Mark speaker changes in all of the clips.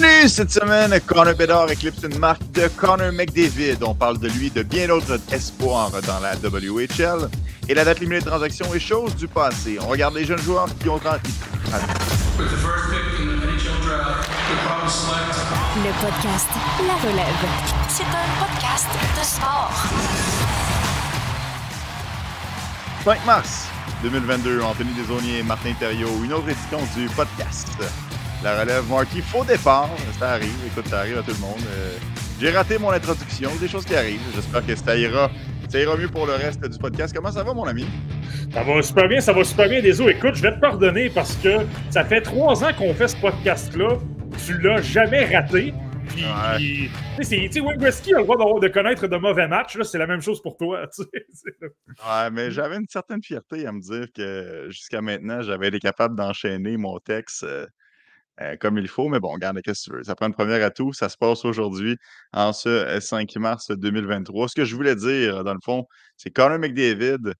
Speaker 1: Bienvenue cette semaine. Connor Bedard éclipse une marque de Connor McDavid. On parle de lui de bien d'autres espoirs dans la WHL. Et la date limite de transaction est chose du passé. On regarde les jeunes joueurs qui ont 30
Speaker 2: Le podcast La Relève. C'est un podcast de sport.
Speaker 1: 5 mars 2022, Anthony Desauniers, Martin Thériault, une autre édition du podcast. La relève Marty, faux départ, ça arrive, écoute, ça arrive à tout le monde. Euh, j'ai raté mon introduction, des choses qui arrivent. J'espère que ça ira, ça ira mieux pour le reste du podcast. Comment ça va, mon ami?
Speaker 3: Ça va super bien, ça va super bien, Désolé. Écoute, je vais te pardonner parce que ça fait trois ans qu'on fait ce podcast-là. Tu l'as jamais raté. Puis, ouais. tu sais, Wayne Gretzky a le droit de connaître de mauvais matchs. C'est la même chose pour toi.
Speaker 1: ouais, mais j'avais une certaine fierté à me dire que jusqu'à maintenant, j'avais été capable d'enchaîner mon texte. Euh, euh, comme il faut. Mais bon, regarde, qu'est-ce que tu veux? Ça prend une première atout. Ça se passe aujourd'hui, en ce 5 euh, mars 2023. Ce que je voulais dire, dans le fond, c'est Connor McDavid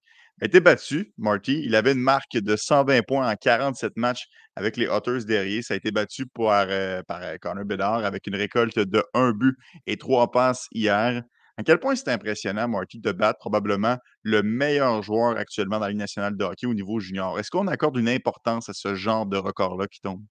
Speaker 1: a été battu, Marty. Il avait une marque de 120 points en 47 matchs avec les Otters derrière. Ça a été battu par, euh, par Connor Bedard avec une récolte de 1 but et 3 passes hier. À quel point c'est impressionnant, Marty, de battre probablement le meilleur joueur actuellement dans la Ligue nationale de hockey au niveau junior? Est-ce qu'on accorde une importance à ce genre de record-là qui tombe?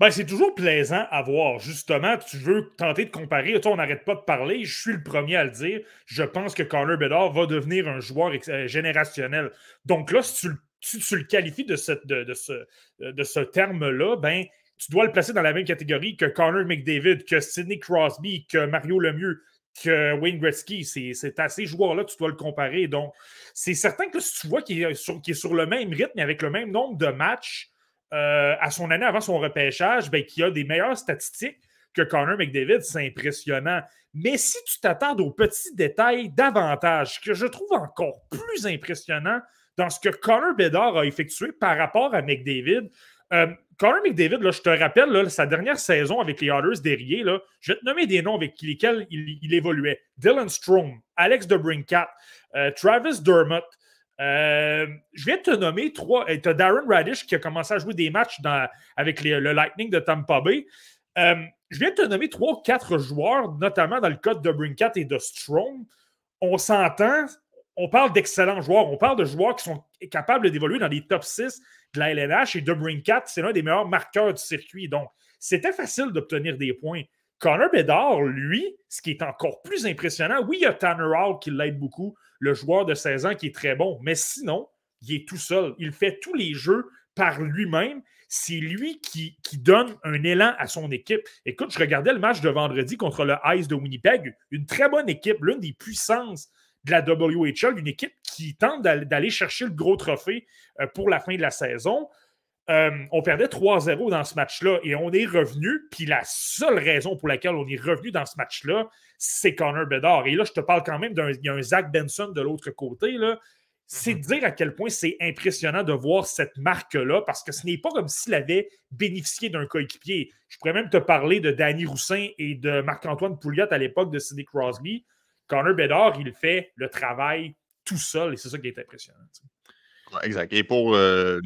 Speaker 3: Ben, c'est toujours plaisant à voir. Justement, tu veux tenter de comparer. Toi, on n'arrête pas de parler. Je suis le premier à le dire. Je pense que Connor Bedard va devenir un joueur euh, générationnel. Donc là, si tu, le qualifies de, de, ce, de ce terme-là, ben, tu dois le placer dans la même catégorie que Connor McDavid, que Sidney Crosby, que Mario Lemieux, que Wayne Gretzky. C'est à ces joueurs-là que tu dois le comparer. Donc, c'est certain que si tu vois qu'il est, est, sur le même rythme et avec le même nombre de matchs, euh, à son année avant son repêchage, ben, qui a des meilleures statistiques que Connor McDavid, c'est impressionnant. Mais si tu t'attardes aux petits détails davantage, que je trouve encore plus impressionnant dans ce que Connor Bedard a effectué par rapport à McDavid, euh, Connor McDavid, là, je te rappelle, sa dernière saison avec les Oilers derrière, là, je vais te nommer des noms avec lesquels il, évoluait. Dylan Strom, Alex DeBrincat, euh, Travis Dermott, euh, je vais te nommer trois. Tu as Darren Radish qui a commencé à jouer des matchs avec le Lightning de Tampa Bay. Euh, je viens de te nommer trois ou quatre joueurs, notamment dans le cas de Brinkat et de Strong. On s'entend, on parle d'excellents joueurs, on parle de joueurs qui sont capables d'évoluer dans les top 6 de la LNH et de Brinkat, c'est l'un des meilleurs marqueurs du circuit. Donc, c'était facile d'obtenir des points. Connor Bedard, lui, ce qui est encore plus impressionnant, oui, il y a Tanner Hall qui l'aide beaucoup, le joueur de 16 ans qui est très bon, mais sinon, il est tout seul. Il fait tous les jeux par lui-même. C'est lui qui, donne un élan à son équipe. Écoute, je regardais le match de vendredi contre le Ice de Winnipeg, une très bonne équipe, l'une des puissances de la WHL, une équipe qui tente d'aller chercher le gros trophée euh, pour la fin de la saison. Euh, on perdait 3-0 dans ce match-là et on est revenu. Puis la seule raison pour laquelle on est revenu dans ce match-là, c'est Connor Bedard. Et là, je te parle quand même d'un y a un Zach Benson de l'autre côté. Là. C'est mm-hmm. dire à quel point c'est impressionnant de voir cette marque-là, parce que ce n'est pas comme s'il avait bénéficié d'un coéquipier. Je pourrais même te parler de Danny Roussin et de Marc-Antoine Pouliot à l'époque de Sidney Crosby. Connor Bedard, il fait le travail tout seul, et c'est ça qui est impressionnant.
Speaker 1: exact. Et pour euh,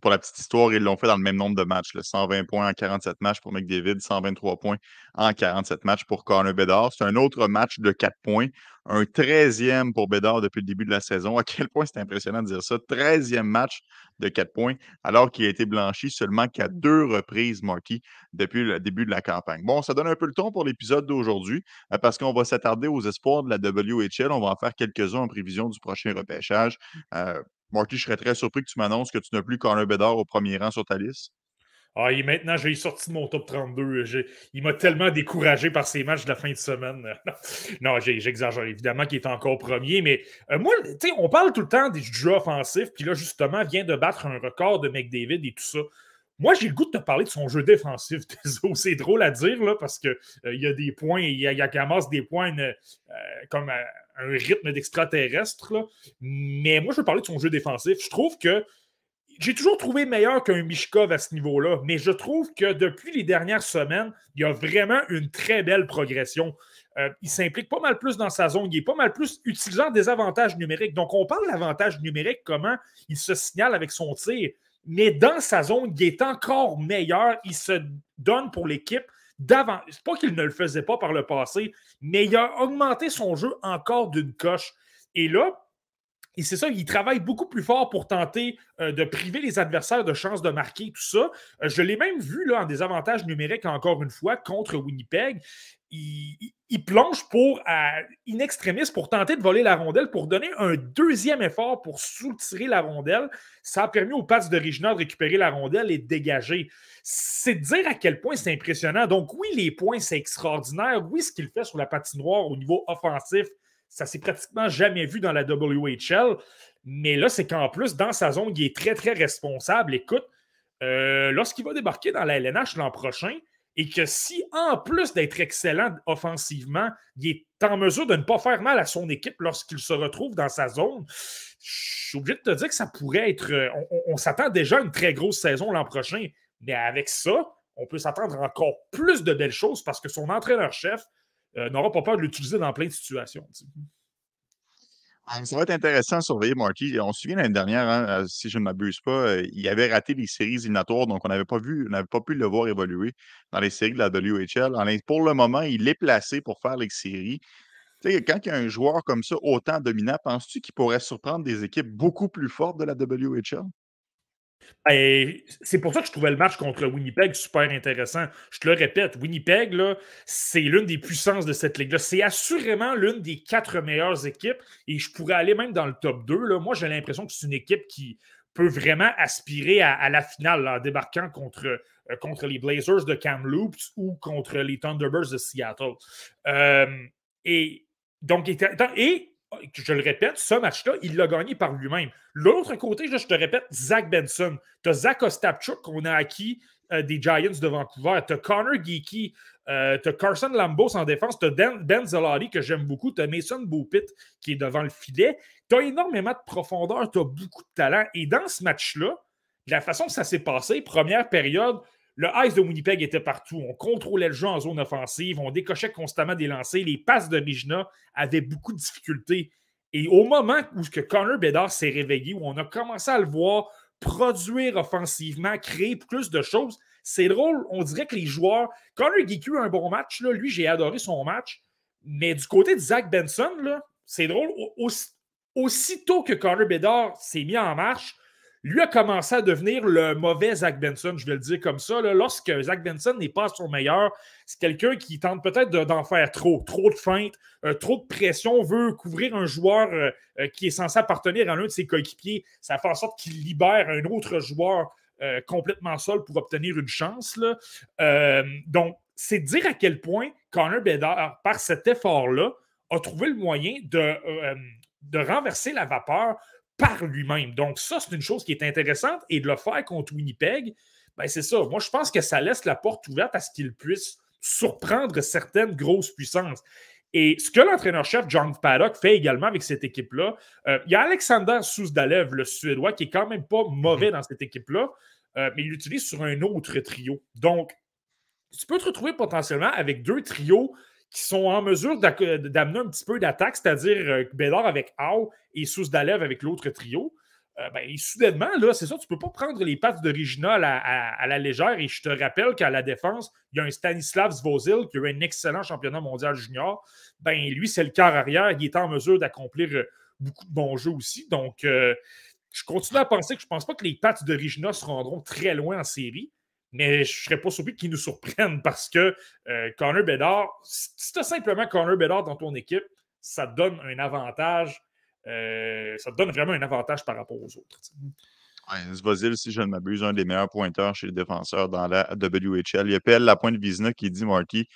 Speaker 1: pour la petite histoire, ils l'ont fait dans le même nombre de matchs. 120 points en 47 matchs pour McDavid, 123 points en 47 matchs pour Connor Bedard. C'est un autre match de 4 points, un 13e pour Bedard depuis le début de la saison. À quel point c'est impressionnant de dire ça? 13e match de 4 points, alors qu'il a été blanchi seulement qu'à deux reprises, Marky, depuis le début de la campagne. Bon, ça donne un peu le ton pour l'épisode d'aujourd'hui, euh, parce qu'on va s'attarder aux espoirs de la WHL. On va en faire quelques-uns en prévision du prochain repêchage. Euh, Marty, je serais très surpris que tu m'annonces que tu n'as plus Connor Bedard au premier rang sur ta liste.
Speaker 3: Ah, et maintenant, j'ai sorti de mon top 32. Il m'a tellement découragé par ces matchs de la fin de semaine. non, j'exagère évidemment qu'il est encore premier, mais euh, moi, tu sais, on parle tout le temps des jeux offensifs, puis là, justement, vient de battre un record de McDavid et tout ça. Moi, j'ai le goût de te parler de son jeu défensif. C'est drôle à dire, là, parce qu'il euh, y a des points, il y a, amasse des points euh, comme un rythme d'extraterrestre. Mais moi, je veux parler de son jeu défensif. Je trouve que j'ai toujours trouvé meilleur qu'un Mishkov à ce niveau-là, mais je trouve que depuis les dernières semaines, il y a vraiment une très belle progression. Euh, il s'implique pas mal plus dans sa zone, il est pas mal plus utilisant des avantages numériques. Donc, on parle d'avantages numériques, comment il se signale avec son tir, mais dans sa zone, il est encore meilleur. Il se donne pour l'équipe d'avant. C'est pas qu'il ne le faisait pas par le passé, mais il a augmenté son jeu encore d'une coche. Et là, et c'est ça, il travaille beaucoup plus fort pour tenter euh, de priver les adversaires de chances de marquer, tout ça. Euh, je l'ai même vu là, en désavantage numérique, encore une fois, contre Winnipeg. Il, plonge pour, in extremis, pour tenter de voler la rondelle, pour donner un deuxième effort pour soutirer la rondelle. Ça a permis aux Pats de Regina de récupérer la rondelle et de dégager. C'est dire à quel point c'est impressionnant. Donc, oui, les points, c'est extraordinaire. Oui, ce qu'il fait sur la patinoire au niveau offensif, ça s'est pratiquement jamais vu dans la WHL. Mais là, c'est qu'en plus, dans sa zone, il est très, très responsable. Écoute, euh, lorsqu'il va débarquer dans la LNH l'an prochain, et que si, en plus d'être excellent offensivement, il est en mesure de ne pas faire mal à son équipe lorsqu'il se retrouve dans sa zone, je suis obligé de te dire que ça pourrait être. Euh, on, s'attend déjà à une très grosse saison l'an prochain, mais avec ça, on peut s'attendre encore plus de belles choses parce que son entraîneur-chef n'aura pas peur de l'utiliser dans plein de situations.
Speaker 1: Ça va être intéressant à surveiller Marty. On se souvient l'année dernière, hein, euh, si je ne m'abuse pas, euh, il avait raté les séries éliminatoires, donc on n'avait pas vu, on n'avait pas pu le voir évoluer dans les séries de la WHL. Pour le moment, il est placé pour faire les séries. quand il y a un joueur comme ça, autant dominant, penses-tu qu'il pourrait surprendre des équipes beaucoup plus fortes de la WHL?
Speaker 3: Ben, c'est pour ça que je trouvais le match contre Winnipeg super intéressant. Je te le répète, Winnipeg, c'est l'une des puissances de cette ligue-là. C'est assurément l'une des quatre meilleures équipes et je pourrais aller même dans le top 2. Là. Moi, j'ai l'impression que c'est une équipe qui peut vraiment aspirer à, la finale en débarquant contre, euh, contre les Blazers de Kamloops ou contre les Thunderbirds de Seattle. Euh, et donc, et je le répète, ce match-là, il l'a gagné par lui-même. L'autre côté, je te répète, Zach Benson. Tu as Zach Ostapchuk qu'on a acquis euh, des Giants de Vancouver. Tu as Connor Geeky. Euh, tu as Carson Lambos en défense. Tu as Ben Zolari que j'aime beaucoup. Tu as Mason Boupit qui est devant le filet. Tu as énormément de profondeur. Tu as beaucoup de talent. Et dans ce match-là, la façon que ça s'est passé, première période, le Ice de Winnipeg était partout. On contrôlait le jeu en zone offensive. On décochait constamment des lancers. Les passes de Regina avaient beaucoup de difficultés. Et au moment où que Connor Bedard s'est réveillé, où on a commencé à le voir produire offensivement, créer plus de choses, c'est drôle. On dirait que les joueurs. Connor Geeky a un bon match. Lui, j'ai adoré son match. Mais du côté de Zach Benson, c'est drôle. aussitôt que Connor Bedard s'est mis en marche, lui a commencé à devenir le mauvais Zach Benson, je vais le dire comme ça. Lorsque Zach Benson n'est pas à son meilleur, c'est quelqu'un qui tente peut-être d'en faire trop, trop de feintes, euh, trop de pression, veut couvrir un joueur euh, euh, qui est censé appartenir à l'un de ses coéquipiers. Ça fait en sorte qu'il libère un autre joueur complètement seul pour obtenir une chance. donc, c'est dire à quel point Connor Bedard, par cet effort-là, a trouvé le moyen de, de renverser la vapeur par lui-même. Donc, ça, c'est une chose qui est intéressante. Et de le faire contre Winnipeg, ben, c'est ça. Moi, je pense que ça laisse la porte ouverte à ce qu'il puisse surprendre certaines grosses puissances. Et ce que l'entraîneur-chef John Paddock fait également avec cette équipe-là, euh, il y a Alexander Souzdalev, le Suédois, qui est quand même pas mauvais dans cette équipe-là, euh, mais il l'utilise sur un autre trio. Donc, tu peux te retrouver potentiellement avec deux trios qui sont en mesure d'amener un petit peu d'attaque, c'est-à-dire euh, Bédard avec Howe et Sousdalev avec l'autre trio. Euh, ben, soudainement, là, c'est ça, tu ne peux pas prendre les pattes d'Original à, la légère. Et je te rappelle qu'à la défense, il y a un Stanislav Zvozil qui a eu un excellent championnat mondial junior. Ben, lui, c'est le quart arrière. Il est en mesure d'accomplir euh, beaucoup de bons jeux aussi. Donc, je continue à penser que je ne pense pas que les pattes d'Original se rendront très loin en série. Mais je ne serais pas surpris qu'ils nous surprennent parce que euh, Connor Bedard, si tu as simplement Connor Bedard dans ton équipe, ça te donne un avantage. Euh, ça te donne vraiment un avantage par rapport aux autres.
Speaker 1: Ouais, Zvozil, si je ne m'abuse, un des meilleurs pointeurs chez les défenseurs dans la WHL. Il la pointe Vizina qui dit Marty,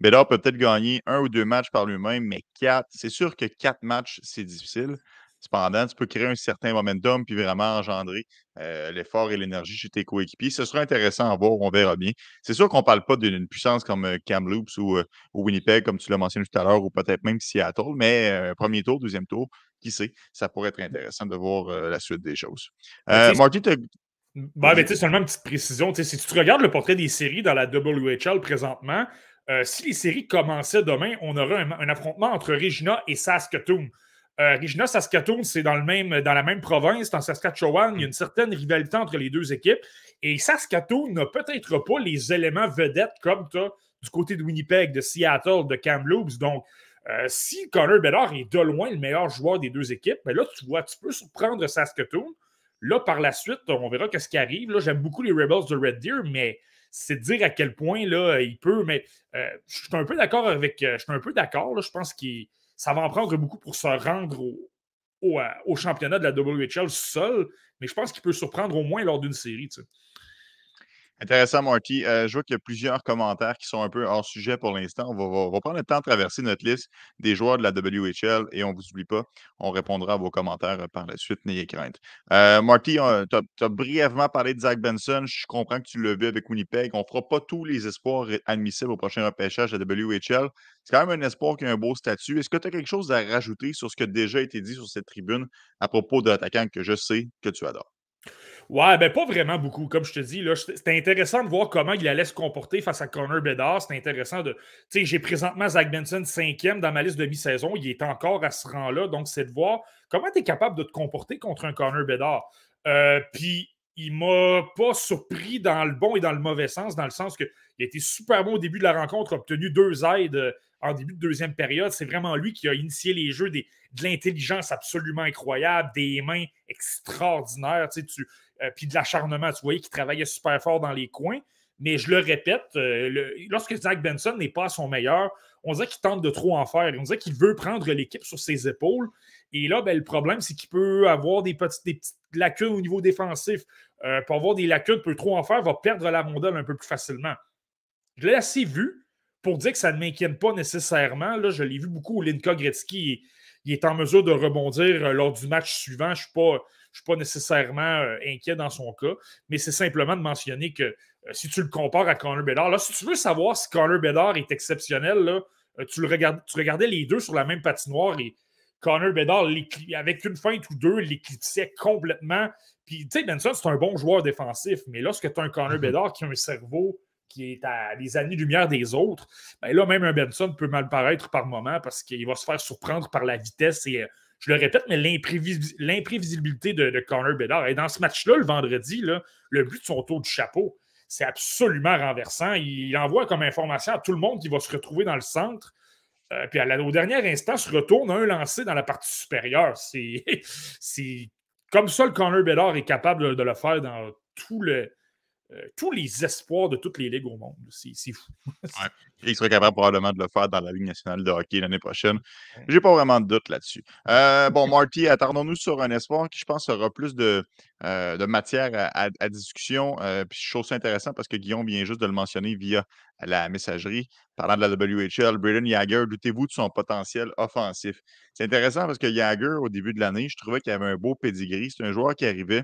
Speaker 1: Bedard peut peut-être gagner un ou deux matchs par lui-même, mais quatre, c'est sûr que quatre matchs, c'est difficile. Cependant, tu peux créer un certain momentum puis vraiment engendrer euh, l'effort et l'énergie chez tes coéquipiers. Ce sera intéressant à voir, on verra bien. C'est sûr qu'on ne parle pas d'une puissance comme Kamloops ou, euh, ou, Winnipeg, comme tu l'as mentionné tout à l'heure, ou peut-être même Seattle, mais premier tour, deuxième tour, qui sait, ça pourrait être intéressant de voir la suite des choses.
Speaker 3: Marty, tu bah, mais seulement une petite précision. Si tu regardes le portrait des séries dans la WHL présentement, si les séries commençaient demain, on aurait un affrontement entre Regina et Saskatoon. Euh, Regina Saskatoon, c'est dans, la même province, dans Saskatchewan. Il y a une certaine rivalité entre les deux équipes. Et Saskatoon n'a peut-être pas les éléments vedettes comme tu du côté de Winnipeg, de Seattle, de Kamloops. Donc, euh, si Connor Bedard est de loin le meilleur joueur des deux équipes, ben là, tu vois, tu peux surprendre Saskatoon. Là, par la suite, on verra ce qui arrive. Là, j'aime beaucoup les Rebels de Red Deer, mais c'est dire à quel point là, il peut. Mais euh, je suis un peu d'accord avec. Je suis un peu d'accord. Je pense que ça va en prendre beaucoup pour se rendre au, au, championnat de la WHL seul. Mais je pense qu'il peut surprendre au moins lors d'une série.
Speaker 1: Intéressant, Marty. Euh, je vois qu'il y a plusieurs commentaires qui sont un peu hors sujet pour l'instant. On va, prendre le temps de traverser notre liste des joueurs de la WHL et on ne vous oublie pas. On répondra à vos commentaires euh, par la suite, n'ayez crainte. Euh, Marty, tu as, brièvement parlé de Zach Benson. Je comprends que tu l'as vu avec Winnipeg. On ne fera pas tous les espoirs admissibles au prochain repêchage de la WHL. C'est quand même un espoir qui a un beau statut. Est-ce que tu as quelque chose à rajouter sur ce qui a déjà été dit sur cette tribune à propos de l'attaquant que je sais que tu adores?
Speaker 3: Ouais, ben pas vraiment beaucoup. Comme je te dis, c'était intéressant de voir comment il allait se comporter face à Connor Bedard. C'était intéressant de. Tu sais, j'ai présentement Zach Benson cinquième dans ma liste de mi-saison. Il est encore à ce rang-là. Donc, c'est de voir comment tu es capable de te comporter contre un Connor Bedard. Euh, puis, il m'a pas surpris dans le bon et dans le mauvais sens, dans le sens qu'il a été super bon au début de la rencontre, a obtenu deux aides euh, en début de deuxième période. C'est vraiment lui qui a initié les jeux, des, de l'intelligence absolument incroyable, des mains extraordinaires. Tu sais, tu, euh, puis de l'acharnement. Tu voyais qu'il travaillait super fort dans les coins. Mais je le répète, euh, lorsque Zach Benson n'est pas à son meilleur, on dirait qu'il tente de trop en faire. On dirait qu'il veut prendre l'équipe sur ses épaules. Et là, ben, le problème, c'est qu'il peut avoir des petites, petites, lacunes au niveau défensif. Euh, pour avoir des lacunes, peut trop en faire, va perdre la rondelle un peu plus facilement. Je l'ai assez vu pour dire que ça ne m'inquiète pas nécessairement. Là, je l'ai vu beaucoup au Linka Gretzky. Il, est en mesure de rebondir lors du match suivant. Je ne suis pas je ne suis pas nécessairement euh, inquiet dans son cas, mais c'est simplement de mentionner que euh, si tu le compares à Connor Bedard, là, si tu veux savoir si Connor Bedard est exceptionnel, là, euh, tu, le regardes, tu regardais les deux sur la même patinoire et Connor Bedard, avec une feinte ou deux, l'éclipsait complètement. Puis, tu sais, Benson, c'est un bon joueur défensif, mais lorsque tu as un Connor mm-hmm. Bedard qui a un cerveau qui est à des années-lumière des autres, ben là, même un Benson peut mal paraître par moment parce qu'il va se faire surprendre par la vitesse et je le répète, mais l'imprévisibilité de, de, Connor Bedard. Et dans ce match-là, le vendredi, le but de son tour du chapeau, c'est absolument renversant. Il envoie comme information à tout le monde qu'il va se retrouver dans le centre. Euh, puis à au dernier instant, se retourne un lancé dans la partie supérieure. C'est comme ça le Connor Bedard est capable de le faire dans tout le, euh, tous les espoirs de toutes les ligues au monde. C'est fou.
Speaker 1: Il serait capable probablement de le faire dans la Ligue nationale de hockey l'année prochaine. J'ai pas vraiment de doute là-dessus. Euh, bon, Marty, attardons-nous sur un espoir qui, je pense, aura plus de, euh, de matière à, discussion. puis je trouve ça intéressant parce que Guillaume vient juste de le mentionner via la messagerie. Parlant de la WHL, Braden Yager, doutez-vous de son potentiel offensif? C'est intéressant parce que Yager, au début de l'année, je trouvais qu'il avait un beau pedigree. C'est un joueur qui arrivait,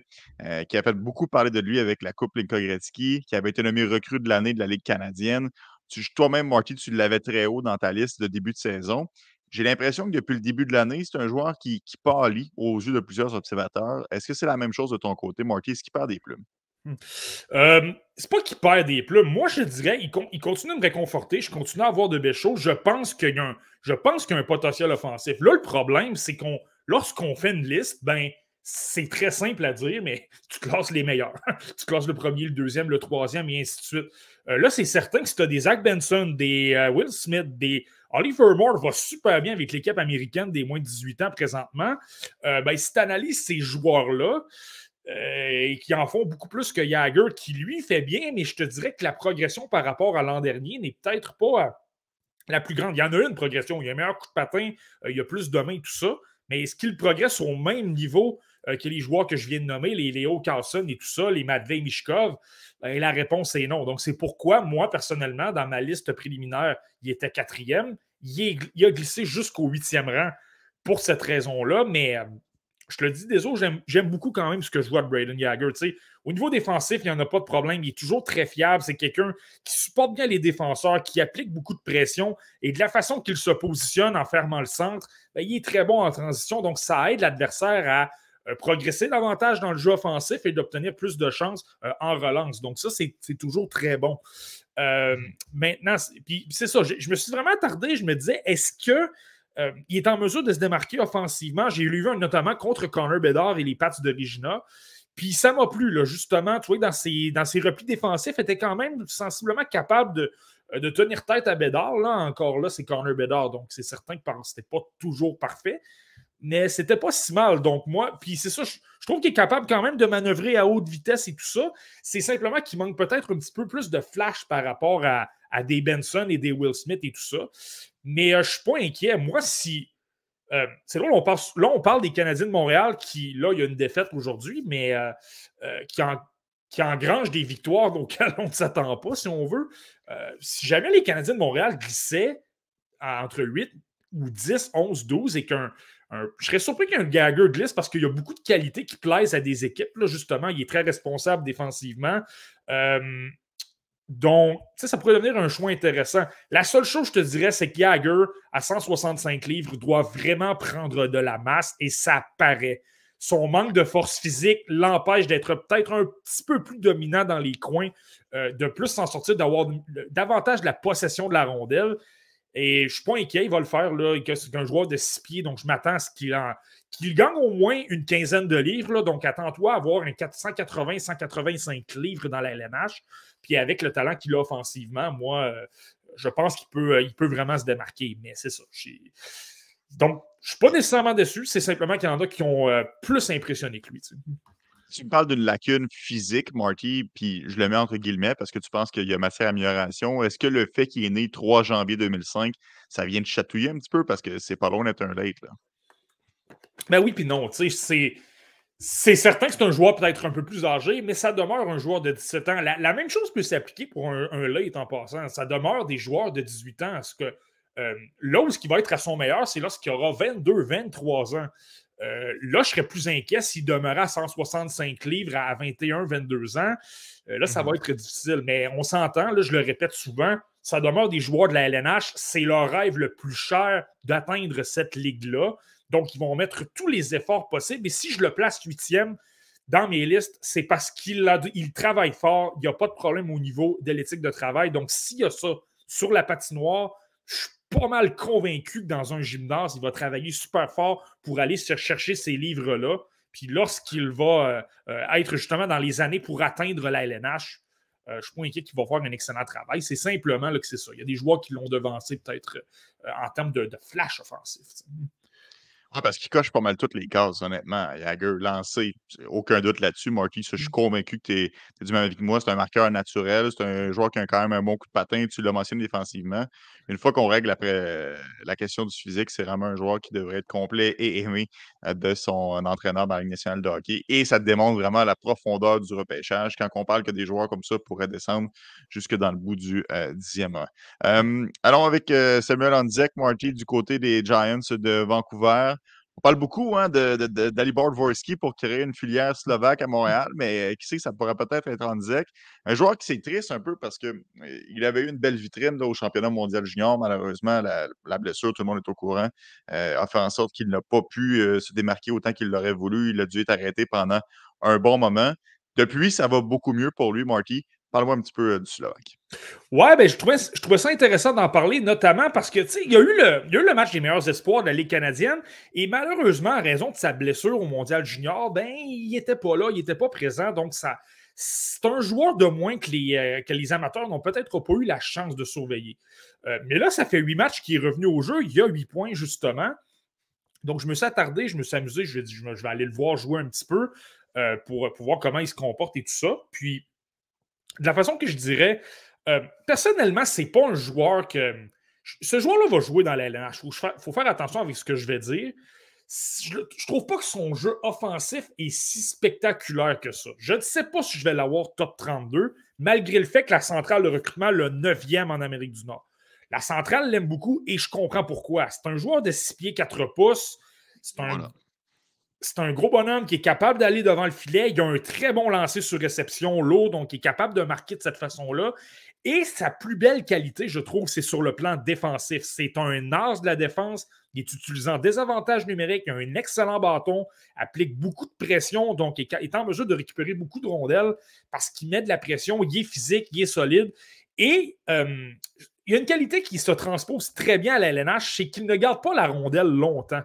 Speaker 1: qui a fait beaucoup parler de lui avec la Coupe Linka Gretzky, qui avait été nommé recrue de l'année de la Ligue canadienne. Toi-même, Marty, tu l'avais très haut dans ta liste de début de saison. J'ai l'impression que depuis le début de l'année, c'est un joueur qui, qui pâlit aux yeux de plusieurs observateurs. Est-ce que c'est la même chose de ton côté, Marty? Est-ce qu'il perd des plumes?
Speaker 3: Hmm. Euh, c'est pas qu'il perd des plumes. Moi, je dirais, il, continue de me réconforter. Je continue à avoir de belles choses. Je pense qu'il y a un, y a un potentiel offensif. Là, le problème, c'est qu'on, lorsqu'on fait une liste, ben, c'est très simple à dire, mais tu classes les meilleurs. tu classes le premier, le deuxième, le troisième, et ainsi de suite. Euh, là, c'est certain que si tu as des Zach Benson, des euh, Will Smith, des Oliver Moore va super bien avec l'équipe américaine des moins de 18 ans présentement. Ben, si tu analyses ces joueurs-là, et qui en font beaucoup plus que Jagger, qui lui fait bien, mais je te dirais que la progression par rapport à l'an dernier n'est peut-être pas la plus grande. Il y en a une progression, il y a un meilleur coup de patin, il y a plus de mains, tout ça, mais est-ce qu'il progresse au même niveau euh, que les joueurs que je viens de nommer, les Léo Carlson et tout ça, les Matvei Mishkov? Ben, la réponse est non. Donc, c'est pourquoi, moi, personnellement, dans ma liste préliminaire, il était quatrième. Il, a glissé jusqu'au huitième rang pour cette raison-là, mais euh, je te le dis, désolé, j'aime beaucoup quand même ce que je vois de Braden Yager. au niveau défensif, il n'y en a pas de problème. Il est toujours très fiable. C'est quelqu'un qui supporte bien les défenseurs, qui applique beaucoup de pression et de la façon qu'il se positionne en fermant le centre, ben, il est très bon en transition. Donc, ça aide l'adversaire à euh, progresser davantage dans le jeu offensif et d'obtenir plus de chances euh, en relance. Donc, ça, c'est toujours très bon. Euh, mm. maintenant, c'est ça, je, me suis vraiment attardé. Je me disais, est-ce que il est en mesure de se démarquer offensivement? J'ai lu un notamment contre Connor Bedard et les Pats de Regina. Puis ça m'a plu, là, justement. Tu vois, dans ses, dans ses replis défensifs, était quand même sensiblement capable de, de tenir tête à Bédard. Là, encore là, c'est Corner Bédard. Donc, c'est certain que c'était pas toujours parfait. Mais c'était pas si mal. Donc, moi, puis c'est ça, je, trouve qu'il est capable quand même de manœuvrer à haute vitesse et tout ça. C'est simplement qu'il manque peut-être un petit peu plus de flash par rapport à, des Benson et des Will Smith et tout ça. Mais je suis pas inquiet. Moi, si euh, c'est drôle, on parle, là, on parle des Canadiens de Montréal qui, là, il y a une défaite aujourd'hui, mais euh, euh, qui, en, des victoires auxquelles on ne s'attend pas, si on veut. si jamais les Canadiens de Montréal glissaient entre 8 ou 10, 11, 12 et qu'un. je serais surpris qu'un Gagger glisse parce qu'il y a beaucoup de qualités qui plaisent à des équipes. Là, justement, il est très responsable défensivement. Donc, ça pourrait devenir un choix intéressant. La seule chose, je te dirais, c'est que Jagger, à 165 livres, doit vraiment prendre de la masse et ça paraît. Son manque de force physique l'empêche d'être peut-être un petit peu plus dominant dans les coins, euh, de plus s'en sortir, d'avoir davantage de la possession de la rondelle. Et je ne suis pas inquiet, il va le faire. C'est un joueur de six pieds, donc je m'attends à ce qu'il gagne au moins une quinzaine de livres. donc, attends-toi à avoir un 480-185 livres dans la LNH. Puis avec le talent qu'il a offensivement, moi, euh, je pense qu'il peut, euh, il peut vraiment se démarquer. Mais c'est ça. Donc, je ne suis pas nécessairement déçu. C'est simplement qu'il y en a qui ont euh, plus impressionné que lui.
Speaker 1: Tu, me parles d'une lacune physique, Marty, puis je le mets entre guillemets parce que tu penses qu'il y a matière à amélioration. Est-ce que le fait qu'il est né 3 janvier 2005, ça vient de chatouiller un petit peu parce que c'est pas loin d'être un late? Là?
Speaker 3: Ben oui, puis non. C'est. C'est certain que c'est un joueur peut-être un peu plus âgé, mais ça demeure un joueur de 17 ans. La, même chose peut s'appliquer pour un, un, late en passant. Ça demeure des joueurs de 18 ans. Ce que, euh, là où ce qui va être à son meilleur, c'est lorsqu'il aura 22, 23 ans. Euh, là, je serais plus inquiet s'il demeurait à 165 livres à 21, 22 ans. Euh, là, ça va mhm. être difficile. Mais on s'entend, là, je le répète souvent, ça demeure des joueurs de la LNH. C'est leur rêve le plus cher d'atteindre cette ligue-là. Donc, ils vont mettre tous les efforts possibles. Et si je le place huitième dans mes listes, c'est parce qu'il il travaille fort. Il n'y a pas de problème au niveau de l'éthique de travail. Donc, s'il y a ça sur la patinoire, je suis pas mal convaincu que dans un gymnase, il va travailler super fort pour aller chercher ces livres-là. Puis lorsqu'il va euh, euh, être justement dans les années pour atteindre la LNH, euh, je suis pas inquiet qu'il va faire un excellent travail. C'est simplement que c'est ça. Il y a des joueurs qui l'ont devancé peut-être en termes de flash offensif.
Speaker 1: Ah, parce qu'il coche pas mal toutes les cases, honnêtement. Jagger, lancé, aucun doute là-dessus. Marty, je suis mmh. convaincu que tu es, du même avec moi. C'est un marqueur naturel. C'est un joueur qui a quand même un bon coup de patin. Tu l'as mentionné défensivement. Une fois qu'on règle après la question du physique, c'est vraiment un joueur qui devrait être complet et aimé euh, de son entraîneur dans la Ligue nationale de hockey. Et ça démontre vraiment la profondeur du repêchage quand on parle que des joueurs comme ça pourraient descendre jusque dans le bout du euh, dixième rang. allons avec euh, Samuel Andzek, Marty, du côté des Giants de Vancouver. On parle beaucoup hein, d'Alibor Dvorsky pour créer une filière slovaque à Montréal, mais euh, qui sait, ça pourrait peut-être être en direct. Un joueur qui s'est triste un peu parce qu'il euh, avait eu une belle vitrine au championnat mondial junior. Malheureusement, la, blessure, tout le monde est au courant, euh, a fait en sorte qu'il n'a pas pu se démarquer autant qu'il l'aurait voulu. Il a dû être arrêté pendant un bon moment. Depuis, ça va beaucoup mieux pour lui, Marty. Parle-moi un petit peu euh, du Slovaque.
Speaker 3: Ouais, ben, je, trouvais, je trouvais ça intéressant d'en parler, notamment parce que, il y, a eu le, y a eu le match des meilleurs espoirs de la Ligue canadienne et malheureusement, à raison de sa blessure au Mondial Junior, ben, il n'était pas là, il n'était pas présent. Donc, ça, c'est un joueur de moins que les, euh, que les amateurs n'ont peut-être pas eu la chance de surveiller. Euh, mais là, ça fait huit matchs qu'il est revenu au jeu. Il y a huit points, justement. Donc, je me suis attardé, je me suis amusé. Je, je vais aller le voir jouer un petit peu pour, pour voir comment il se comporte et tout ça. Puis, de la façon que je dirais, euh, personnellement, c'est pas un joueur que. Ce joueur-là va jouer dans la. Il faut, faire attention avec ce que je vais dire. Je, ne trouve pas que son jeu offensif est si spectaculaire que ça. Je ne sais pas si je vais l'avoir top 32, malgré le fait que la centrale de recrutement le 9e en Amérique du Nord. La centrale l'aime beaucoup et je comprends pourquoi. C'est un joueur de 6 pieds 4 pouces. C'est un, c'est un gros bonhomme qui est capable d'aller devant le filet. Il a un très bon lancer sur réception lourd, donc il est capable de marquer de cette façon-là. Et sa plus belle qualité, je trouve, c'est sur le plan défensif. C'est un as de la défense. Il est utilisant des avantages numériques, il a un excellent bâton, applique beaucoup de pression, donc il est en mesure de récupérer beaucoup de rondelles parce qu'il met de la pression, il est physique, il est solide. Et euh, il y a une qualité qui se transpose très bien à la LNH, c'est qu'il ne garde pas la rondelle longtemps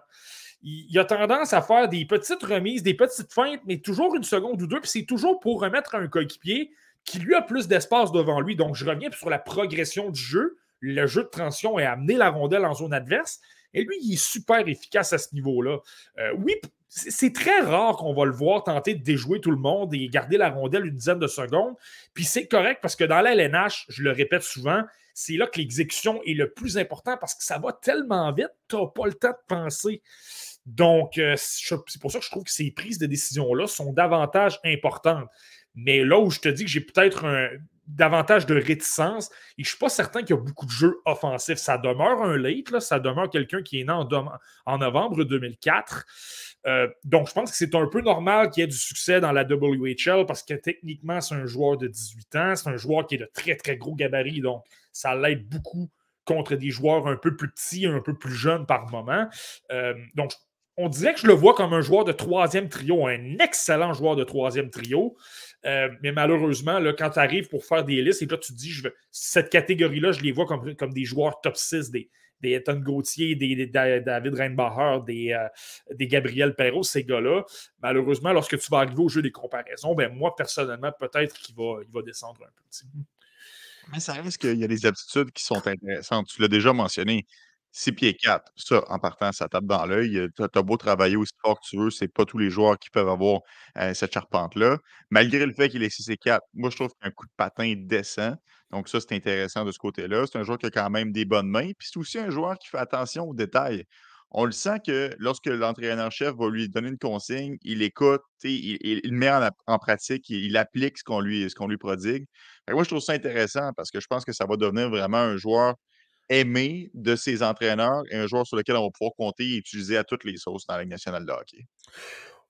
Speaker 3: il, a tendance à faire des petites remises, des petites feintes, mais toujours une seconde ou deux, puis c'est toujours pour remettre un coéquipier qui lui a plus d'espace devant lui. Donc, je reviens sur la progression du jeu. Le jeu de transition est amené la rondelle en zone adverse. Et lui, il est super efficace à ce niveau-là. Euh, oui, c'est très rare qu'on va le voir tenter de déjouer tout le monde et garder la rondelle une dizaine de secondes. Puis c'est correct parce que dans la LNH, je le répète souvent, c'est là que l'exécution est le plus important parce que ça va tellement vite, tu n'as pas le temps de penser. Donc, euh, c'est pour ça que je trouve que ces prises de décision-là sont davantage importantes. Mais là où je te dis que j'ai peut-être davantage de réticence. Et je ne suis pas certain qu'il y a beaucoup de jeux offensifs. Ça demeure un late, ça demeure quelqu'un qui est né en, novembre 2004. Euh, donc, je pense que c'est un peu normal qu'il y ait du succès dans la WHL parce que techniquement, c'est un joueur de 18 ans. C'est un joueur qui est de très, très gros gabarit. Donc, ça l'aide beaucoup contre des joueurs un peu plus petits, un peu plus jeunes par moment. Euh, donc, on dirait que je le vois comme un joueur de troisième trio, un excellent joueur de troisième trio. Euh, mais malheureusement, là, quand tu arrives pour faire des listes et là, tu te dis, cette catégorie-là, je les vois comme, des joueurs top 6, des, des Ethan Gauthier, des, David Reinbacher, des, euh, des Gabriel Perrault, ces gars-là. Malheureusement, lorsque tu vas arriver au jeu des comparaisons, ben moi, personnellement, peut-être qu'il va, va descendre un peu.
Speaker 1: Mais ça reste qu'il y a des aptitudes qui sont intéressantes. Tu l'as déjà mentionné. 6 pieds 4, ça, en partant, ça tape dans l'œil. Tu as, beau travailler aussi fort que tu veux, c'est pas tous les joueurs qui peuvent avoir cette charpente-là. Malgré le fait qu'il est 6 et 4, moi, je trouve qu'un coup de patin décent. Donc, ça, c'est intéressant de ce côté-là. C'est un joueur qui a quand même des bonnes mains. Puis, c'est aussi un joueur qui fait attention aux détails. On le sent que lorsque l'entraîneur-chef va lui donner une consigne, il écoute, il, il, met en, pratique, il, applique ce qu'on lui, qu'on lui prodigue. moi, je trouve ça intéressant parce que je pense que ça va devenir vraiment un joueur aimé de ses entraîneurs et un joueur sur lequel on va pouvoir compter et utiliser à toutes les sauces dans la Ligue nationale de hockey?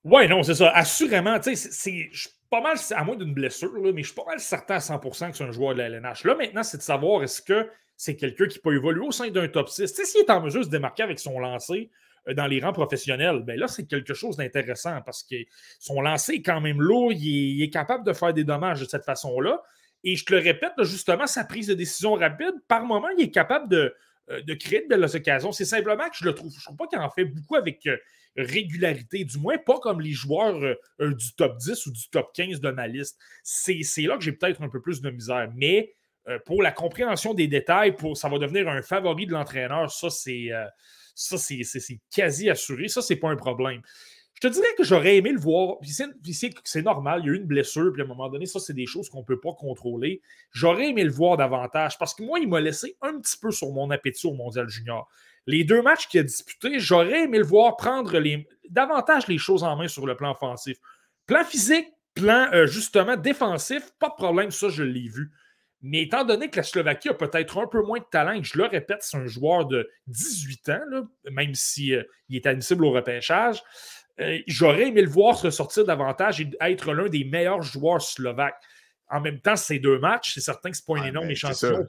Speaker 3: Oui, non, c'est ça. Assurément, tu sais, je suis pas mal, à moins d'une blessure, mais je suis pas mal certain à 100% que c'est un joueur de la LNH. Là, maintenant, c'est de savoir est-ce que c'est quelqu'un qui peut évoluer au sein d'un top 6. Tu s'il est en mesure de se démarquer avec son lancer euh, dans les rangs professionnels, ben là, c'est quelque chose d'intéressant parce que son lancer est quand même lourd, il est capable de faire des dommages de cette façon-là. Et je te le répète, justement, sa prise de décision rapide, par moment, il est capable de, euh, de créer de belles occasions. C'est simplement que je le trouve. Je ne trouve pas qu'il en fait beaucoup avec euh, régularité, du moins pas comme les joueurs euh, du top 10 ou du top 15 de ma liste. C'est là que j'ai peut-être un peu plus de misère. Mais pour la compréhension des détails, pour, ça va devenir un favori de l'entraîneur, ça, c'est. quasi assuré. Ça, c'est pas un problème. Je te dirais que j'aurais aimé le voir. C'est normal, il y a eu une blessure, puis à un moment donné, ça, c'est des choses qu'on ne peut pas contrôler. J'aurais aimé le voir davantage parce que moi, il m'a laissé un petit peu sur mon appétit au Mondial Junior. Les deux matchs qu'il a disputés, j'aurais aimé le voir prendre davantage les choses en main sur le plan offensif. Plan physique, plan euh, justement défensif, pas de problème, ça, je l'ai vu. Mais étant donné que la Slovaquie a peut-être un peu moins de talent, et je le répète, c'est un joueur de 18 ans, même s'il si, euh, est admissible au repêchage, euh, j'aurais aimé le voir se sortir davantage et être l'un des meilleurs joueurs slovaques. En même temps, ces deux matchs, c'est certain que ce n'est pas une énorme échantillon.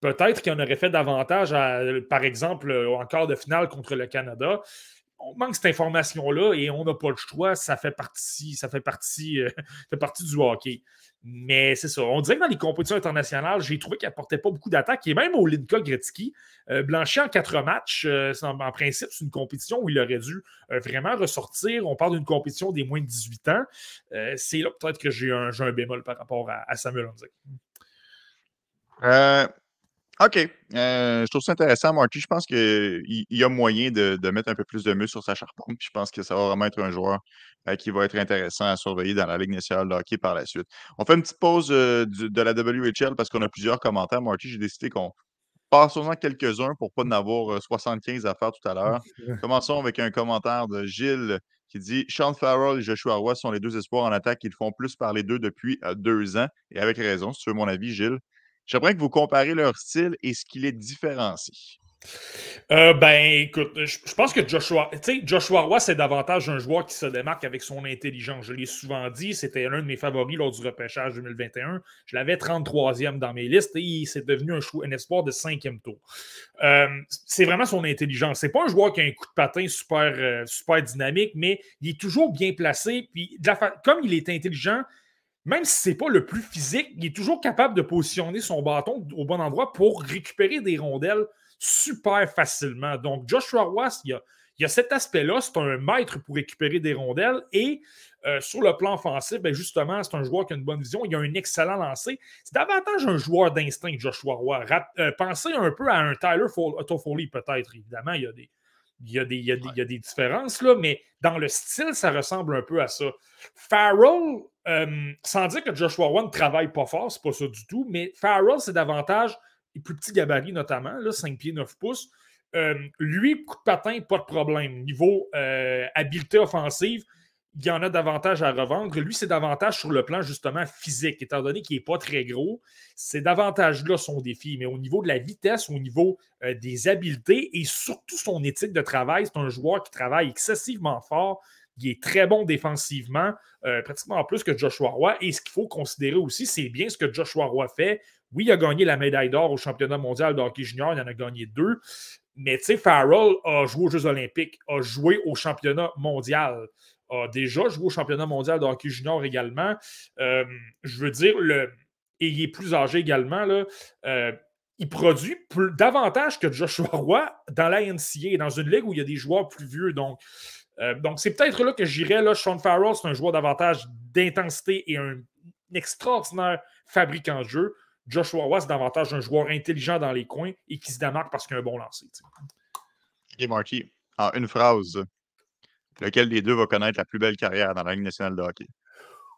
Speaker 3: Peut-être qu'il en aurait fait davantage, par exemple, en quart de finale contre le Canada on manque cette information-là et on n'a pas le choix. Ça fait partie, ça fait partie, euh, fait partie du hockey. Mais c'est ça. On dirait que dans les compétitions internationales, j'ai trouvé qu'il n'apportait pas beaucoup d'attaques. Et même au Linka Gretzky, euh, en quatre matchs, euh, en, principe, c'est une compétition où il aurait dû vraiment ressortir. On parle d'une compétition des moins de 18 ans. c'est là peut-être que j'ai un, un, bémol par rapport à, Samuel Honzek.
Speaker 1: OK. Euh, je trouve ça intéressant, Marty. Je pense qu'il y a moyen de, mettre un peu plus de muscle sur sa charpente. je pense que ça va vraiment être un joueur euh, qui va être intéressant à surveiller dans la Ligue nationale de hockey par la suite. On fait une petite pause euh, de la WHL parce qu'on a plusieurs commentaires. Marty, j'ai décidé qu'on passe en quelques-uns pour pas en avoir 75 à faire tout à l'heure. Commençons avec un commentaire de Gilles qui dit Sean Farrell et Joshua Roy sont les deux espoirs en attaque. Ils font plus parler d'eux depuis deux ans. Et avec raison, si tu veux mon avis, Gilles. J'aimerais que vous comparez leur style et ce qui les différencie.
Speaker 3: Euh, ben, écoute, je, pense que Joshua, Joshua Roy, c'est davantage un joueur qui se démarque avec son intelligence. Je l'ai souvent dit, c'était l'un de mes favoris lors du repêchage 2021. Je l'avais 33e dans mes listes et c'est devenu un, un, espoir de cinquième tour. Euh, c'est vraiment son intelligence. C'est pas un joueur qui a un coup de patin super, euh, super dynamique, mais il est toujours bien placé. Puis, comme il est intelligent, même si ce n'est pas le plus physique, il est toujours capable de positionner son bâton au bon endroit pour récupérer des rondelles super facilement. Donc, Joshua Ross, il y a, cet aspect-là. C'est un maître pour récupérer des rondelles et Euh, sur le plan offensif, ben justement, c'est un joueur qui a une bonne vision. Il a un excellent lancer. C'est davantage un joueur d'instinct, Joshua Roy. Euh, pensez un peu à un Tyler Toffoli, peut-être. Évidemment, il y a des. A des, il, y a des, différences, là, mais dans le style, ça ressemble un peu à ça. Farrell, euh, sans dire que Joshua Roy ne travaille pas fort, c'est pas ça du tout, mais Farrell, c'est davantage les plus petits gabarits notamment, là, 5 pieds 9 pouces. Euh, lui, coup de patin, pas de problème. Niveau euh, habileté offensive, il y en a davantage à revendre. Lui, c'est davantage sur le plan justement physique, étant donné qu'il n'est pas très gros. C'est davantage là son défi. Mais au niveau de la vitesse, au niveau des habiletés et surtout son éthique de travail, c'est un joueur qui travaille excessivement fort. Il est très bon défensivement, pratiquement plus que Joshua Roy. Et ce qu'il faut considérer aussi, c'est bien ce que Joshua Roy fait. Oui, il a gagné la médaille d'or au championnat mondial de hockey junior, il en a gagné deux. Mais tu sais, Farrell a joué aux Jeux Olympiques, a joué au championnat mondial, a déjà joué au championnat mondial de hockey junior également. Euh, je veux dire, et il est plus âgé également. Euh, il produit davantage que Joshua Roy dans la NCA, dans une ligue où il y a des joueurs plus vieux. Donc, euh, donc c'est peut-être là que j'irais. Là, Sean Farrell, c'est un joueur davantage d'intensité et un extraordinaire fabricant de jeu. Joshua Roy, c'est davantage un joueur intelligent dans les coins et qui se démarque parce qu'il a un bon lancer.
Speaker 1: OK, Marky. En une phrase, lequel des deux va connaître la plus belle carrière dans la Ligue nationale de hockey?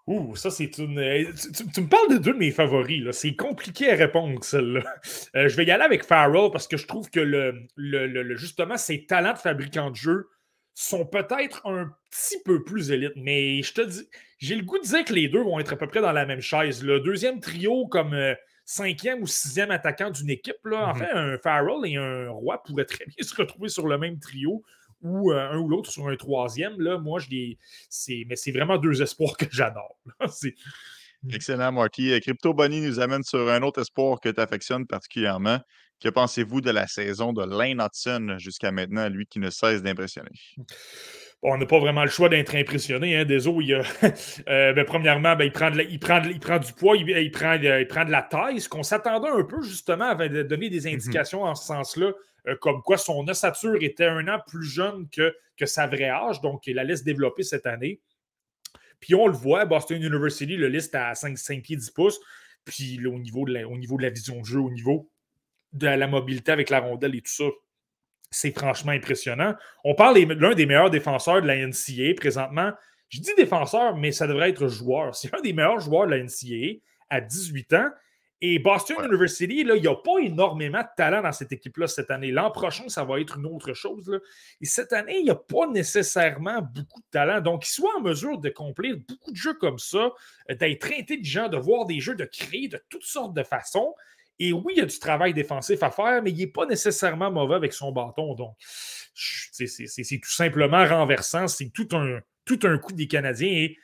Speaker 3: Ouh, ça, c'est une. Euh, tu, me parles de deux de mes favoris. C'est compliqué à répondre, celle-là. Euh, je vais y aller avec Farrell parce que je trouve que le, le, justement, ses talents de fabricant de jeu sont peut-être un petit peu plus élites. Mais je te dis, j'ai le goût de dire que les deux vont être à peu près dans la même chaise. Le deuxième trio, comme. Euh, cinquième ou sixième attaquant d'une équipe. Là. En mhm. fait, un Farrell et un Roy pourraient très bien se retrouver sur le même trio ou euh, un ou l'autre sur un troisième. Là, moi, je les. Mais c'est vraiment deux espoirs que j'adore.
Speaker 1: Excellent, Marty. Euh, Crypto Bunny nous amène sur un autre espoir que tu affectionnes particulièrement. Que pensez-vous de la saison de Lane Hudson jusqu'à maintenant, lui qui ne cesse d'impressionner?
Speaker 3: on n'a pas vraiment le choix d'être impressionné. Hein. Désolé, il euh, ben, premièrement, ben, il, prend il, prend il prend du poids, il, prend, il prend de la taille, ce qu'on s'attendait un peu justement à donner des mhm. indications en ce sens-là, euh, comme quoi son ossature était un an plus jeune que, que sa vraie âge, donc il la laisse développer cette année. Puis on le voit, Boston University le liste à 5, 5 pieds 10 pouces, puis au, niveau de la, au niveau de la vision de jeu, au niveau de la mobilité avec la rondelle et tout ça, c'est franchement impressionnant. On parle de l'un des meilleurs défenseurs de la NCA présentement. Je dis défenseur, mais ça devrait être joueur. C'est un des meilleurs joueurs de la NCA à 18 ans. Et Boston University, là, il n'y a pas énormément de talent dans cette équipe-là cette année. L'an prochain, ça va être une autre chose. Là. Et cette année, il n'y a pas nécessairement beaucoup de talent. Donc, qu'il soit en mesure de compléter beaucoup de jeux comme ça, d'être intelligent, de voir des jeux, de créer de toutes sortes de façons. Et oui, il y a du travail défensif à faire, mais il n'est pas nécessairement mauvais avec son bâton. Donc, c'est tout simplement renversant. C'est tout un, tout un coup des Canadiens. Et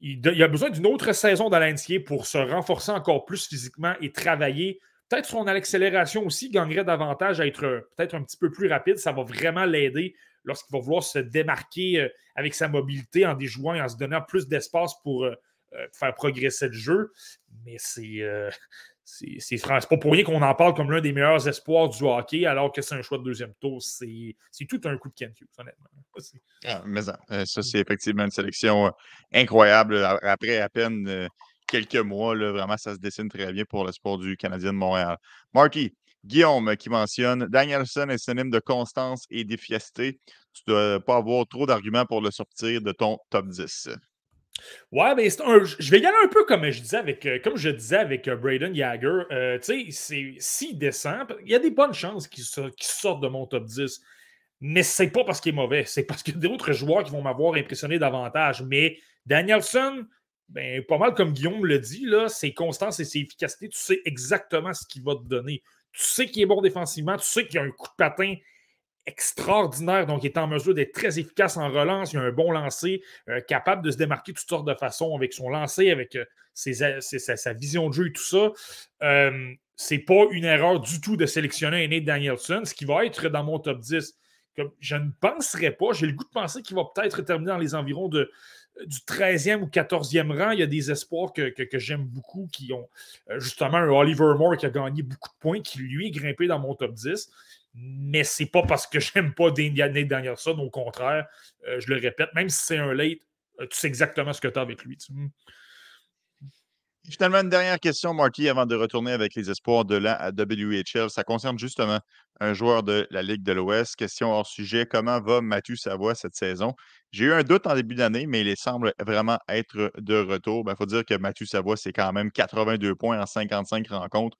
Speaker 3: il, a besoin d'une autre saison l'NCA pour se renforcer encore plus physiquement et travailler. Peut-être son accélération aussi gagnerait davantage à être peut-être un petit peu plus rapide. Ça va vraiment l'aider lorsqu'il va vouloir se démarquer euh, avec sa mobilité en déjouant et en se donnant plus d'espace pour euh, euh, faire progresser le jeu. Mais c'est c'est pas pour rien qu'on en parle comme l'un des meilleurs espoirs du hockey, alors que c'est un choix de deuxième tour. C'est tout un coup de Ken Hughes, honnêtement.
Speaker 1: Ah, mais ça, euh, ça c'est effectivement une sélection euh, incroyable. Après à peine euh, quelques mois, là, vraiment, ça se dessine très bien pour le sport du Canadien de Montréal. Marky, Guillaume qui mentionne Danielson est synonyme de constance et d'efficacité. Tu ne dois pas avoir trop d'arguments pour le sortir de ton top 10.
Speaker 3: Ouais, mais je vais y aller un peu comme je disais avec, euh, comme je disais avec euh, Braden Jagger. Euh, tu sais, s'il descend, il y a des bonnes chances qu'il sorte de mon top 10. Mais c'est pas parce qu'il est mauvais, c'est parce qu'il y a d'autres joueurs qui vont m'avoir impressionné davantage. Mais Danielson, ben, pas mal comme Guillaume le dit, là, ses constances et ses efficacités, tu sais exactement ce qu'il va te donner. Tu sais qu'il est bon défensivement, tu sais qu'il a un coup de patin extraordinaire, donc il est en mesure d'être très efficace en relance, il a un bon lancer, euh, capable de se démarquer de toutes sortes de façons avec son lancer, avec euh, sa, vision de jeu et tout ça. Euh, c'est pas une erreur du tout de sélectionner Nate Danielson, ce qui va être dans mon top 10. Comme, je ne penserais pas, j'ai le goût de penser qu'il va peut-être terminer dans les environs de, du 13e ou 14e rang. Il y a des espoirs que, que j'aime beaucoup qui ont justement un Oliver Moore qui a gagné beaucoup de points, qui lui est grimpé dans mon top 10 mais c'est pas parce que j'aime pas Nate Danielson, au contraire, euh, je le répète, même si c'est un late, tu sais exactement ce que tu as avec lui.
Speaker 1: Finalement, une dernière question, Marty, avant de retourner avec les espoirs de la WHL. Ça concerne justement un joueur de la Ligue de l'Ouest. Question hors sujet. Comment va Mathieu Savoie cette saison? J'ai eu un doute en début d'année, mais il semble vraiment être de retour. Il ben, faut dire que Mathieu Savoie, c'est quand même 82 points en 55 rencontres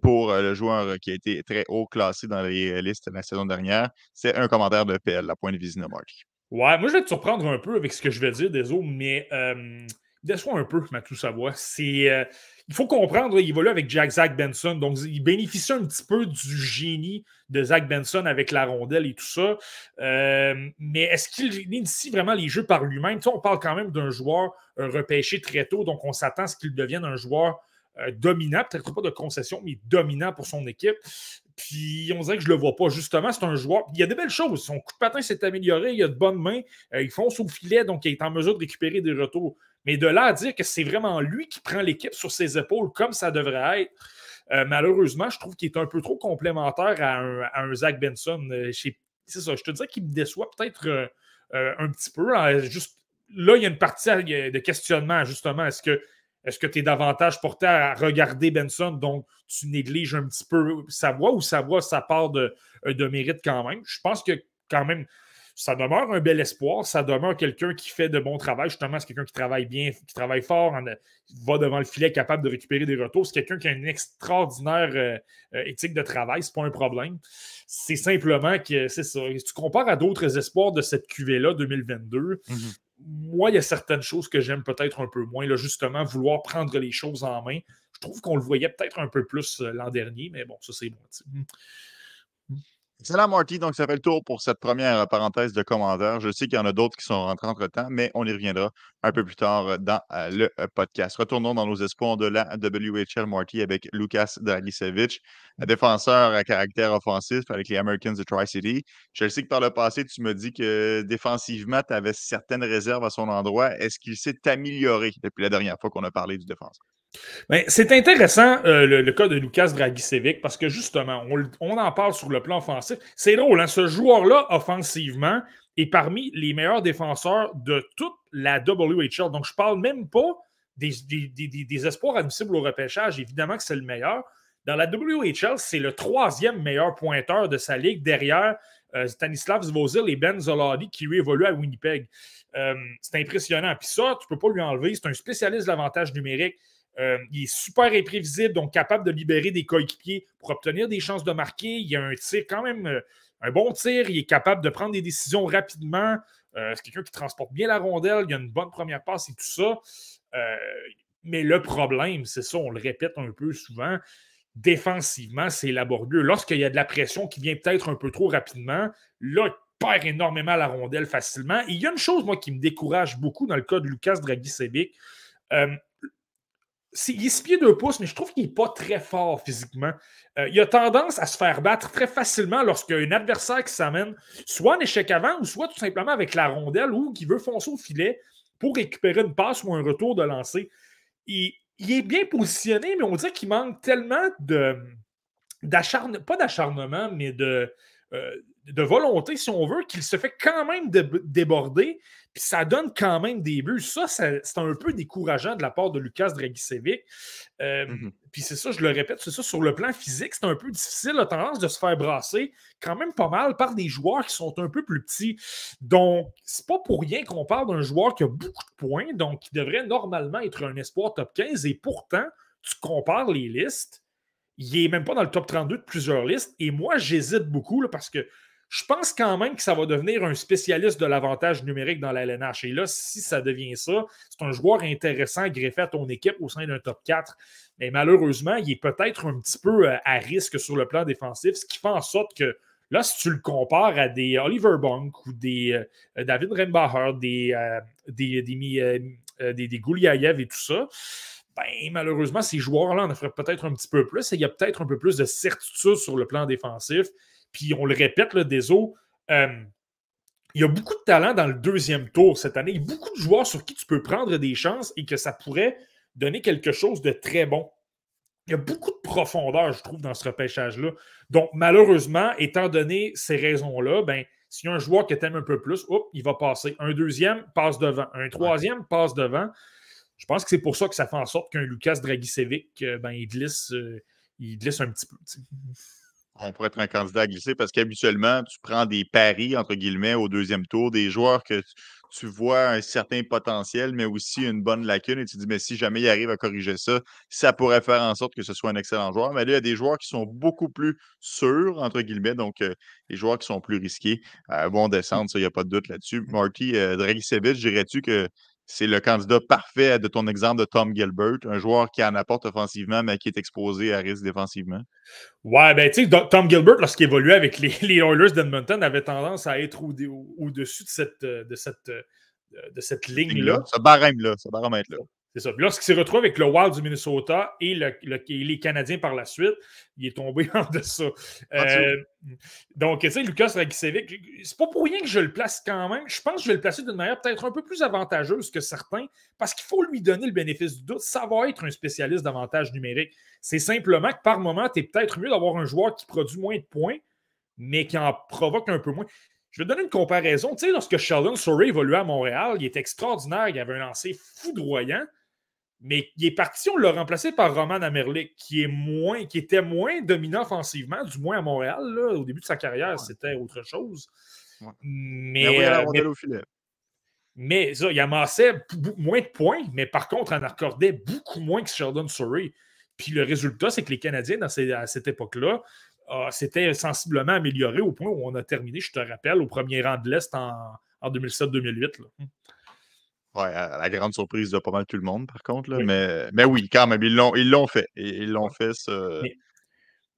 Speaker 1: pour euh, le joueur qui a été très haut classé dans les listes la saison dernière. C'est un commentaire de PL, la point de visite de Marty.
Speaker 3: Ouais, moi, je vais te surprendre un peu avec ce que je vais dire, désolé, mais. Euh déçoit un peu, Mathieu Savoie. C'est, euh, il faut comprendre, il évolue avec Jack Zach Benson, donc il bénéficie un petit peu du génie de Zach Benson avec la rondelle et tout ça. Euh, mais est-ce qu'il initie vraiment les jeux par lui-même? on parle quand même d'un joueur repêché très tôt, donc on s'attend à ce qu'il devienne un joueur euh, dominant, peut-être pas de concession, mais dominant pour son équipe. Puis on dirait que je le vois pas. Justement, c'est un joueur. Il y a des belles choses. Son coup de patin s'est amélioré, il a de bonnes mains, il fonce au filet, donc il est en mesure de récupérer des retours. Mais de là à dire que c'est vraiment lui qui prend l'équipe sur ses épaules comme ça devrait être, euh, malheureusement, je trouve qu'il est un peu trop complémentaire à un, Zach Benson. Euh, c'est ça, je te dis qu'il me déçoit peut-être euh, un petit peu. juste, là, il y a une partie de questionnement, justement. Est-ce que est-ce que tu es davantage porté à regarder Benson, donc tu négliges un petit peu sa voix ou sa voix, ça part de, de mérite quand même? Je pense que quand même, ça demeure un bel espoir. Ça demeure quelqu'un qui fait de bon travail. Justement, c'est quelqu'un qui travaille bien, qui travaille fort, va devant le filet, capable de récupérer des retours. C'est quelqu'un qui a une extraordinaire euh, euh, éthique de travail. C'est pas un problème. C'est simplement que c'est ça. Si tu compares à d'autres espoirs de cette QV-là 2022, mm-hmm. Moi, il y a certaines choses que j'aime peut-être un peu moins. Là, justement, vouloir prendre les choses en main. Je trouve qu'on le voyait peut-être un peu plus euh, l'an dernier, mais bon, ça, c'est bon.
Speaker 1: Excellent, Marty. Donc, ça fait le tour pour cette première euh, parenthèse de commentaires. Je sais qu'il y en a d'autres qui sont rentrés entre-temps, mais on y reviendra un peu plus tard euh, dans euh, le podcast. Retournons dans nos espoirs de la WHL, Marty, avec Lukas Dragicevic, défenseur à caractère offensif avec les Americans de Tri-City. Je sais que par le passé, tu me dis que défensivement, tu avais certaines réserves à son endroit. Est-ce qu'il s'est amélioré depuis la dernière fois qu'on a parlé du défenseur?
Speaker 3: Ben, c'est intéressant euh, le, cas de Lucas Dragicevic parce que justement, on, en parle sur le plan offensif. C'est drôle, hein, ce joueur-là, offensivement, est parmi les meilleurs défenseurs de toute la WHL. Donc, je ne parle même pas des, espoirs admissibles au repêchage. Évidemment que c'est le meilleur. Dans la WHL, c'est le troisième meilleur pointeur de sa ligue derrière euh, Stanislav Zvozil et Ben Zoladi qui lui évoluent à Winnipeg. Euh, c'est impressionnant. Puis ça, tu ne peux pas lui enlever. C'est un spécialiste de l'avantage numérique. Euh, il est super imprévisible, donc capable de libérer des coéquipiers pour obtenir des chances de marquer. Il a un tir quand même, euh, un bon tir. Il est capable de prendre des décisions rapidement. Euh, c'est quelqu'un qui transporte bien la rondelle. Il a une bonne première passe et tout ça. mais le problème, c'est ça, on le répète un peu souvent. Défensivement, c'est laborieux. Lorsqu'il y a de la pression qui vient peut-être un peu trop rapidement, là, il perd énormément la rondelle facilement. il y a une chose, moi, qui me décourage beaucoup dans le cas de Lucas Il est 6 pieds 2 pouces, mais je trouve qu'il n'est pas très fort physiquement. Euh, il a tendance à se faire battre très facilement lorsqu'il y a un adversaire qui s'amène, soit en échec avant, ou soit tout simplement avec la rondelle, ou qui veut foncer au filet pour récupérer une passe ou un retour de lancer. Il, est bien positionné, mais on dirait qu'il manque tellement d'acharnement, pas d'acharnement, mais euh, de volonté, si on veut, qu'il se fait quand même déborder, puis ça donne quand même des buts. Ça, c'est un peu décourageant de la part de Lucas Dragicevic. Euh, mmh puis c'est ça, je le répète, c'est ça, sur le plan physique, c'est un peu difficile, la tendance de se faire brasser quand même pas mal par des joueurs qui sont un peu plus petits. Donc, c'est pas pour rien qu'on parle d'un joueur qui a beaucoup de points, donc qui devrait normalement être un espoir top 15, et pourtant, tu compares les listes, il n'est même pas dans le top 32 de plusieurs listes, et moi, j'hésite beaucoup là, parce que je pense quand même que ça va devenir un spécialiste de l'avantage numérique dans la LNH. Et là, si ça devient ça, c'est un joueur intéressant greffé à ton équipe au sein d'un top 4. Mais malheureusement, il est peut-être un petit peu euh, à risque sur le plan défensif, ce qui fait en sorte que là, si tu le compares à des Oliver Bunk ou des euh, David Rembacher, des, euh, des, des, Gouliaev et tout ça, ben, malheureusement, ces joueurs-là en feraient peut-être un petit peu plus et il y a peut-être un peu plus de certitude sur le plan défensif. Puis on le répète, là, Deso, euh, il y a beaucoup de talent dans le deuxième tour cette année. Il y a beaucoup de joueurs sur qui tu peux prendre des chances et que ça pourrait donner quelque chose de très bon. Il y a beaucoup de profondeur, je trouve, dans ce repêchage-là. Donc, malheureusement, étant donné ces raisons-là, ben, S'il y a un joueur que tu aimes un peu plus, il va passer. Un deuxième, passe devant. Un troisième, passe devant. Je pense que c'est pour ça que ça fait en sorte qu'un Lucas Dragicevic, euh, ben, il, glisse, euh, il glisse un petit peu.
Speaker 1: On pourrait être un candidat à glisser parce qu'habituellement, tu prends des paris, entre guillemets, au deuxième tour, des joueurs que tu vois un certain potentiel, mais aussi une bonne lacune, et tu dis, mais si jamais il arrive à corriger ça, ça pourrait faire en sorte que ce soit un excellent joueur. Mais là, il y a des joueurs qui sont beaucoup plus sûrs, entre guillemets, donc euh, les joueurs qui sont plus risqués euh, vont descendre, ça, il n'y a pas de doute là-dessus. Marty, euh, Dragicevic, dirais-tu que c'est le candidat parfait de ton exemple de Tom Gilbert, un joueur qui en apporte offensivement, mais qui est exposé à risque défensivement?
Speaker 3: Ouais, ben tu sais, Tom Gilbert, lorsqu'il évoluait avec les, les Oilers d'Edmonton, avait tendance à être au-dessus de cette, de cette, de cette ligne-là.
Speaker 1: Ce barème-là, ce baromètre-là.
Speaker 3: C'est ça. Puis lorsqu'il s'est retrouvé avec le Wild du Minnesota et, les Canadiens par la suite, il est tombé en dessous. Euh, donc, tu sais, Lucas Ragicevic, c'est pas pour rien que je le place quand même. Je pense que je vais le placer d'une manière peut-être un peu plus avantageuse que certains, parce qu'il faut lui donner le bénéfice du doute. Ça va être un spécialiste d'avantage numérique. C'est simplement que par moment, tu es peut-être mieux d'avoir un joueur qui produit moins de points, mais qui en provoque un peu moins. Je vais te donner une comparaison. Tu sais, lorsque Sheldon Surrey évoluait à Montréal, il était extraordinaire, il avait un lancer foudroyant. Mais il est parti, on l'a remplacé par Roman Amerlik, qui, est moins, qui était moins dominant offensivement, du moins à Montréal. au début de sa carrière, c'était autre chose. Mais,
Speaker 1: euh,
Speaker 3: mais, ça, il amassait moins de points, mais par contre, en accordait beaucoup moins que Sheldon Surrey. Puis le résultat, c'est que les Canadiens, à cette époque-là, ah, s'étaient sensiblement améliorés au point où on a terminé, je te rappelle, au premier rang de l'Est en, en 2007-2008.
Speaker 1: Ouais, à la grande surprise de pas mal tout le monde, par contre. Là. Mais, mais oui, quand même, ils l'ont, ils l'ont fait. Ils l'ont fait, ce...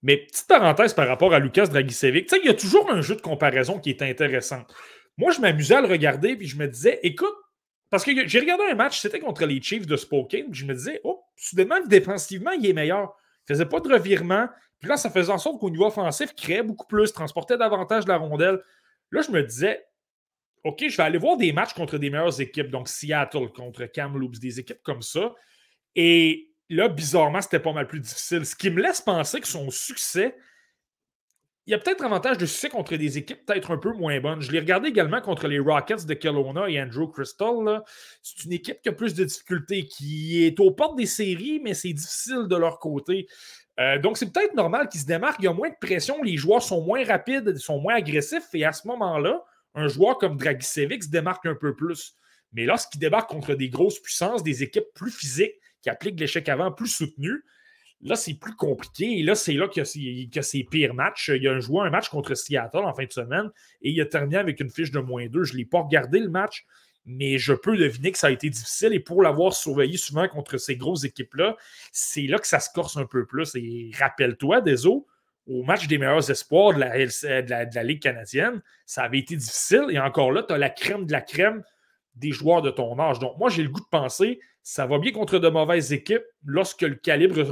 Speaker 3: mais, petite parenthèse par rapport à Lucas Dragicevic, il y a toujours un jeu de comparaison qui est intéressant. Moi, je m'amusais à le regarder, puis je me disais, écoute, parce que j'ai regardé un match, c'était contre les Chiefs de Spokane, puis je me disais, oh, soudainement, défensivement, il est meilleur. Il faisait pas de revirement. Puis là, ça faisait en sorte qu'au niveau offensif, il créait beaucoup plus, transportait davantage la rondelle. Là, je me disais, OK, je vais aller voir des matchs contre des meilleures équipes, donc Seattle contre Kamloops, des équipes comme ça. Et là, bizarrement, c'était pas mal plus difficile. Ce qui me laisse penser que son succès, il y a peut-être avantage de succès contre des équipes peut-être un peu moins bonnes. Je l'ai regardé également contre les Rockets de Kelowna et Andrew Crystal. C'est une équipe qui a plus de difficultés, qui est aux portes des séries, mais c'est difficile de leur côté. Euh, donc, c'est peut-être normal qu'ils se démarquent. Il y a moins de pression, les joueurs sont moins rapides, sont moins agressifs, et à ce moment-là, un joueur comme Dragicevic se démarque un peu plus. Mais lorsqu'il débarque contre des grosses puissances, des équipes plus physiques, qui appliquent l'échec avant, plus soutenu, là, c'est plus compliqué. Et là, c'est là a ses pires matchs. Il y a un joueur un match contre Seattle en fin de semaine et il a terminé avec une fiche de moins 2. Je ne l'ai pas regardé le match, mais je peux deviner que ça a été difficile. Et pour l'avoir surveillé souvent contre ces grosses équipes-là, c'est là que ça se corse un peu plus. Et rappelle-toi, Deso, au match des meilleurs espoirs de la, Ligue canadienne, ça avait été difficile. Et encore là, tu as la crème de la crème des joueurs de ton âge. Donc, moi, j'ai le goût de penser, ça va bien contre de mauvaises équipes. Lorsque le calibre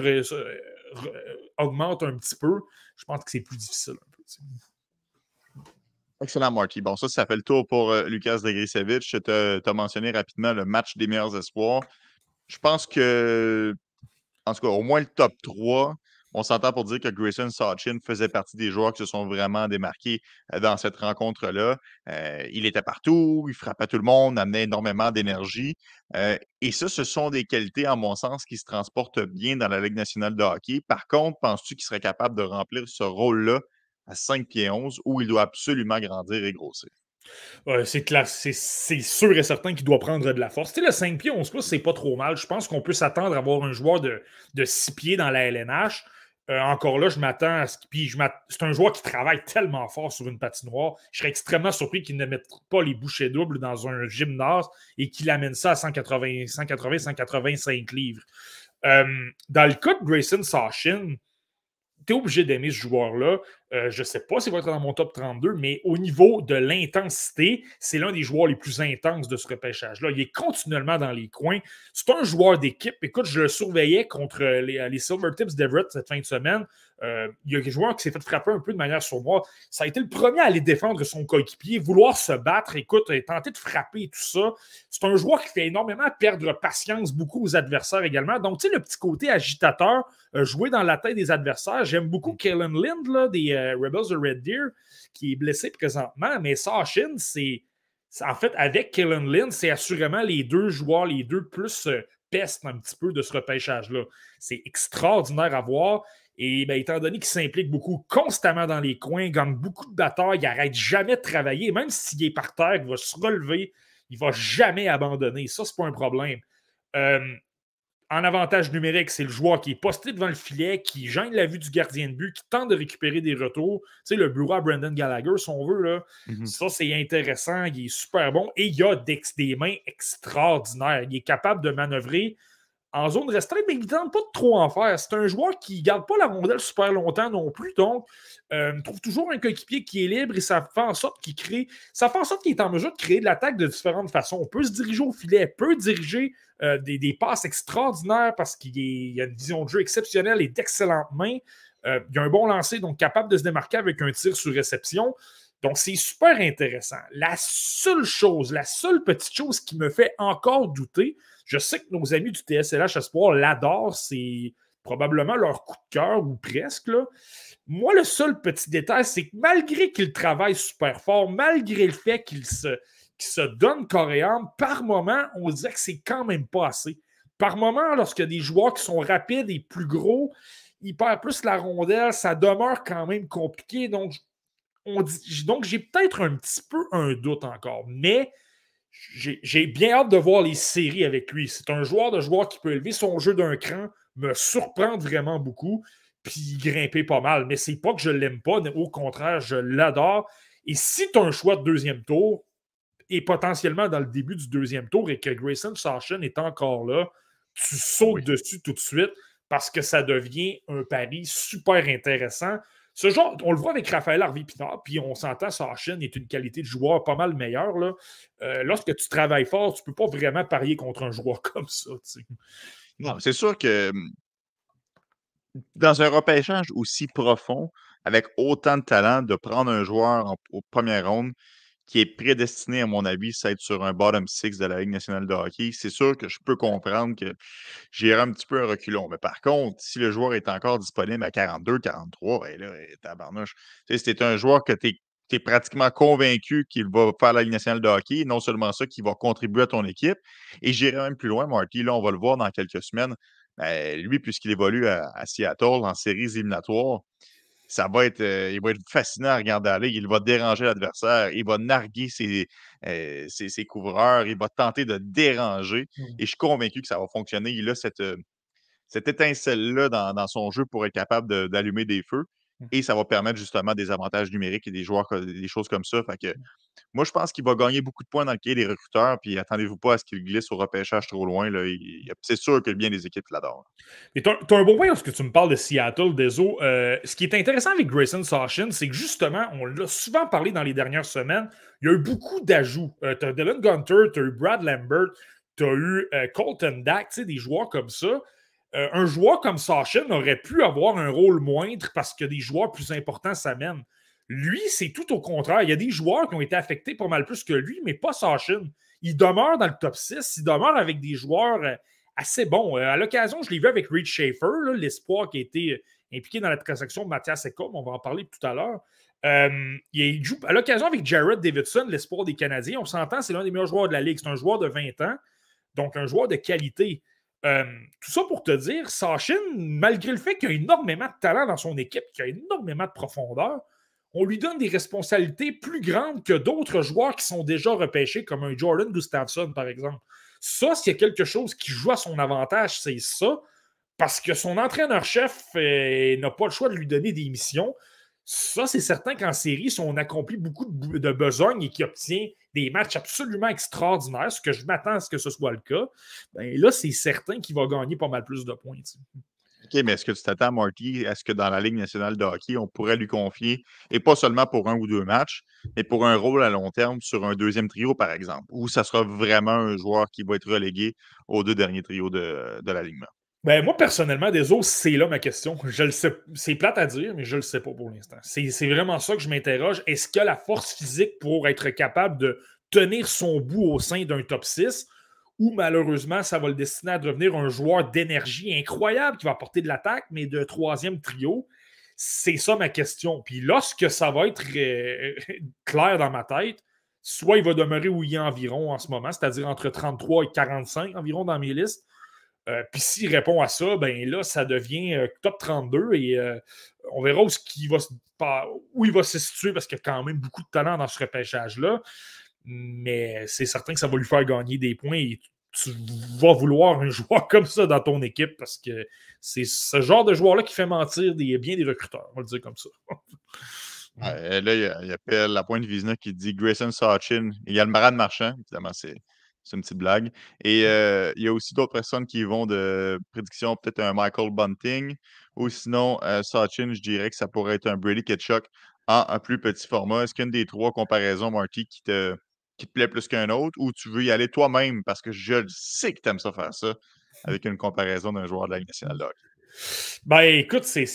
Speaker 3: augmente un petit peu, je pense que c'est plus difficile.
Speaker 1: Excellent, Marty. Bon, ça, ça fait le tour pour euh, Lucas Degricevic. Tu as mentionné rapidement le match des meilleurs espoirs. Je pense que, en tout cas, au moins le top 3, on s'entend pour dire que Grayson Sachin faisait partie des joueurs qui se sont vraiment démarqués euh, dans cette rencontre-là. Euh, il était partout, il frappait tout le monde, amenait énormément d'énergie. Euh, et ça, ce sont des qualités, en mon sens, qui se transportent bien dans la Ligue nationale de hockey. Par contre, penses-tu qu'il serait capable de remplir ce rôle-là à 5 pieds 11 où il doit absolument grandir et grossir?
Speaker 3: c'est clair, c'est sûr et certain qu'il doit prendre de la force. Tu sais, le 5 pieds 11 pouces, c'est pas trop mal. Je pense qu'on peut s'attendre à avoir un joueur de, de 6 pieds dans la LNH. Euh, encore là, je m'attends à ce Puis c'est un joueur qui travaille tellement fort sur une patinoire. Je serais extrêmement surpris qu'il ne mette pas les bouchées doubles dans un gymnase et qu'il amène ça à 180, 180 185 livres. Euh, dans le cas de Grayson Sachin, tu es obligé d'aimer ce joueur-là. Euh, je ne sais pas s'il va être dans mon top 32, mais au niveau de l'intensité, c'est l'un des joueurs les plus intenses de ce repêchage-là. Il est continuellement dans les coins. C'est un joueur d'équipe. Écoute, je le surveillais contre les, les Silver Tips d'Everett cette fin de semaine. Euh, il y a un joueur qui s'est fait frapper un peu de manière moi. Ça a été le premier à aller défendre son coéquipier, vouloir se battre, écoute, tenter de frapper et tout ça. C'est un joueur qui fait énormément perdre patience beaucoup aux adversaires également. Donc, tu sais, le petit côté agitateur, euh, jouer dans la tête des adversaires. J'aime beaucoup Kellen Lind là, des, Rebels de Red Deer, qui est blessé présentement. Mais Sachin, c'est. En fait, avec Kellen Lynn, c'est assurément les deux joueurs, les deux plus euh, pestent un petit peu de ce repêchage-là. C'est extraordinaire à voir. Et ben, étant donné qu'il s'implique beaucoup constamment dans les coins, gagne beaucoup de batailles, il n'arrête jamais de travailler, même s'il est par terre, il va se relever, il ne va jamais abandonner. Ça, ce n'est pas un problème. Euh, en avantage numérique, c'est le joueur qui est posté devant le filet, qui gêne la vue du gardien de but, qui tente de récupérer des retours. Tu sais, le bureau à Brandon Gallagher, si on veut, là, mm-hmm. ça, c'est intéressant. Il est super bon. Et il a des mains extraordinaires. Il est capable de manœuvrer en zone restreinte, mais il ne tente pas de trop en faire. C'est un joueur qui ne garde pas la rondelle super longtemps non plus. Donc, euh, trouve toujours un coéquipier qui est libre et ça fait en sorte qu'il crée. Ça fait en sorte qu'il est en mesure de créer de l'attaque de différentes façons. On peut se diriger au filet, peut diriger euh, des, passes extraordinaires parce qu'il a une vision de jeu exceptionnelle et d'excellentes mains. Euh, il a un bon lancer, donc capable de se démarquer avec un tir sur réception. Donc, c'est super intéressant. La seule chose, la seule petite chose qui me fait encore douter, je sais que nos amis du TSLH Espoir l'adorent, c'est probablement leur coup de cœur ou presque. Moi, le seul petit détail, c'est que malgré qu'il travaille super fort, malgré le fait qu'il se, se donne corps par moment, on dirait que c'est quand même pas assez. Par moment, lorsqu'il y a des joueurs qui sont rapides et plus gros, ils perdent plus la rondelle, ça demeure quand même compliqué. Donc, donc j'ai peut-être un petit peu un doute encore. Mais j'ai bien hâte de voir les séries avec lui. C'est un joueur de joueur qui peut élever son jeu d'un cran, me surprendre vraiment beaucoup, puis grimper pas mal. Mais c'est pas que je l'aime pas, au contraire, je l'adore. Et si tu as un choix de deuxième tour, et potentiellement dans le début du deuxième tour, et que Grayson Sashin est encore là, tu sautes dessus tout de suite parce que ça devient un pari super intéressant. Ce genre, on le voit avec Raphaël Harvey Pinard, puis on s'entend, Sachin est une qualité de joueur pas mal meilleure. Là. Euh, lorsque tu travailles fort, tu ne peux pas vraiment parier contre un joueur comme ça.
Speaker 1: C'est sûr que dans un repêchage aussi profond, avec autant de talent, de prendre un joueur en, au premier ronde, qui est prédestiné, à mon avis, à être sur un bottom six de la Ligue nationale de hockey, c'est sûr que je peux comprendre que j'irai un petit peu un reculon. Mais par contre, si le joueur est encore disponible à 42, 43, ben là, eh, c'est un joueur que tu es, pratiquement convaincu qu'il va faire la Ligue nationale de hockey, non seulement ça, qu'il va contribuer à ton équipe. Et j'irai même plus loin, Marty, là, on va le voir dans quelques semaines. Ben, lui, puisqu'il évolue à, à Seattle en séries éliminatoires, ça va être, euh, il va être fascinant à regarder aller. Il va déranger l'adversaire, il va narguer euh, ses, couvreurs, il va tenter de déranger. Mmh. Et je suis convaincu que ça va fonctionner. Il a cette, euh, cette étincelle-là dans, son jeu pour être capable d'allumer des feux. Mmh. Et ça va permettre justement des avantages numériques et des joueurs, des choses comme ça. Fait que, mmh. moi, je pense qu'il va gagner beaucoup de points dans le cahier des recruteurs. Puis attendez-vous pas à ce qu'il glisse au repêchage trop loin. C'est sûr que bien des équipes l'adorent.
Speaker 3: Et tu as, un bon point lorsque tu me parles de Seattle, des euh, ce qui est intéressant avec Grayson Sashin, c'est que justement, on l'a souvent parlé dans les dernières semaines, il y a eu beaucoup d'ajouts. Euh, tu as Dylan Gunter, tu as eu Brad Lambert, tu as eu euh, Colton Dack, des joueurs comme ça. Euh, un joueur comme Sachin aurait pu avoir un rôle moindre parce que des joueurs plus importants s'amènent. Lui, c'est tout au contraire. Il y a des joueurs qui ont été affectés pas mal plus que lui, mais pas Sachin. Il demeure dans le top 6, il demeure avec des joueurs euh, assez bons. Euh, à l'occasion, je l'ai vu avec Reed Schaefer, l'espoir qui a été impliqué dans la transaction de Mathias Ekholm, on va en parler tout à l'heure. il joue à l'occasion avec Jared Davidson, l'espoir des Canadiens. On s'entend, c'est l'un des meilleurs joueurs de la Ligue. C'est un joueur de 20 ans, donc un joueur de qualité. Euh, tout ça pour te dire, Sachin, malgré le fait qu'il a énormément de talent dans son équipe, qu'il a énormément de profondeur, on lui donne des responsabilités plus grandes que d'autres joueurs qui sont déjà repêchés, comme un Jordan Gustafsson, par exemple. Ça, s'il y a quelque chose qui joue à son avantage, c'est ça, parce que son entraîneur-chef euh, n'a pas le choix de lui donner des missions. Ça, c'est certain qu'en série, si on accomplit beaucoup de, besogne et qu'il obtient des matchs absolument extraordinaires, ce que je m'attends à ce que ce soit le cas, ben là, c'est certain qu'il va gagner pas mal plus de points.
Speaker 1: OK, mais est-ce que tu t'attends, Marty, est-ce que dans la Ligue nationale de hockey, on pourrait lui confier, et pas seulement pour un ou deux matchs, mais pour un rôle à long terme sur un deuxième trio, par exemple, ou ça sera vraiment un joueur qui va être relégué aux deux derniers trios de, de l'alignement?
Speaker 3: Ben, moi, personnellement, des autres, c'est là ma question. Je le sais. C'est plate à dire, mais je le sais pas pour l'instant. C'est vraiment ça que je m'interroge. Est-ce qu'il a la force physique pour être capable de tenir son bout au sein d'un top 6 ou malheureusement, ça va le destiner à devenir un joueur d'énergie incroyable qui va apporter de l'attaque, mais de troisième trio? c'est ça ma question. Puis lorsque ça va être euh, clair dans ma tête, soit il va demeurer où il est environ en ce moment, c'est-à-dire entre 33 et 45 environ dans mes listes. Euh, puis s'il répond à ça, ben là, ça devient euh, top 32 et on verra où, il va, se situer parce qu'il y a quand même beaucoup de talent dans ce repêchage-là. Mais c'est certain que ça va lui faire gagner des points et tu vas vouloir un joueur comme ça dans ton équipe parce que c'est ce genre de joueur-là qui fait mentir bien des recruteurs, on va le dire comme ça.
Speaker 1: là, il y, a, la pointe Vizna qui dit Grayson Sachin. Il y a le Marad Marchand, évidemment, c'est une petite blague. Et euh, il y a aussi d'autres personnes qui vont de prédiction, peut-être un Michael Bunting, ou sinon, euh, Sachin, je dirais que ça pourrait être un Brady Ketchuk en un plus petit format. Est-ce qu'une des trois comparaisons, Marty, qui te, qui te plaît plus qu'un autre ou tu veux y aller toi-même? Parce que je sais que tu aimes ça faire ça avec une comparaison d'un joueur de la Ligue nationale de
Speaker 3: Ben écoute, c'est,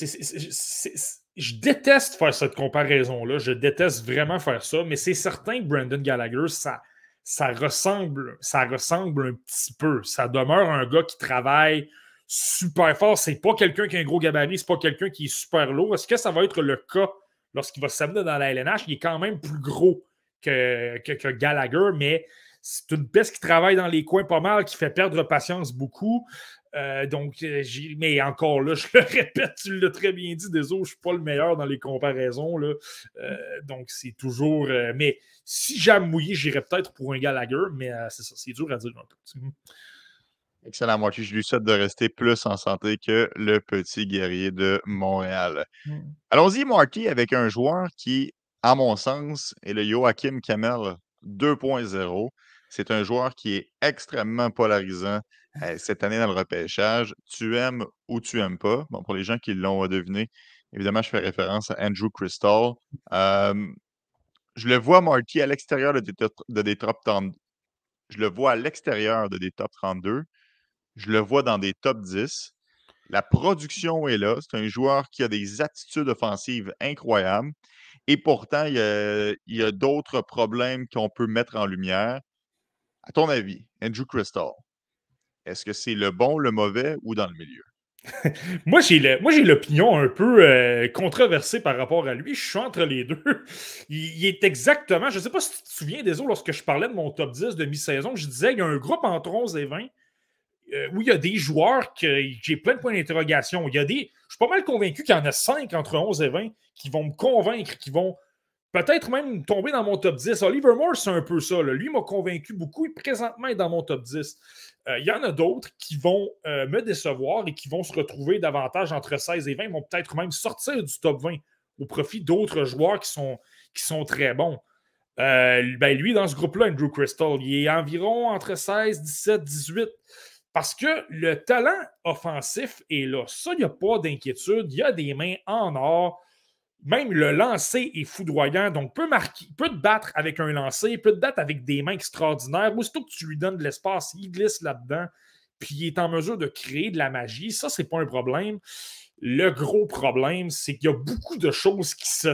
Speaker 3: je déteste faire cette comparaison-là. Je déteste vraiment faire ça, mais c'est certain que Brandon Gallagher, ça, ça, ressemble, ça ressemble un petit peu. Ça demeure un gars qui travaille super fort. C'est pas quelqu'un qui a un gros gabarit, c'est pas quelqu'un qui est super lourd. Est-ce que ça va être le cas lorsqu'il va s'amener dans la LNH? Il est quand même plus gros que, Gallagher, mais c'est une peste qui travaille dans les coins pas mal, qui fait perdre patience beaucoup. Euh, donc, euh, mais encore là, je le répète, tu l'as très bien dit, désolé, je ne suis pas le meilleur dans les comparaisons. Là. Euh, donc, c'est toujours. mais si j'aime mouillé, j'irais peut-être pour un Gallagher, mais c'est ça, c'est dur à dire un peu.
Speaker 1: Excellent, Marty. Je lui souhaite de rester plus en santé que le petit guerrier de Montréal. Hmm. Allons-y, Marty, avec un joueur qui à mon sens, est le Joachim Kamel 2.0. C'est un joueur qui est extrêmement polarisant cette année dans le repêchage. Tu aimes ou tu aimes pas? Bon, pour les gens qui l'ont deviné, évidemment, je fais référence à Andrew Crystal. je le vois, Marty, à l'extérieur de, de des top 32. Je le vois à l'extérieur de des top 32. Je le vois dans des top 10. La production est là. C'est un joueur qui a des attitudes offensives incroyables. Et pourtant, il y a, d'autres problèmes qu'on peut mettre en lumière. À ton avis, Andrew Crystal, est-ce que c'est le bon, le mauvais ou dans le milieu?
Speaker 3: moi, j'ai l'opinion un peu euh, controversée par rapport à lui. Je suis entre les deux. Il, est exactement, je ne sais pas si tu te souviens, des autres, lorsque je parlais de mon top 10 de mi-saison, je disais qu'il y a un groupe entre 11 et 20 euh, où il y a des joueurs que j'ai plein de points d'interrogation. Il y a des. Je suis pas mal convaincu qu'il y en a 5 entre 11 et 20 qui vont me convaincre, qui vont peut-être même tomber dans mon top 10. Oliver Moore, c'est un peu ça. Lui m'a convaincu beaucoup. Il présentement est dans mon top 10. Euh, il y en a d'autres qui vont euh, me décevoir et qui vont se retrouver davantage entre 16 et 20. Ils vont peut-être même sortir du top 20 au profit d'autres joueurs qui sont, qui sont très bons. ben lui, dans ce groupe-là, Andrew Crystal, il est environ entre 16, 17, 18. Parce que le talent offensif est là. Ça, il n'y a pas d'inquiétude. Il y a des mains en or. Même le lancer est foudroyant. Donc, peut, marquer, peut te battre avec un lancer, peut te battre avec des mains extraordinaires. Aussitôt que tu lui donnes de l'espace, il glisse là-dedans. Puis il est en mesure de créer de la magie. Ça, c'est pas un problème. Le gros problème, c'est qu'il y a beaucoup de choses qui se.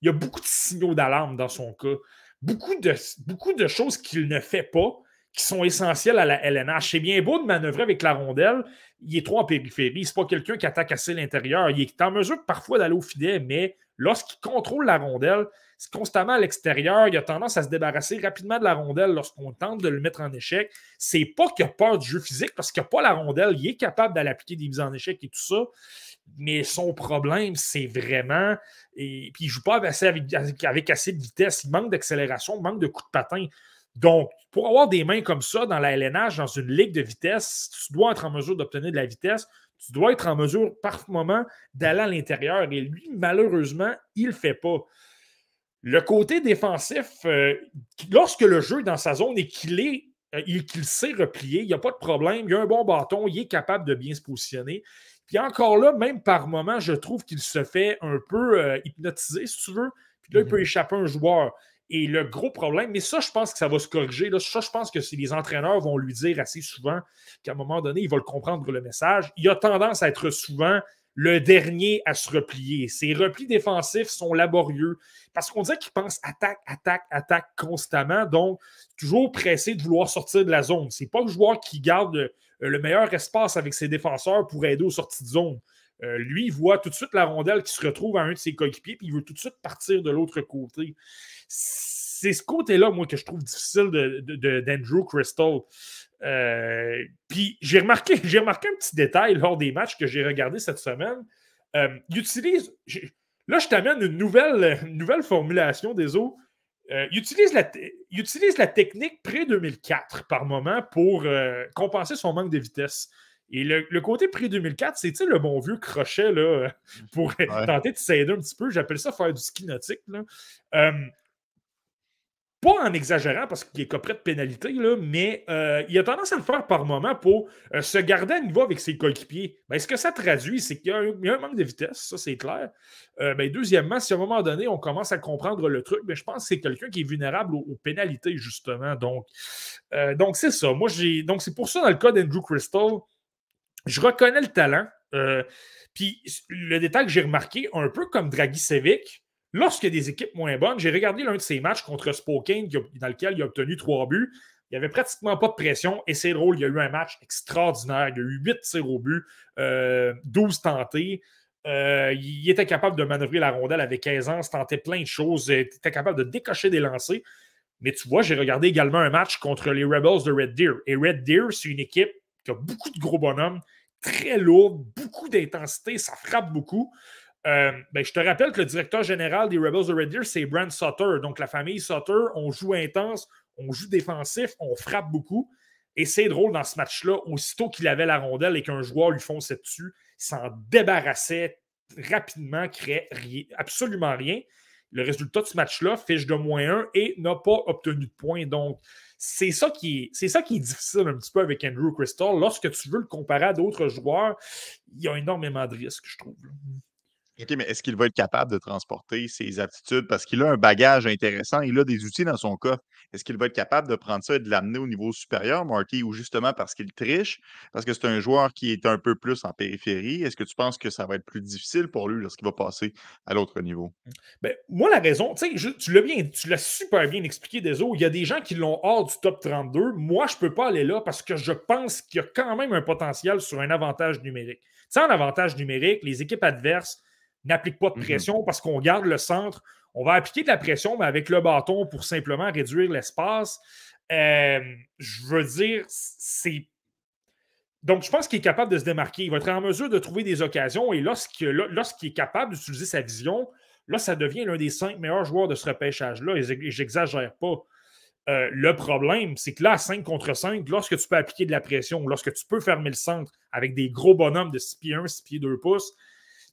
Speaker 3: Il y a beaucoup de signaux d'alarme dans son cas. Beaucoup de, beaucoup de choses qu'il ne fait pas qui sont essentiels à la LNH. C'est bien beau de manœuvrer avec la rondelle. Il est trop en périphérie. C'est pas quelqu'un qui attaque assez l'intérieur. Il est en mesure parfois d'aller au filet, mais lorsqu'il contrôle la rondelle, c'est constamment à l'extérieur. Il a tendance à se débarrasser rapidement de la rondelle lorsqu'on tente de le mettre en échec. C'est pas qu'il a peur du jeu physique parce qu'il n'a pas la rondelle. Il est capable d'aller appliquer des mises en échec et tout ça. Mais son problème, c'est vraiment. Et puis il joue pas avec, avec assez de vitesse. Il manque d'accélération, manque de coups de patin. Donc, pour avoir des mains comme ça dans la LNH, dans une ligue de vitesse, tu dois être en mesure d'obtenir de la vitesse. Tu dois être en mesure, par moment, d'aller à l'intérieur. Et lui, malheureusement, il ne le fait pas. Le côté défensif, euh, lorsque le jeu est dans sa zone et qu'il est euh, qu'il sait replier, il n'y a pas de problème, il a un bon bâton, il est capable de bien se positionner. Puis encore là, même par moment, je trouve qu'il se fait un peu euh, hypnotiser, si tu veux. Puis là, il peut mm-hmm. échapper un joueur. Et le gros problème, mais ça, je pense que ça va se corriger. Là. Ça, je pense que si les entraîneurs vont lui dire assez souvent qu'à un moment donné, il va le comprendre le message. Il a tendance à être souvent le dernier à se replier. Ses replis défensifs sont laborieux parce qu'on dirait qu'il pense attaque, attaque, attaque constamment. Donc, toujours pressé de vouloir sortir de la zone. C'est pas le joueur qui garde le meilleur espace avec ses défenseurs pour aider aux sorties de zone. Lui, il voit tout de suite la rondelle qui se retrouve à un de ses coéquipiers, puis il veut tout de suite partir de l'autre côté. C'est ce côté-là, moi, que je trouve difficile d'Andrew de, Crystal. puis j'ai remarqué, remarqué un petit détail lors des matchs que j'ai regardés cette semaine. il utilise. Là, je t'amène une nouvelle, formulation des eaux. Euh, il, utilise la, technique pré-2004 par moment pour euh, compenser son manque de vitesse. Et le, côté pré-2004, c'est le bon vieux crochet là, pour tenter de s'aider un petit peu? J'appelle ça faire du ski nautique. Là. Euh, pas en exagérant parce qu'il est copré de pénalité, là, mais euh, il a tendance à le faire par moment pour euh, se garder à niveau avec ses coéquipiers. Ben, ce que ça traduit, c'est qu'il y, a un manque de vitesse, ça c'est clair. Euh, ben, deuxièmement, si à un moment donné, on commence à comprendre le truc, ben, je pense que c'est quelqu'un qui est vulnérable aux, pénalités, justement. Donc, donc c'est ça. Moi, j'ai. Donc, c'est pour ça, dans le cas d'Andrew Crystal, je reconnais le talent. Puis le détail que j'ai remarqué, un peu comme Draghi Sevic, Lorsqu'il y a des équipes moins bonnes, j'ai regardé l'un de ses matchs contre Spokane dans lequel il a obtenu trois buts. Il n'y avait pratiquement pas de pression et c'est drôle, il y a eu un match extraordinaire. Il y a eu huit tirs au but, 12 euh, tentés. Euh, il était capable de manœuvrer la rondelle avec aisance, tentait plein de choses, il était capable de décocher des lancers. Mais tu vois, j'ai regardé également un match contre les Rebels de Red Deer. Et Red Deer, c'est une équipe qui a beaucoup de gros bonhommes, très lourde, beaucoup d'intensité, ça frappe beaucoup. Euh, ben, je te rappelle que le directeur général des Rebels de Red Deer, c'est Brent Sutter. Donc, la famille Sutter, on joue intense, on joue défensif, on frappe beaucoup. Et c'est drôle dans ce match-là, aussitôt qu'il avait la rondelle et qu'un joueur lui fonçait dessus, s'en débarrassait rapidement, créait absolument rien. Le résultat de ce match-là, fiche de moins 1 et n'a pas obtenu de points. Donc, c'est ça, qui est, c'est ça qui est difficile un petit peu avec Andrew Crystal. Lorsque tu veux le comparer à d'autres joueurs, il y a énormément de risques, je trouve.
Speaker 1: OK, mais est-ce qu'il va être capable de transporter ses aptitudes? Parce qu'il a un bagage intéressant, il a des outils dans son coffre. Est-ce qu'il va être capable de prendre ça et de l'amener au niveau supérieur, Marty, ou justement parce qu'il triche, parce que c'est un joueur qui est un peu plus en périphérie? Est-ce que tu penses que ça va être plus difficile pour lui lorsqu'il va passer à l'autre niveau?
Speaker 3: Ben, moi, la raison, tu l'as bien, tu l'as super bien expliqué, Deso. Il y a des gens qui l'ont hors du top 32. Moi, je ne peux pas aller là parce que je pense qu'il y a quand même un potentiel sur un avantage numérique. Sans avantage numérique, les équipes adverses n'applique pas de mhm. pression parce qu'on garde le centre. On va appliquer de la pression, mais avec le bâton pour simplement réduire l'espace. Euh, je veux dire, c'est. Donc, je pense qu'il est capable de se démarquer. Il va être en mesure de trouver des occasions et lorsqu'il est capable d'utiliser sa vision, là, ça devient l'un des cinq meilleurs joueurs de ce repêchage-là. Et j'exagère pas. Euh, le problème, c'est que là, 5 contre 5, lorsque tu peux appliquer de la pression, lorsque tu peux fermer le centre avec des gros bonhommes de 6 pieds 1, 6 pieds 2 pouces,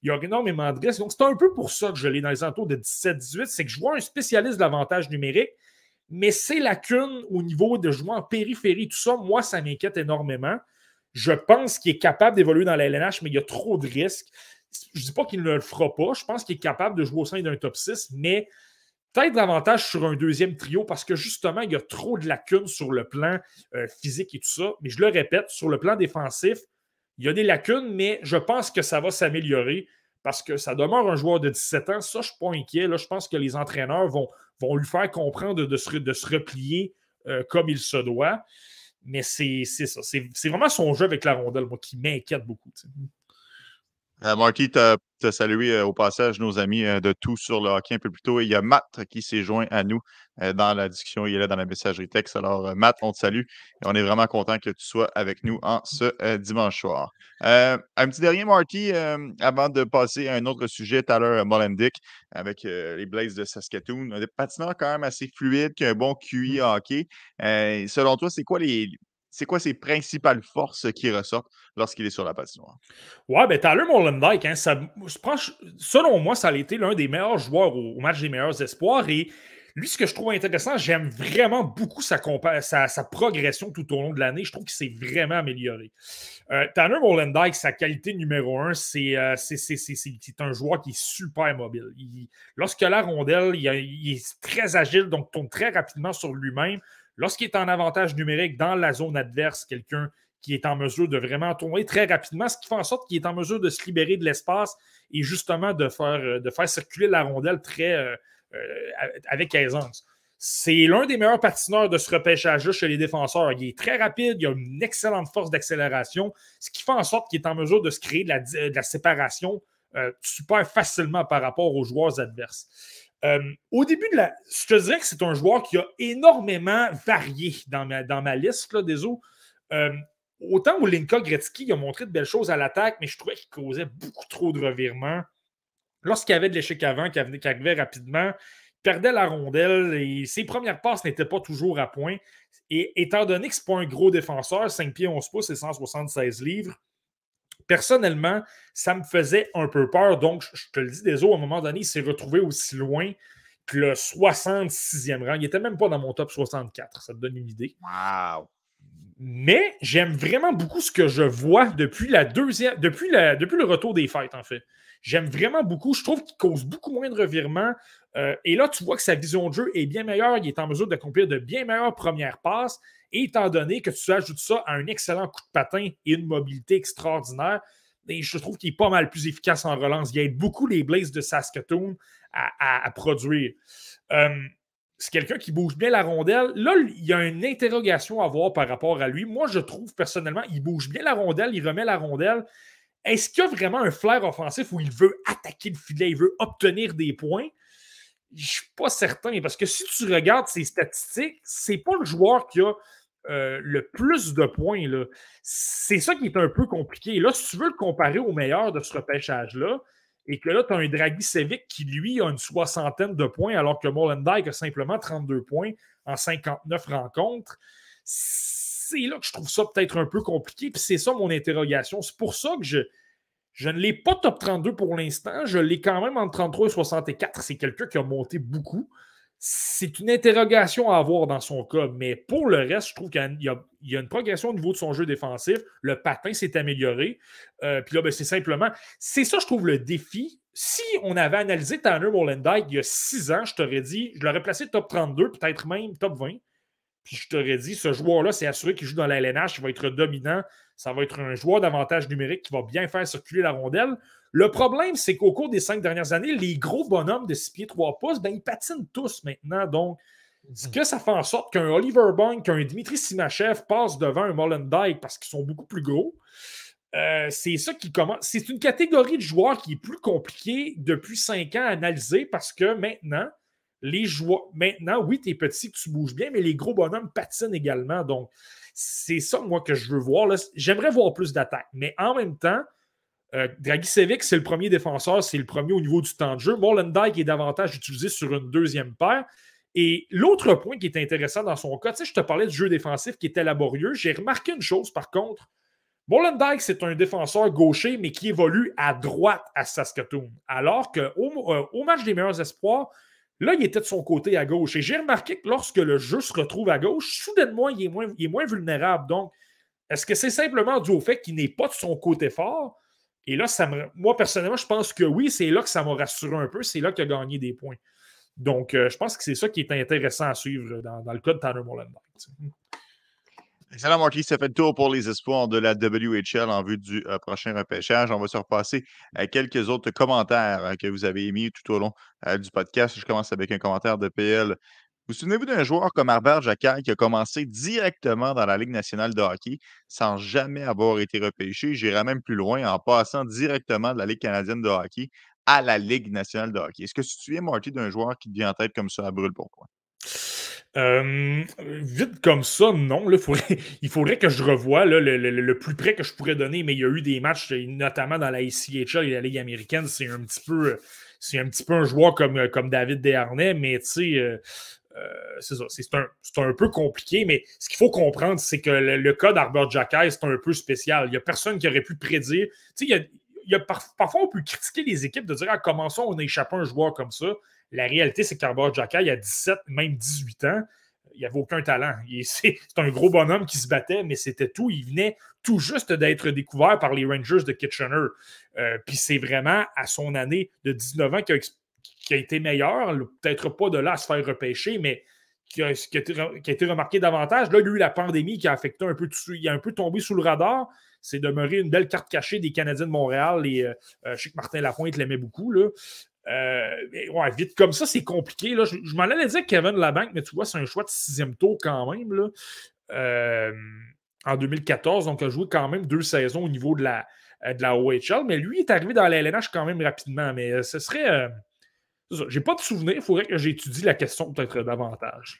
Speaker 3: il y a énormément de risques. Donc, c'est un peu pour ça que je l'ai dans les entours de 17-18. C'est que je vois un spécialiste de l'avantage numérique, mais ces lacunes au niveau de jouer en périphérie, tout ça, moi, ça m'inquiète énormément. Je pense qu'il est capable d'évoluer dans la LNH, mais il y a trop de risques. Je ne dis pas qu'il ne le fera pas. Je pense qu'il est capable de jouer au sein d'un top 6, mais peut-être davantage sur un deuxième trio parce que justement, il y a trop de lacunes sur le plan euh, physique et tout ça. Mais je le répète, sur le plan défensif, il y a des lacunes, mais je pense que ça va s'améliorer parce que ça demeure un joueur de 17 ans. Ça, je ne suis pas inquiet. Là, je pense que les entraîneurs vont, vont lui faire comprendre de, se, de se, replier euh, comme il se doit. Mais c'est ça. C'est vraiment son jeu avec la rondelle, moi, qui m'inquiète beaucoup.
Speaker 1: Euh, Marty, tu as, salué euh, au passage nos amis euh, de tout sur le hockey un peu plus tôt. il y a Matt qui s'est joint à nous dans la discussion. Il est là dans la messagerie texte. Alors, Matt, on te salue et on est vraiment content que tu sois avec nous en ce dimanche soir. un petit dernier, Marty, avant de passer à un autre sujet, tout à l'heure, Molendick, avec les Blazes de Saskatoon. Un patineur quand même assez fluide, qui a un bon QI mmh. hockey. selon toi, c'est quoi les, c'est quoi ses principales forces qui ressortent lorsqu'il est sur la patinoire?
Speaker 3: Ouais, ben Tyler Molendyke, hein, ça, selon moi, ça a été l'un des meilleurs joueurs au, match des meilleurs espoirs. Et lui, ce que je trouve intéressant, j'aime vraiment beaucoup sa, sa, progression tout au long de l'année. Je trouve qu'il s'est vraiment amélioré. Euh, Tanner Molendyke, sa qualité numéro un, euh, c'est un joueur qui est super mobile. Lorsqu'il a la rondelle, il, est très agile, donc tourne très rapidement sur lui-même. Lorsqu'il est en avantage numérique dans la zone adverse, quelqu'un qui est en mesure de vraiment tourner très rapidement, ce qui fait en sorte qu'il est en mesure de se libérer de l'espace et justement de faire, euh, circuler la rondelle euh, euh, avec aisance. C'est l'un des meilleurs patineurs de ce repêchage-là chez les défenseurs. Il est très rapide, il a une excellente force d'accélération, ce qui fait en sorte qu'il est en mesure de se créer de la, séparation super facilement par rapport aux joueurs adverses. Euh, au début de la. Je te dirais que c'est un joueur qui a énormément varié dans ma, dans ma liste là, des. Euh, autant où Linka Gretzky a montré de belles choses à l'attaque, mais je trouvais qu'il causait beaucoup trop de revirements. Lorsqu'il y avait de l'échec avant, qui arrivait rapidement, perdait la rondelle et ses premières passes n'étaient pas toujours à point. Et étant donné que ce n'est pas un gros défenseur, 5 pieds 11 pouces et 176 livres, personnellement, ça me faisait un peu peur. Donc, je te le dis, des à un moment donné, il s'est retrouvé aussi loin que le 66e rang. Il n'était même pas dans mon top 64. Ça te donne une idée.
Speaker 1: Wow!
Speaker 3: Mais j'aime vraiment beaucoup ce que je vois depuis la deuxième, depuis, la, depuis le retour des fêtes, en fait. J'aime vraiment beaucoup. Je trouve qu'il cause beaucoup moins de revirements. Euh, et là, tu vois que sa vision de jeu est bien meilleure. Il est en mesure d'accomplir de bien meilleures premières passes. Et étant donné que tu ajoutes ça à un excellent coup de patin et une mobilité extraordinaire, ben, je trouve qu'il est pas mal plus efficace en relance. Il aide beaucoup les Blaze de Saskatoon à, produire. Euh, c'est quelqu'un qui bouge bien la rondelle. Là, il y a une interrogation à voir par rapport à lui. Moi, je trouve personnellement, il bouge bien la rondelle, il remet la rondelle. Est-ce qu'il y a vraiment un flair offensif où il veut attaquer le filet, il veut obtenir des points? Je ne suis pas certain parce que si tu regardes ses statistiques, c'est pas le joueur qui a euh, le plus de points. C'est ça qui est un peu compliqué. là, si tu veux le comparer au meilleur de ce repêchage-là, et que là, tu as un Dragicevic qui, lui, a une soixantaine de points, alors que Molendyk a simplement 32 points en 59 rencontres. C'est là que je trouve ça peut-être un peu compliqué, puis c'est ça mon interrogation. C'est pour ça que je, je ne l'ai pas top 32 pour l'instant. Je l'ai quand même entre 33 et 64. C'est quelqu'un qui a monté beaucoup c'est une interrogation à avoir dans son cas. Mais pour le reste, je trouve qu'il y, a une progression au niveau de son jeu défensif. Le patin s'est amélioré. Euh, puis là, ben, c'est simplement. C'est ça, je trouve, le défi. Si on avait analysé Tanner Molendyke il y a six ans, je t'aurais dit, je l'aurais placé top 32, peut-être même top 20. Puis je t'aurais dit, ce joueur-là, c'est assuré qu'il joue dans la LNH, il va être dominant. Ça va être un joueur d'avantage numérique qui va bien faire circuler la rondelle. Le problème, c'est qu'au cours des cinq dernières années, les gros bonhommes de 6 pieds 3 pouces, ben, ils patinent tous maintenant. Donc, ce que ça fait en sorte qu'un Oliver Bunk, qu'un Dimitri Simachev passe devant un Molendyke parce qu'ils sont beaucoup plus gros. Euh, c'est ça qui commence. C'est une catégorie de joueurs qui est plus compliquée depuis cinq ans à analyser parce que maintenant, les joueurs. Maintenant, oui, tu es petit, tu bouges bien, mais les gros bonhommes patinent également. Donc, c'est ça, moi, que je veux voir. J'aimerais voir plus d'attaques. Mais en même temps, euh, Dragicevic, c'est le premier défenseur, c'est le premier au niveau du temps de jeu. Molendyk est davantage utilisé sur une deuxième paire. Et l'autre point qui est intéressant dans son cas, tu sais, je te parlais du jeu défensif qui était laborieux. J'ai remarqué une chose, par contre. Molendyk, c'est un défenseur gaucher, mais qui évolue à droite à Saskatoon. Alors qu'au euh, match des meilleurs espoirs, là, il était de son côté à gauche. Et j'ai remarqué que lorsque le jeu se retrouve à gauche, soudainement, il est moins, vulnérable. Donc, est-ce que c'est simplement dû au fait qu'il n'est pas de son côté fort? Et là, ça moi, personnellement, je pense que oui, c'est là que ça m'a rassuré un peu. C'est là qu'il a gagné des points. Donc, euh, je pense que c'est ça qui est intéressant à suivre dans, le cas de Tanner Molenbeek.
Speaker 1: Excellent, Marquis. Ça fait le tour pour les espoirs de la WHL en vue du euh, prochain repêchage. On va se repasser à quelques autres commentaires euh, que vous avez émis tout au long du podcast. Je commence avec un commentaire de PL vous souvenez-vous d'un joueur comme Arbert Jacquard qui a commencé directement dans la Ligue nationale de hockey sans jamais avoir été repêché? J'irais même plus loin en passant directement de la Ligue canadienne de hockey à la Ligue nationale de hockey. Est-ce que tu te souviens, Marty, d'un joueur qui te vient en tête comme ça à brûle pour toi?
Speaker 3: Vite comme ça, non. il faudrait que je revoie le, plus près que je pourrais donner, mais il y a eu des matchs, notamment dans la ICHL et la Ligue américaine. C'est un petit peu. Un petit peu un joueur comme, comme David Desharnais, mais tu sais, euh, euh, c'est ça. C'est un, peu compliqué, mais ce qu'il faut comprendre, c'est que le, cas d'Arbor Jacky, c'est un peu spécial. Il n'y a personne qui aurait pu prédire. Tu sais, il y a, parfois, on peut critiquer les équipes de dire ah, comment on a échappé un joueur comme ça. La réalité, c'est qu'Arbor Jacky, il a 17, même 18 ans, il avait aucun talent. C'est un gros bonhomme qui se battait, mais c'était tout. Il venait tout juste d'être découvert par les Rangers de Kitchener. Euh, puis c'est vraiment à son année de 19 ans qu'il a a été meilleur, peut-être pas de là à se faire repêcher, mais qui a, été, remarqué davantage. Là, lui, la pandémie qui a affecté un peu, il a un peu tombé sous le radar. C'est demeuré une belle carte cachée des Canadiens de Montréal. Euh, euh, je sais que Martin Lapointe l'aimait beaucoup. Ouais, vite comme ça, c'est compliqué. Là. Je, m'en allais dire Kevin Labanque, mais tu vois, c'est un choix de sixième tour quand même. Là. en 2014, donc a joué quand même deux saisons au niveau de la, de la OHL, mais lui est arrivé dans la LNH quand même rapidement. Mais ce serait. J'ai pas de souvenir, il faudrait que j'étudie la question peut-être davantage.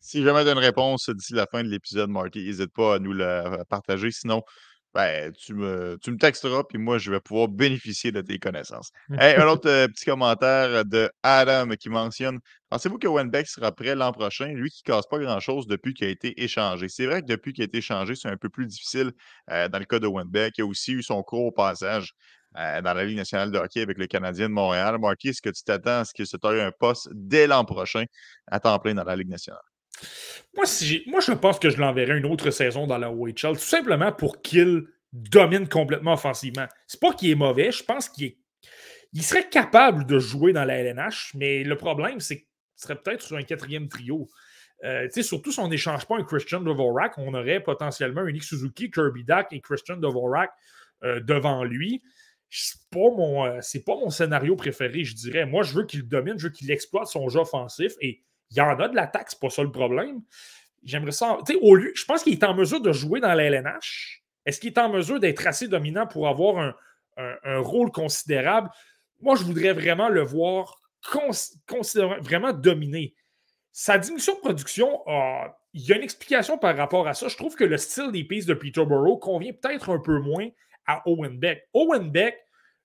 Speaker 1: si jamais tu une réponse d'ici la fin de l'épisode, Marty, n'hésite pas à nous la partager. Sinon, ben, tu me, tu me texteras, puis moi, je vais pouvoir bénéficier de tes connaissances. un autre euh, petit commentaire de Adam qui mentionne Pensez-vous que Wenbeck sera prêt l'an prochain, lui qui ne casse pas grand-chose depuis qu'il a été échangé C'est vrai que depuis qu'il a été échangé, c'est un peu plus difficile euh, dans le cas de Wenbeck. Il a aussi eu son court passage euh, dans la Ligue nationale de hockey avec le Canadien de Montréal. Marky, est-ce que tu t'attends à ce qu'il se taille un poste dès l'an prochain à temps plein dans la Ligue nationale?
Speaker 3: Moi, moi, je pense que je l'enverrai une autre saison dans la OHL, tout simplement pour qu'il domine complètement offensivement. C'est pas qu'il est mauvais, je pense qu'il il serait capable de jouer dans la LNH, mais le problème, c'est qu'il serait peut-être sur un quatrième trio. Euh, surtout si on n'échange pas un Christian Dvorak, on aurait potentiellement un Nick Suzuki, Kirby Duck et Christian Dvorak euh, devant lui. C'est pas, mon, euh, pas mon scénario préféré, je dirais. Moi, je veux qu'il domine, je veux qu'il exploite son jeu offensif et il y en a de l'attaque, c'est pas ça le problème. J'aimerais ça. Au lieu, je pense qu'il est en mesure de jouer dans la LNH. Est-ce qu'il est en mesure d'être assez dominant pour avoir un, rôle considérable? Moi, je voudrais vraiment le voir vraiment dominer. Sa diminution de production, il y a une explication par rapport à ça. Je trouve que le style des pistes de Peterborough convient peut-être un peu moins à Owen Beck. Owen Beck,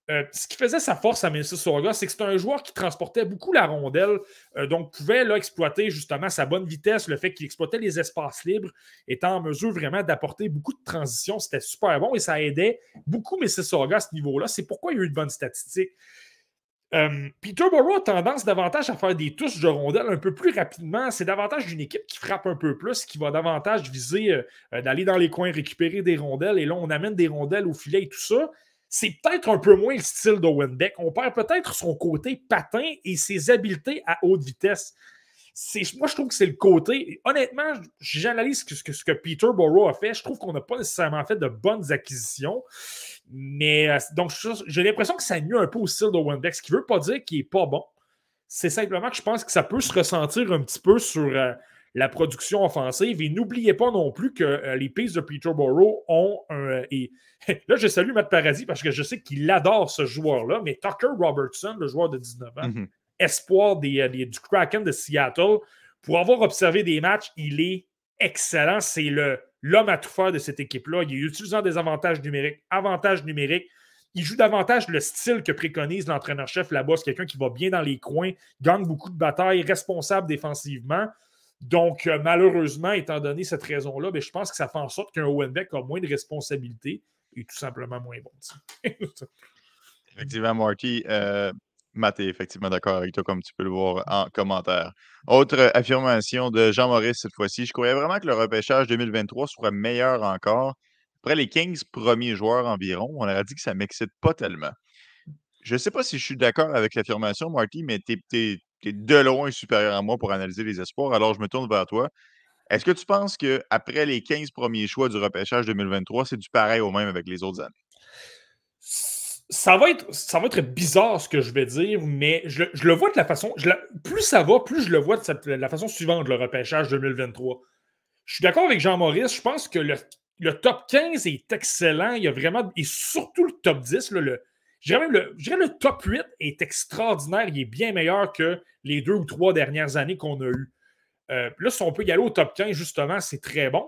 Speaker 3: euh, ce qui faisait sa force à Mississauga, c'est que c'était un joueur qui transportait beaucoup la rondelle, euh, donc pouvait exploiter justement sa bonne vitesse, le fait qu'il exploitait les espaces libres, étant en mesure vraiment d'apporter beaucoup de transitions. C'était super bon et ça aidait beaucoup Mississauga à ce niveau-là. C'est pourquoi il y a eu de bonnes statistiques. Euh, Peterborough a tendance davantage à faire des touches de rondelle un peu plus rapidement. C'est davantage d'une équipe qui frappe un peu plus, qui va davantage viser d'aller dans les coins récupérer des rondelles. Et là, on amène des rondelles au filet et tout ça c'est peut-être un peu moins le style d'Owen Beck. On perd peut-être son côté patin et ses habiletés à haute vitesse. Moi, je trouve que c'est le côté. Honnêtement, j'analyse ce que, ce Peter a fait. Je trouve qu'on n'a pas nécessairement fait de bonnes acquisitions. Mais euh, donc, j'ai l'impression que ça nuit un peu au style d'Owen Beck, ce qui ne veut pas dire qu'il n'est pas bon. C'est simplement que je pense que ça peut se ressentir un petit peu sur. Euh, la production offensive. Et n'oubliez pas non plus que euh, les Pays de Peterborough ont un. Euh, et, là, je salue Matt Paradis parce que je sais qu'il adore ce joueur-là, mais Tucker Robertson, le joueur de 19 ans, mhm. espoir euh, des, du Kraken de Seattle, pour avoir observé des matchs, il est excellent. C'est l'homme à tout faire de cette équipe-là. Il est utilisant des avantages numériques, avantages numériques. Il joue davantage le style que préconise l'entraîneur-chef là-bas. C'est quelqu'un qui va bien dans les coins, gagne beaucoup de batailles, responsable défensivement. Donc, euh, malheureusement, étant donné cette raison-là, ben, je pense que ça fait en sorte qu'un Owen Beck a moins de responsabilités et tout simplement moins bon.
Speaker 1: effectivement, Marty. Euh, Matt est effectivement d'accord avec toi, comme tu peux le voir en commentaire. Autre affirmation de Jean-Maurice cette fois-ci. Je croyais vraiment que le repêchage 2023 serait meilleur encore. Après les 15 premiers joueurs environ, on aurait dit que ça ne m'excite pas tellement. Je ne sais pas si je suis d'accord avec l'affirmation, Marty, mais tu es, qui est de loin supérieur à moi pour analyser les espoirs. Alors, je me tourne vers toi. Est-ce que tu penses qu'après les 15 premiers choix du repêchage 2023, c'est du pareil au même avec les autres années?
Speaker 3: Ça va, être, ça va être bizarre ce que je vais dire, mais je, le vois de la façon. plus ça va, plus je le vois de, la façon suivante, le repêchage 2023. Je suis d'accord avec Jean-Maurice. Je pense que le, top 15 est excellent. Il y a vraiment. Et surtout le top 10, le, je dirais même le, le top 8 est extraordinaire. Il est bien meilleur que les deux ou trois dernières années qu'on a eues. Euh, là, si on peut y aller au top 15, justement, c'est très bon.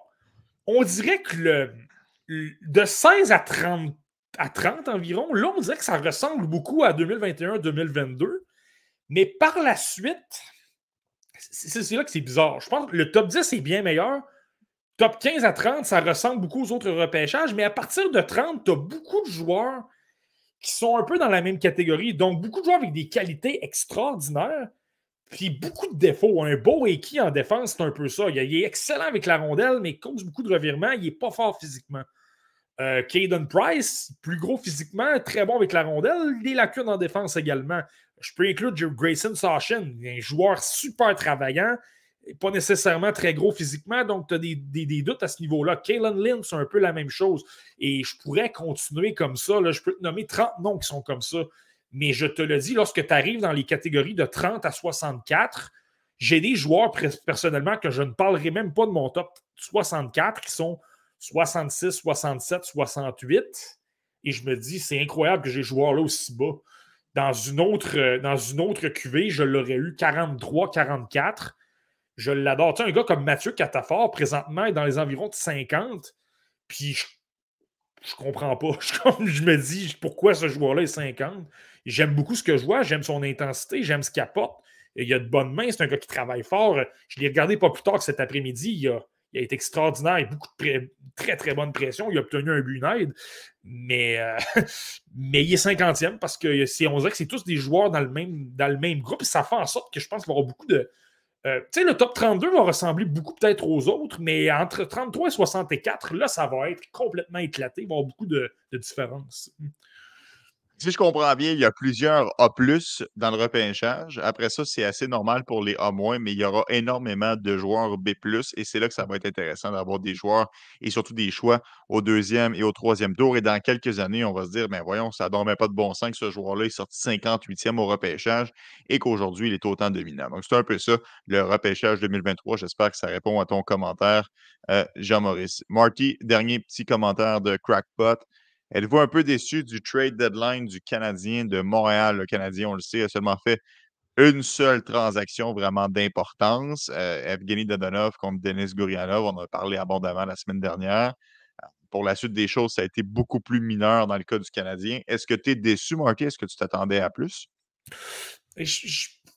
Speaker 3: On dirait que de 16 à 30, à 30 environ, là, on dirait que ça ressemble beaucoup à 2021-2022. Mais par la suite, c'est là que c'est bizarre. Je pense que le top 10 est bien meilleur. Top 15 à 30, ça ressemble beaucoup aux autres repêchages, mais à partir de 30, tu as beaucoup de joueurs qui sont un peu dans la même catégorie. Donc, beaucoup de joueurs avec des qualités extraordinaires, puis beaucoup de défauts. Un beau qui en défense, c'est un peu ça. Il est excellent avec la rondelle, mais cause beaucoup de revirements, il n'est pas fort physiquement. Euh, Caden Price, plus gros physiquement, très bon avec la rondelle, des lacunes en défense également. Je peux inclure Grayson Sashin, un joueur super travaillant, pas nécessairement très gros physiquement, donc tu as des, doutes à ce niveau-là. Kalen Lynn, c'est un peu la même chose. Et je pourrais continuer comme ça. Là, je peux te nommer 30 noms qui sont comme ça. Mais je te le dis, lorsque tu arrives dans les catégories de 30 à 64, j'ai des joueurs personnellement que je ne parlerai même pas de mon top 64 qui sont 66, 67, 68. Et je me dis, c'est incroyable que j'ai joueur là aussi bas. Dans une autre, euh, dans une autre je l'aurais eu 43, 44. Je l'adore. Tu un gars comme Mathieu Catafort, présentement, est dans les environs de 50. Puis je, je comprends pas. Je, je, me dis pourquoi ce joueur-là est 50. J'aime beaucoup ce que je vois, j'aime son intensité, j'aime ce qu'il apporte. Il a de bonnes mains, c'est un gars qui travaille fort. Je l'ai regardé pas plus tard que cet après-midi. Il a, il a été extraordinaire, beaucoup de très, très bonne pression. Il a obtenu un but aide, mais, euh, mais il est 50e parce que si on dirait que c'est tous des joueurs dans le même, dans le même groupe. Ça fait en sorte que je pense qu'il y aura beaucoup de. Euh, tu sais, le top 32 va ressembler beaucoup peut-être aux autres, mais entre 33 et 64, là, ça va être complètement éclaté. Il va y avoir beaucoup de, de différences
Speaker 1: si je comprends bien, il y a plusieurs A dans le repêchage. Après ça, c'est assez normal pour les A-, mais il y aura énormément de joueurs B, et c'est là que ça va être intéressant d'avoir des joueurs et surtout des choix au deuxième et au troisième tour. Et dans quelques années, on va se dire, ben voyons, ça ne dormait pas de bon sens que ce joueur-là est sorti 58e au repêchage et qu'aujourd'hui, il est autant dominant. Donc, c'est un peu ça, le repêchage 2023. J'espère que ça répond à ton commentaire, euh, Jean-Maurice. Marty, dernier petit commentaire de Crackpot. Êtes-vous un peu déçu du trade deadline du Canadien de Montréal? Le Canadien, on le sait, a seulement fait une seule transaction vraiment d'importance. Euh, Evgeny Dodonov contre Denis Gourianov, on en a parlé abondamment la semaine dernière. Pour la suite des choses, ça a été beaucoup plus mineur dans le cas du Canadien. Est-ce que tu es déçu, Marty? Est-ce que tu t'attendais à plus?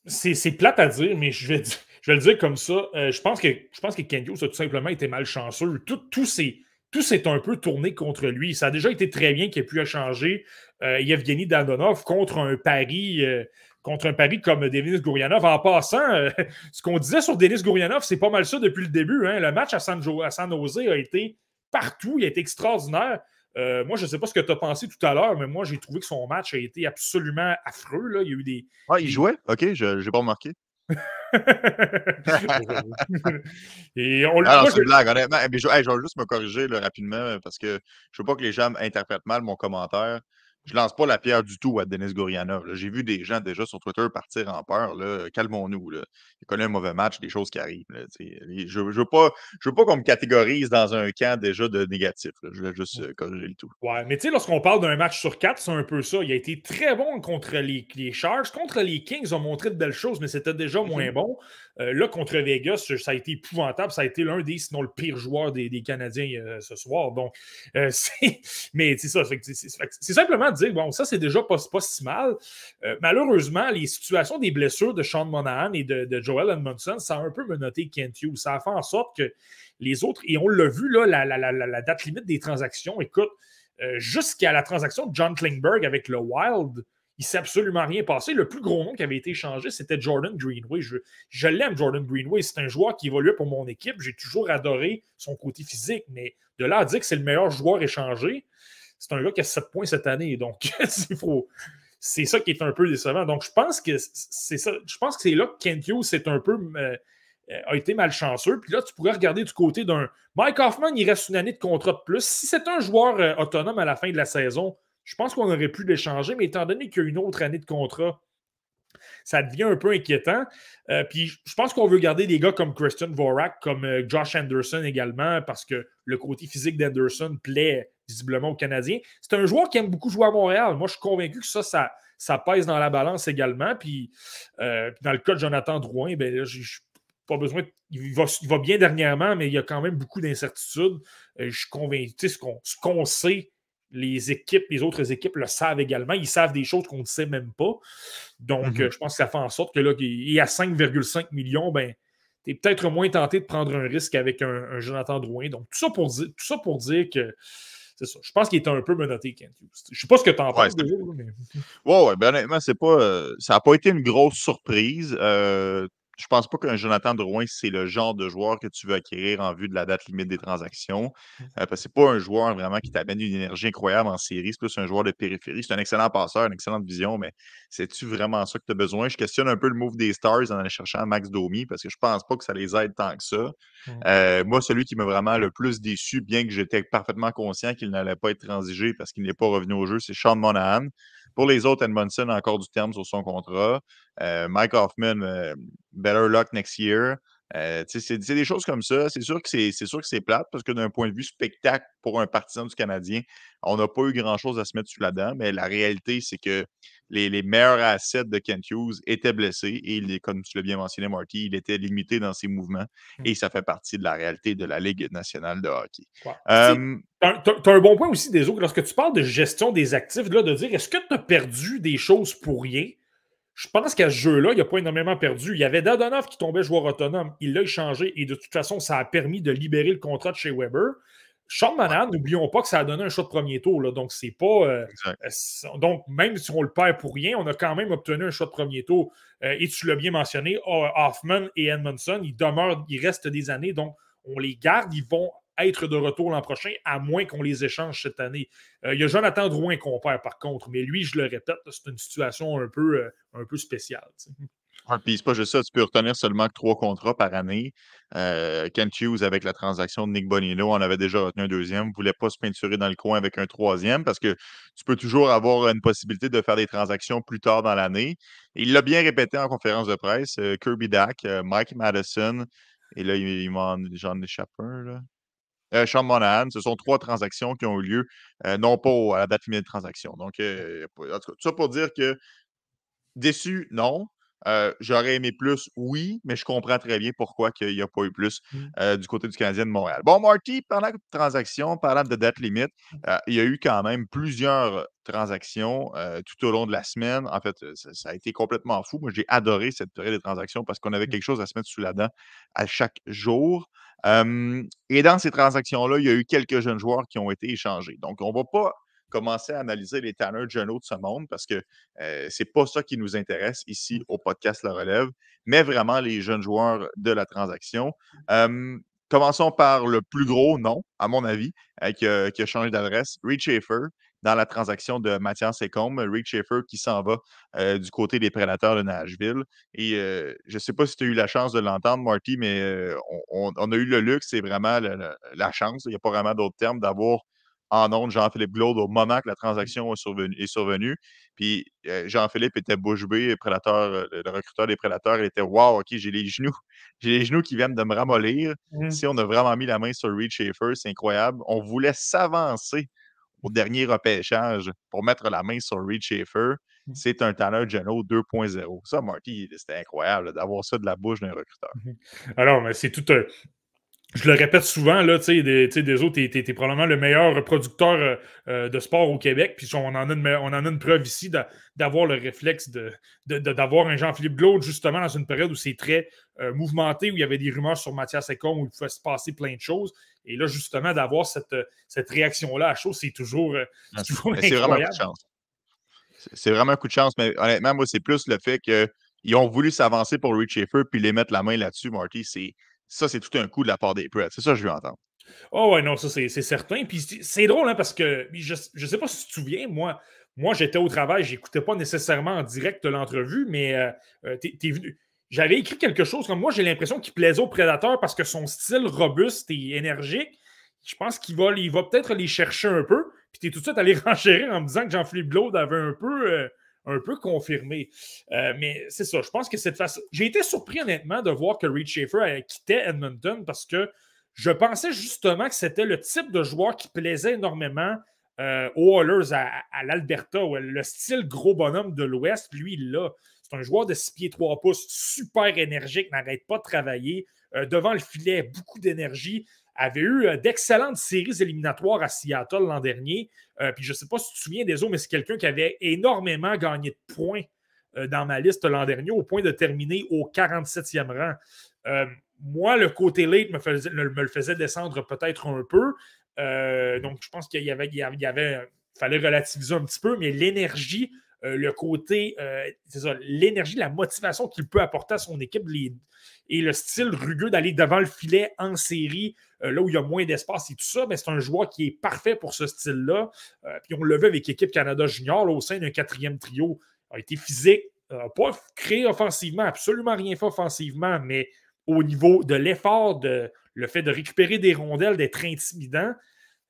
Speaker 3: C'est plate à dire, mais je vais, le dire comme ça. Euh, je pense que je pense que ça a tout simplement été malchanceux. Tous ces tout s'est un peu tourné contre lui. Ça a déjà été très bien qu'il ait pu échanger euh, Yevgeny Dandonov contre un pari. Euh, contre un comme Denis Gourianov. En passant, euh, ce qu'on disait sur Denis Gourianov, c'est pas mal ça depuis le début. Hein. Le match à San, à San Jose a été partout, il a été extraordinaire. moi, je ne sais pas ce que tu as pensé tout à l'heure, mais moi, j'ai trouvé que son match a été absolument affreux. Là. Il y a eu des.
Speaker 1: Ah, il jouait? OK, je n'ai pas remarqué.
Speaker 3: Et on
Speaker 1: Alors, c'est une blague, honnêtement. Eh, je, vais juste me corriger rapidement parce que je ne veux pas que les gens interprètent mal mon commentaire je lance pas la pierre du tout à Denis Gorianov. J'ai vu des gens déjà sur Twitter partir en peur. Calmons-nous. Il connaît un mauvais match, des choses qui arrivent. je ne veux pas, pas qu'on me catégorise dans un camp déjà de négatif. Je vais juste euh, corriger le tout.
Speaker 3: Ouais, mais tu sais, lorsqu'on parle d'un match sur quatre, c'est un peu ça. Il a été très bon contre les, les Sharks. Contre les Kings, ils ont montré de belles choses, mais c'était déjà moins mm-hmm. bon. Euh, là, contre Vegas, ça a été épouvantable. Ça a été l'un des, sinon le pire joueur des, Canadiens euh, ce soir. Donc, euh, mais c'est ça. C'est simplement dire, bon, ça, c'est déjà pas, si mal. malheureusement, les situations des blessures de Sean Monahan et de, Joel Edmondson, ça a un peu menotté Kent Hughes. Ça a fait en sorte que les autres, et on l'a vu, là, la, date limite des transactions, écoute, jusqu'à la transaction de John Klingberg avec le Wild, il s'est absolument rien passé. Le plus gros nom qui avait été échangé, c'était Jordan Greenway. Je, l'aime, Jordan Greenway. C'est un joueur qui évoluait pour mon équipe. J'ai toujours adoré son côté physique, mais de là à dire que c'est le meilleur joueur échangé, c'est un gars qui a 7 points cette année. Donc, c'est ça qui est un peu décevant. Donc, je pense que c'est. Je pense que c'est là que Kent Hughes un peu. Euh, a été malchanceux. Puis là, tu pourrais regarder du côté d'un Mike Hoffman, il reste une année de contrat de plus. Si c'est un joueur euh, autonome à la fin de la saison, je pense qu'on aurait pu l'échanger, mais étant donné qu'il y a une autre année de contrat, ça devient un peu inquiétant. Euh, puis je pense qu'on veut garder des gars comme Christian Vorak, comme euh, Josh Anderson également, parce que le côté physique d'Anderson plaît visiblement aux Canadiens. C'est un joueur qui aime beaucoup jouer à Montréal. Moi, je suis convaincu que ça, ça, pèse dans la balance également. Puis, euh, dans le cas de Jonathan Drouin, ben, je pas besoin. il, va, bien dernièrement, mais il y a quand même beaucoup d'incertitudes. je suis convaincu. Ce qu'on sait les équipes, les autres équipes le savent également. Ils savent des choses qu'on ne sait même pas. Donc, mm-hmm. euh, je pense que ça fait en sorte que là, il à 5,5 millions, ben, tu es peut-être moins tenté de prendre un risque avec un, Jonathan Drouin. Donc, tout ça pour dire, tout ça pour dire que c'est ça. Je pense qu'il est un peu menotté, Kent Je ne sais pas ce que tu en penses déjà. Mais...
Speaker 1: Ouais, ouais, ben, honnêtement, c'est pas, euh, ça n'a pas été une grosse surprise. Euh, je pense pas qu'un Jonathan Drouin, c'est le genre de joueur que tu veux acquérir en vue de la date limite des transactions. Mmh. Euh, parce que c'est pas un joueur vraiment qui t'amène une énergie incroyable en série. C'est plus un joueur de périphérie. C'est un excellent passeur, une excellente vision, mais c'est-tu vraiment ça que tu as besoin? Je questionne un peu le move des Stars en allant chercher Max Domi parce que je pense pas que ça les aide tant que ça. Euh, moi, celui qui m'a vraiment le plus déçu, bien que j'étais parfaitement conscient qu'il n'allait pas être transigé parce qu'il n'est pas revenu au jeu, c'est Sean Monahan. Pour les autres, Edmondson a encore du terme sur son contrat. Mike Hoffman, better luck next year. Euh, c'est des choses comme ça. C'est sûr que c'est plate parce que d'un point de vue spectacle pour un partisan du Canadien, on n'a pas eu grand-chose à se mettre sous la dent, mais la réalité, c'est que les, meilleurs assets de Kent Hughes étaient blessés et, comme tu l'as bien mentionné, Marty, il était limité dans ses mouvements mmh. et ça fait partie de la réalité de la Ligue nationale de hockey. tu
Speaker 3: as, un bon point aussi, des autres. Lorsque tu parles de gestion des actifs, là, de dire est-ce que tu as perdu des choses pour rien? Je pense qu'à ce jeu-là, il n'a pas énormément perdu. Il y avait Dadonov qui tombait joueur autonome. Il l'a échangé et de toute façon, ça a permis de libérer le contrat de chez Weber. Sean n'oublions pas que ça a donné un choix de premier tour. Là, donc, c'est pas. Euh, euh, donc, même si on le perd pour rien, on a quand même obtenu un choix de premier tour. Euh, et tu l'as bien mentionné, Hoffman et Edmondson, ils demeurent, ils restent des années. Donc, on les garde. Ils vont être de retour l'an prochain, à moins qu'on les échange cette année. Euh, il y a Jonathan Drouin qu'on perd, par contre, mais lui, je le répète, c'est une situation un peu, un peu spéciale.
Speaker 1: Puis c'est pas juste ça, tu peux retenir seulement trois contrats par année. Euh, Kent avec la transaction de Nick Bonino, on avait déjà retenu un deuxième, ne voulait pas se peinturer dans le coin avec un troisième parce que tu peux toujours avoir une possibilité de faire des transactions plus tard dans l'année. Il l'a bien répété en conférence de presse, Kirby Dack, Mike Madison, et là, il, j'en échappe un. Là euh, Sean Monahan. Ce sont trois transactions qui ont eu lieu, euh, non pas à la date limite de transaction. Donc, euh, en tout cas, tout ça pour dire que déçu, non. Euh, j'aurais aimé plus, oui, mais je comprends très bien pourquoi il n'y a pas eu plus mmh. du côté du Canadien de Montréal. Bon, Marty, pendant la transaction, parlant de date limite, il y a eu quand même plusieurs transactions tout au long de la semaine. En fait, ça, a été complètement fou. Moi, j'ai adoré cette période de transactions parce qu'on avait mmh. quelque chose à se mettre sous la dent à chaque jour et dans ces transactions-là, il y a eu quelques jeunes joueurs qui ont été échangés. Donc, on ne va pas commencer à analyser les Tanner Jono de ce monde parce que ce n'est pas ça qui nous intéresse ici mmh. au podcast La Relève, mais vraiment les jeunes joueurs de la transaction. commençons par le plus gros nom, à mon avis, euh, qui, a, qui, a, changé d'adresse, Reed Schaefer dans la transaction de Mathias Ecombe, Rick Schaefer qui s'en va euh, du côté des prédateurs de Nashville. Et euh, je ne sais pas si tu as eu la chance de l'entendre, Marty, mais euh, on, a eu le luxe, c'est vraiment la chance, il n'y a pas vraiment d'autre terme, d'avoir en ondes Jean-Philippe Glaude au moment que la transaction est survenue. Puis Jean-Philippe était bouche bée, prédateur, le recruteur des prédateurs. Il était Wow, OK, j'ai les genoux. J'ai les genoux qui viennent de me ramollir. Mmh si on a vraiment mis la main sur Reed Schaefer, c'est incroyable. On voulait s'avancer au dernier repêchage pour mettre la main sur Reed Schaefer, mmh. c'est un Tanner Geno 2.0. Ça, Marty, c'était incroyable d'avoir ça de la bouche d'un recruteur.
Speaker 3: Mmh Alors, mais c'est tout un. Je le répète souvent, là, tu sais, des, des, autres, tu es, probablement le meilleur producteur euh, euh, de sport au Québec. Puis on en a une, on en a une preuve ici d'avoir le réflexe d'avoir de, un Jean-Philippe Glaude, justement, dans une période où c'est très euh, mouvementé, où il y avait des rumeurs sur Mathias Ecom, où il pouvait se passer plein de choses. Et là, justement, d'avoir cette, cette réaction-là à chaud, c'est toujours,
Speaker 1: ah, C'est vraiment un coup de chance. C'est vraiment un coup de chance, mais honnêtement, moi, c'est plus le fait qu'ils ont voulu s'avancer pour Rich Schaefer puis les mettre la main là-dessus, Marty. Ça, c'est tout un coup de la part des Preds. C'est ça que je veux entendre.
Speaker 3: Oh ouais, non, ça c'est certain. Puis c'est drôle, hein, parce que je ne sais pas si tu te souviens, moi, moi j'étais au travail, j'écoutais pas nécessairement en direct l'entrevue, mais euh, euh, venu j'avais écrit quelque chose comme moi, j'ai l'impression qu'il plaisait au prédateur parce que son style robuste et énergique, je pense qu'il va, il va peut-être les chercher un peu. Puis tu es tout de suite allé renchérir en me disant que Jean-Philippe Glaude avait un peu, euh, un peu confirmé. Euh, mais c'est ça, je pense que cette façon. J'ai été surpris honnêtement de voir que Reed Schaefer quittait Edmonton parce que je pensais justement que c'était le type de joueur qui plaisait énormément euh, aux Oilers à, l'Alberta, le style gros bonhomme de l'Ouest, lui, il l'a. C'est un joueur de 6 pieds 3 pouces, super énergique, n'arrête pas de travailler. Euh, devant le filet, beaucoup d'énergie. Avait eu euh, d'excellentes séries éliminatoires à Seattle l'an dernier. Euh, puis je ne sais pas si tu te souviens des autres, mais c'est quelqu'un qui avait énormément gagné de points dans ma liste l'an dernier, au point de terminer au 47e rang. moi, le côté late me, me le faisait descendre peut-être un peu. donc, je pense qu'il y avait, il y avait, fallait relativiser un petit peu, mais l'énergie euh, le côté, euh, c'est ça, l'énergie, la motivation qu'il peut apporter à son équipe et le style rugueux d'aller devant le filet en série, euh, là où il y a moins d'espace et tout ça, mais c'est un joueur qui est parfait pour ce style-là. puis on le vu avec l'équipe Canada Junior au sein d'un quatrième trio. a été physique, pas créé offensivement, absolument rien fait offensivement, mais au niveau de l'effort, de le fait de récupérer des rondelles, d'être intimidant,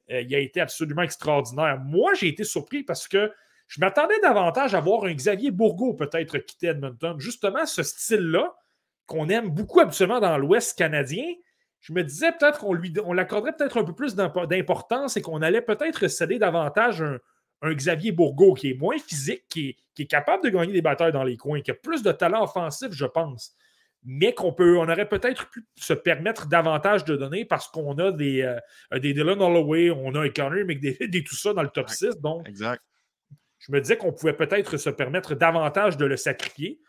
Speaker 3: il a été absolument extraordinaire. Moi, j'ai été surpris parce que Je m'attendais davantage à voir un Xavier Bourgault peut-être quitter Edmonton. Justement, ce style-là, qu'on aime beaucoup habituellement dans l'Ouest canadien, je me disais peut-être qu'on lui on l'accorderait peut-être un peu plus d'importance et qu'on allait peut-être céder davantage un, un, Xavier Bourgault qui est moins physique, qui est, capable de gagner des batailles dans les coins, qui a plus de talent offensif, je pense. Mais qu'on peut, on aurait peut-être pu se permettre davantage de donner parce qu'on a des, euh, des Dylan Holloway, on a un Connor McDavid et tout ça dans le top 6. Donc,
Speaker 1: exact.
Speaker 3: Je me disais qu'on pouvait peut-être se permettre davantage de le sacrifier.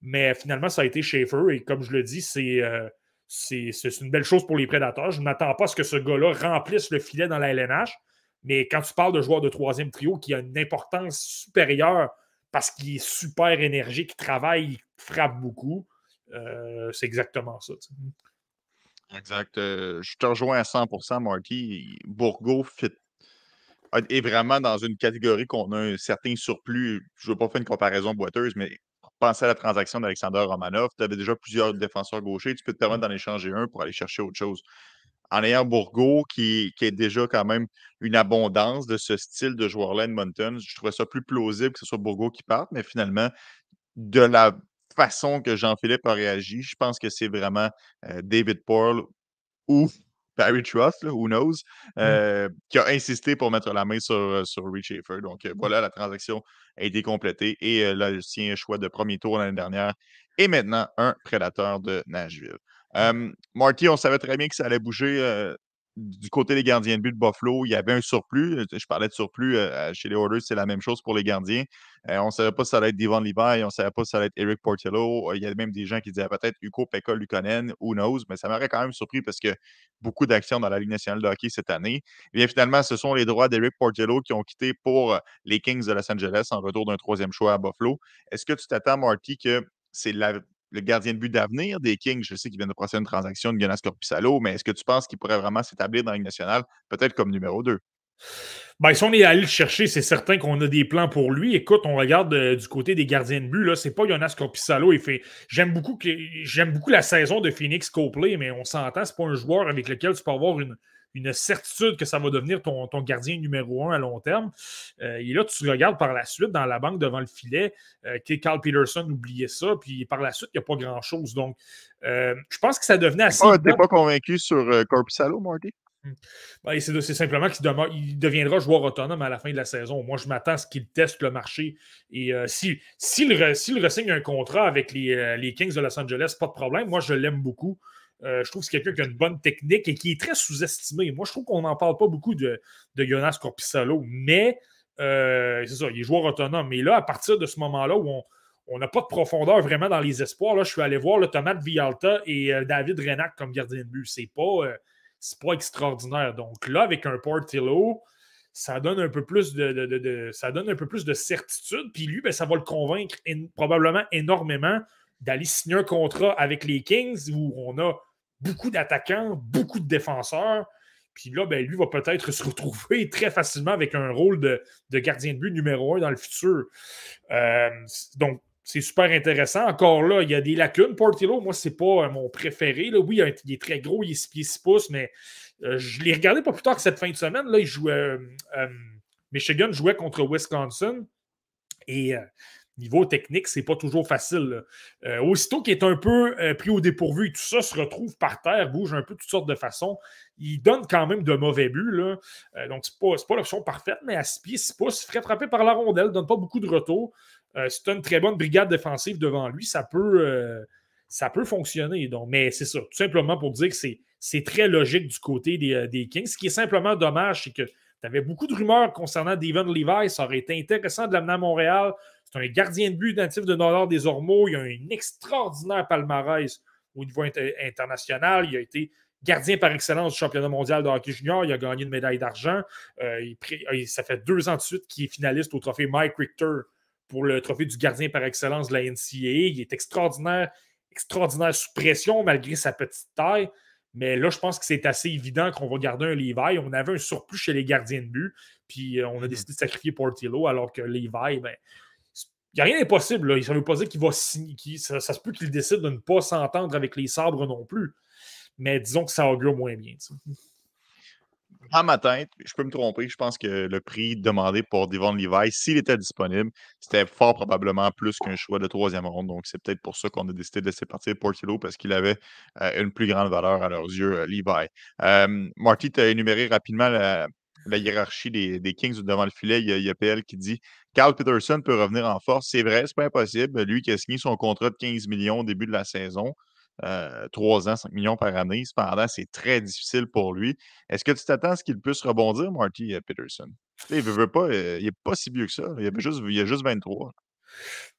Speaker 3: Mais finalement, ça a été Schaefer. Et comme je le dis, c'est. Euh, une belle chose pour les prédateurs. Je ne m'attends pas à ce que ce gars-là remplisse le filet dans la LNH. Mais quand tu parles de joueur de troisième trio qui a une importance supérieure parce qu'il est super énergique, il travaille, il frappe beaucoup, euh, c'est exactement ça.
Speaker 1: Exact. Euh, je te rejoins à 100%, Marty. Bourgo est vraiment dans une catégorie qu'on a un certain surplus. Je ne veux pas faire une comparaison boiteuse, mais penser à la transaction d'Alexander Romanov, tu avais déjà plusieurs défenseurs gauchers, tu peux te permettre d'en échanger un pour aller chercher autre chose. En ayant Bourgo, qui, qui est déjà quand même une abondance de ce style de joueur-là Edmonton, je trouvais ça plus plausible que ce soit Bourgo qui parte, mais finalement, de la façon que Jean-Philippe a réagi, je pense que c'est vraiment euh, David Paul ou Barry Trust, who knows, mmh. euh, qui a insisté pour mettre la main sur, euh, sur Rich Schaefer. Donc euh, voilà, la transaction a été complétée et le sien choix de premier tour l'année dernière et maintenant un prédateur de Nashville. Mmh. Marty, on savait très bien que ça allait bouger du côté des gardiens de but de Buffalo, il y avait un surplus. Euh, je parlais de surplus euh, chez les Orders, c'est la même chose pour les gardiens. Euh, on ne savait pas si ça allait être Devon Levi, on ne savait pas si ça allait être Eric Portillo. Il y a même des gens qui disaient peut-être Hugo Pekka Lukonen, who knows, mais ça m'aurait quand même surpris parce que beaucoup d'actions dans la Ligue nationale de hockey cette année. Et bien finalement, ce sont les droits d'Eric Portillo qui ont quitté pour les Kings de Los Angeles en retour d'un troisième choix à Buffalo. Est-ce que tu t'attends, Marty, que c'est la le gardien de but d'avenir des Kings. Je sais qu'il vient de procéder une transaction de Jonas Corpissalo, mais est-ce que tu penses qu'il pourrait vraiment s'établir dans la Ligue nationale, peut-être comme numéro 2?
Speaker 3: Ben, si on est allé le chercher, c'est certain qu'on a des plans pour lui. Écoute, on regarde euh, du côté des gardiens de but, là, c'est pas Jonas Corpissalo. Fait. J'aime beaucoup, j'aime beaucoup la saison de Phoenix Copley, mais on s'entend, c'est pas un joueur avec lequel tu peux avoir une, une certitude que ça va devenir ton, gardien numéro un à long terme. Euh, et là, tu regardes par la suite dans la banque devant le filet, euh, Carl Peterson oubliait ça, puis par la suite, il n'y a pas grand-chose. Donc, euh, je pense que ça devenait assez.
Speaker 1: Tu n'es pas convaincu sur Corpusalo, Marty?
Speaker 3: Hmm. Ben, c'est simplement qu'il il deviendra joueur autonome à la fin de la saison. Moi, je m'attends à ce qu'il teste le marché. Et s'il si, si re-signe un contrat avec les, les, Kings de Los Angeles, pas de problème. Moi, je l'aime beaucoup. Euh, je trouve que c'est quelqu'un qui a une bonne technique et qui est très sous-estimé. Moi, je trouve qu'on n'en parle pas beaucoup de, de Jonas Corpissalo, mais euh, c'est ça, il est joueur autonome. Mais là, à partir de ce moment-là où on n'a pas de profondeur vraiment dans les espoirs, là, je suis allé voir le Tomate Vialta et euh, David Renac comme gardien de but. C'est pas, pas extraordinaire. Donc là, avec un Portillo, ça donne un peu plus de, ça donne un peu plus de certitude. Puis lui, ben, ça va le convaincre probablement énormément d'aller signer un contrat avec les Kings où on a beaucoup d'attaquants, beaucoup de défenseurs. Puis là, ben, lui va peut-être se retrouver très facilement avec un rôle de, gardien de but numéro un dans le futur. Euh, donc, c'est super intéressant. Encore là, il y a des lacunes. Portillo, moi, c'est pas euh, mon préféré. Oui, il est très gros, il est 6 pieds 6 pouces, mais euh, je l'ai regardé pas plus tard que cette fin de semaine. Là, il jouait. Michigan jouait contre Wisconsin. Et niveau technique, c'est pas toujours facile. Euh, aussitôt qu'il est un peu euh, pris au dépourvu et tout ça se retrouve par terre, bouge un peu de toutes sortes de façons, il donne quand même de mauvais buts. Là. Euh, donc, c'est pas, pas l'option parfaite, mais à 6 pieds, 6 pouces, il ferait frapper par la rondelle, donne pas beaucoup de retour. c'est une très bonne brigade défensive devant lui, ça peut, ça peut fonctionner. Donc, mais c'est ça, tout simplement pour dire que c'est, très logique du côté des, des Kings. Ce qui est simplement dommage, c'est que tu avais beaucoup de rumeurs concernant Devon Levi. Ça aurait été intéressant de l'amener à Montréal. C'est un gardien de but natif de Nord des Ormeaux. Il a un extraordinaire palmarès au niveau international. Il a été gardien par excellence du championnat mondial de hockey junior. Il a gagné une médaille d'argent. Euh, ça fait deux ans de suite qu'il est finaliste au trophée Mike Richter pour le trophée du gardien par excellence de la NCAA. Il est extraordinaire, extraordinaire sous pression malgré sa petite taille. Mais là, je pense que c'est assez évident qu'on va garder un Levi. On avait un surplus chez les gardiens de but, puis euh, on a mm-hmm. décidé de sacrifier Portillo, alors que Levi, ben, n'y a rien d'impossible. Ça ne veut pas dire qu'il va signer. ça, se peut qu'il décide de ne pas s'entendre avec les sabres non plus. Mais disons que ça augure moins bien.
Speaker 1: dans ma tête, je peux me tromper, je pense que le prix demandé pour Devon Levi, s'il était disponible, c'était fort probablement plus qu'un choix de troisième ronde. Donc, c'est peut-être pour ça qu'on a décidé de laisser partir Portillo parce qu'il avait euh, une plus grande valeur à leurs yeux, euh, Levi. Euh, Marty, tu as énuméré rapidement la, hiérarchie des, Kings devant le filet. Il y, a, PL qui dit Carl Peterson peut revenir en force. C'est vrai, c'est pas impossible. Lui qui a signé son contrat de 15 millions au début de la saison. 3 ans, 5 millions par année. Cependant, c'est très difficile pour lui. Est-ce que tu t'attends à ce qu'il puisse rebondir, Marty Peterson? Il ne veut pas, il n'est pas si vieux que ça. Il, juste, il a juste 23.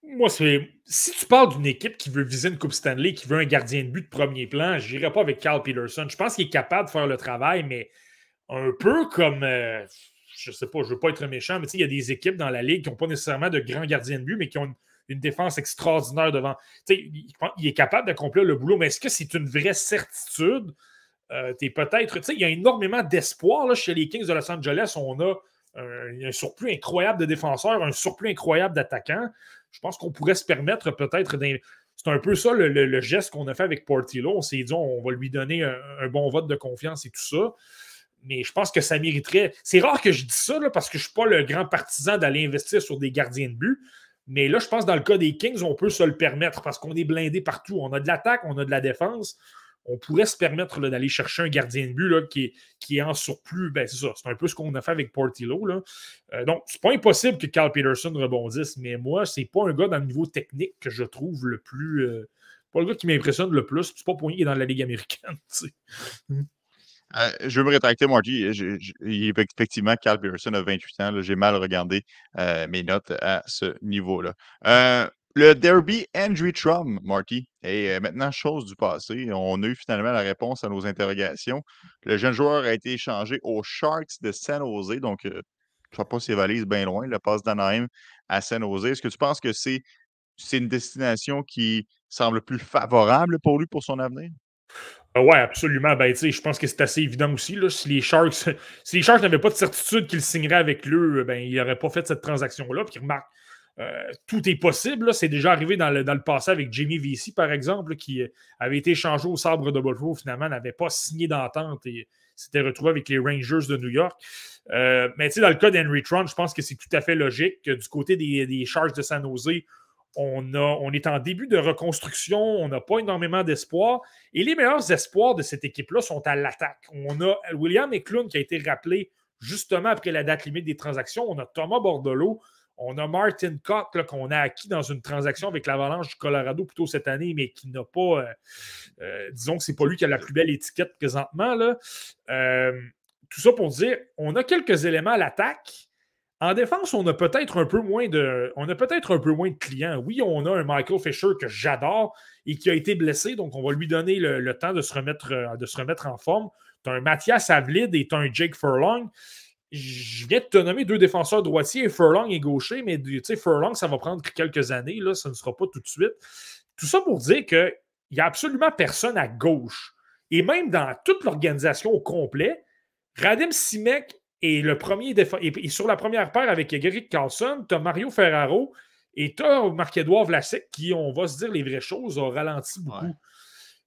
Speaker 3: Moi, c'est. Si tu parles d'une équipe qui veut viser une Coupe Stanley, qui veut un gardien de but de premier plan, je n'irai pas avec Carl Peterson. Je pense qu'il est capable de faire le travail, mais un peu comme. Je sais pas, je ne veux pas être méchant, mais il y a des équipes dans la Ligue qui n'ont pas nécessairement de grands gardiens de but, mais qui ont une défense extraordinaire devant. Il, il, est capable d'accomplir le boulot, mais est-ce que c'est une vraie certitude? Euh. Il y a énormément d'espoir chez les Kings de Los Angeles. On a un, surplus incroyable de défenseurs, un surplus incroyable d'attaquants. Je pense qu'on pourrait se permettre peut-être C'est un peu ça le, geste qu'on a fait avec Portillo. On s'est dit on va lui donner un, bon vote de confiance et tout ça. Mais je pense que ça mériterait. C'est rare que je dise ça parce que je ne suis pas le grand partisan d'aller investir sur des gardiens de but. Mais là, je pense que dans le cas des Kings, on peut se le permettre parce qu'on est blindé partout. On a de l'attaque, on a de la défense. On pourrait se permettre d'aller chercher un gardien de but là, qui, est, en surplus. Ben, c'est ça. C'est un peu ce qu'on a fait avec Portillo. Là. Euh, donc, c'est pas impossible que Carl Peterson rebondisse, mais moi, c'est pas un gars dans le niveau technique que je trouve le plus. Euh, pas le gars qui m'impressionne le plus. C'est pas pour lui qui est dans la Ligue américaine.
Speaker 1: Euh, je veux me rétracter, Marty. effectivement, Carl Pearson a 28 ans. J'ai mal regardé euh, mes notes à ce niveau-là. Euh, le derby Andrew Trump, Marty, est maintenant chose du passé. On a eu finalement la réponse à nos interrogations. Le jeune joueur a été échangé aux Sharks de San Jose. Donc, je ne sais pas ses valises bien loin. Le passe d'Anaheim à San Jose. Est-ce que tu penses que c'est une destination qui semble plus favorable pour lui pour son avenir?
Speaker 3: Ah oui, absolument. Ben, je pense que c'est assez évident aussi. Là, si les Sharks si les Sharks n'avaient pas de certitude qu'ils signeraient avec eux, ben, ils n'auraient pas fait cette transaction-là. Puis remarque, euh, tout est possible. C'est déjà arrivé dans le, dans le, passé avec Jamie Vesey, par exemple, qui avait été échangé au sabre de Buffalo, finalement, n'avait pas signé d'entente et s'était retrouvé avec les Rangers de New York. Euh, mais dans le cas d'Henry Tron, je pense que c'est tout à fait logique que du côté des, des Sharks de San Jose, on, est en début de reconstruction, on n'a pas énormément d'espoir. Et les meilleurs espoirs de cette équipe-là sont à l'attaque. On a William Eklund qui a été rappelé justement après la date limite des transactions. On a Thomas Bordelot. On a Martin Cock qu'on a acquis dans une transaction avec l'Avalanche du Colorado plutôt cette année, mais qui n'a pas. Euh, euh, disons que ce n'est pas lui qui a la plus belle étiquette présentement. Euh, tout ça pour dire, on a quelques éléments à l'attaque en défense, on a peut-être un peu moins de, clients. Oui, on a un Michael Fisher que j'adore et qui a été blessé, donc on va lui donner le, temps de se remettre, euh, de se remettre en forme. Tu as un Mathias Avlid et tu as un Jake Furlong. Je viens de te nommer deux défenseurs droitiers, Furlong et gaucher, mais Furlong, ça va prendre quelques années, là, ça ne sera pas tout de suite. Tout ça pour dire qu'il n'y a absolument personne à gauche. Et même dans toute l'organisation au complet, Radim Simek et, le premier et, sur la première paire avec Eric Carlson, tu as Mario Ferraro et tu as Marc-Edouard Vlasic qui, on va se dire les vraies choses, a ralenti beaucoup.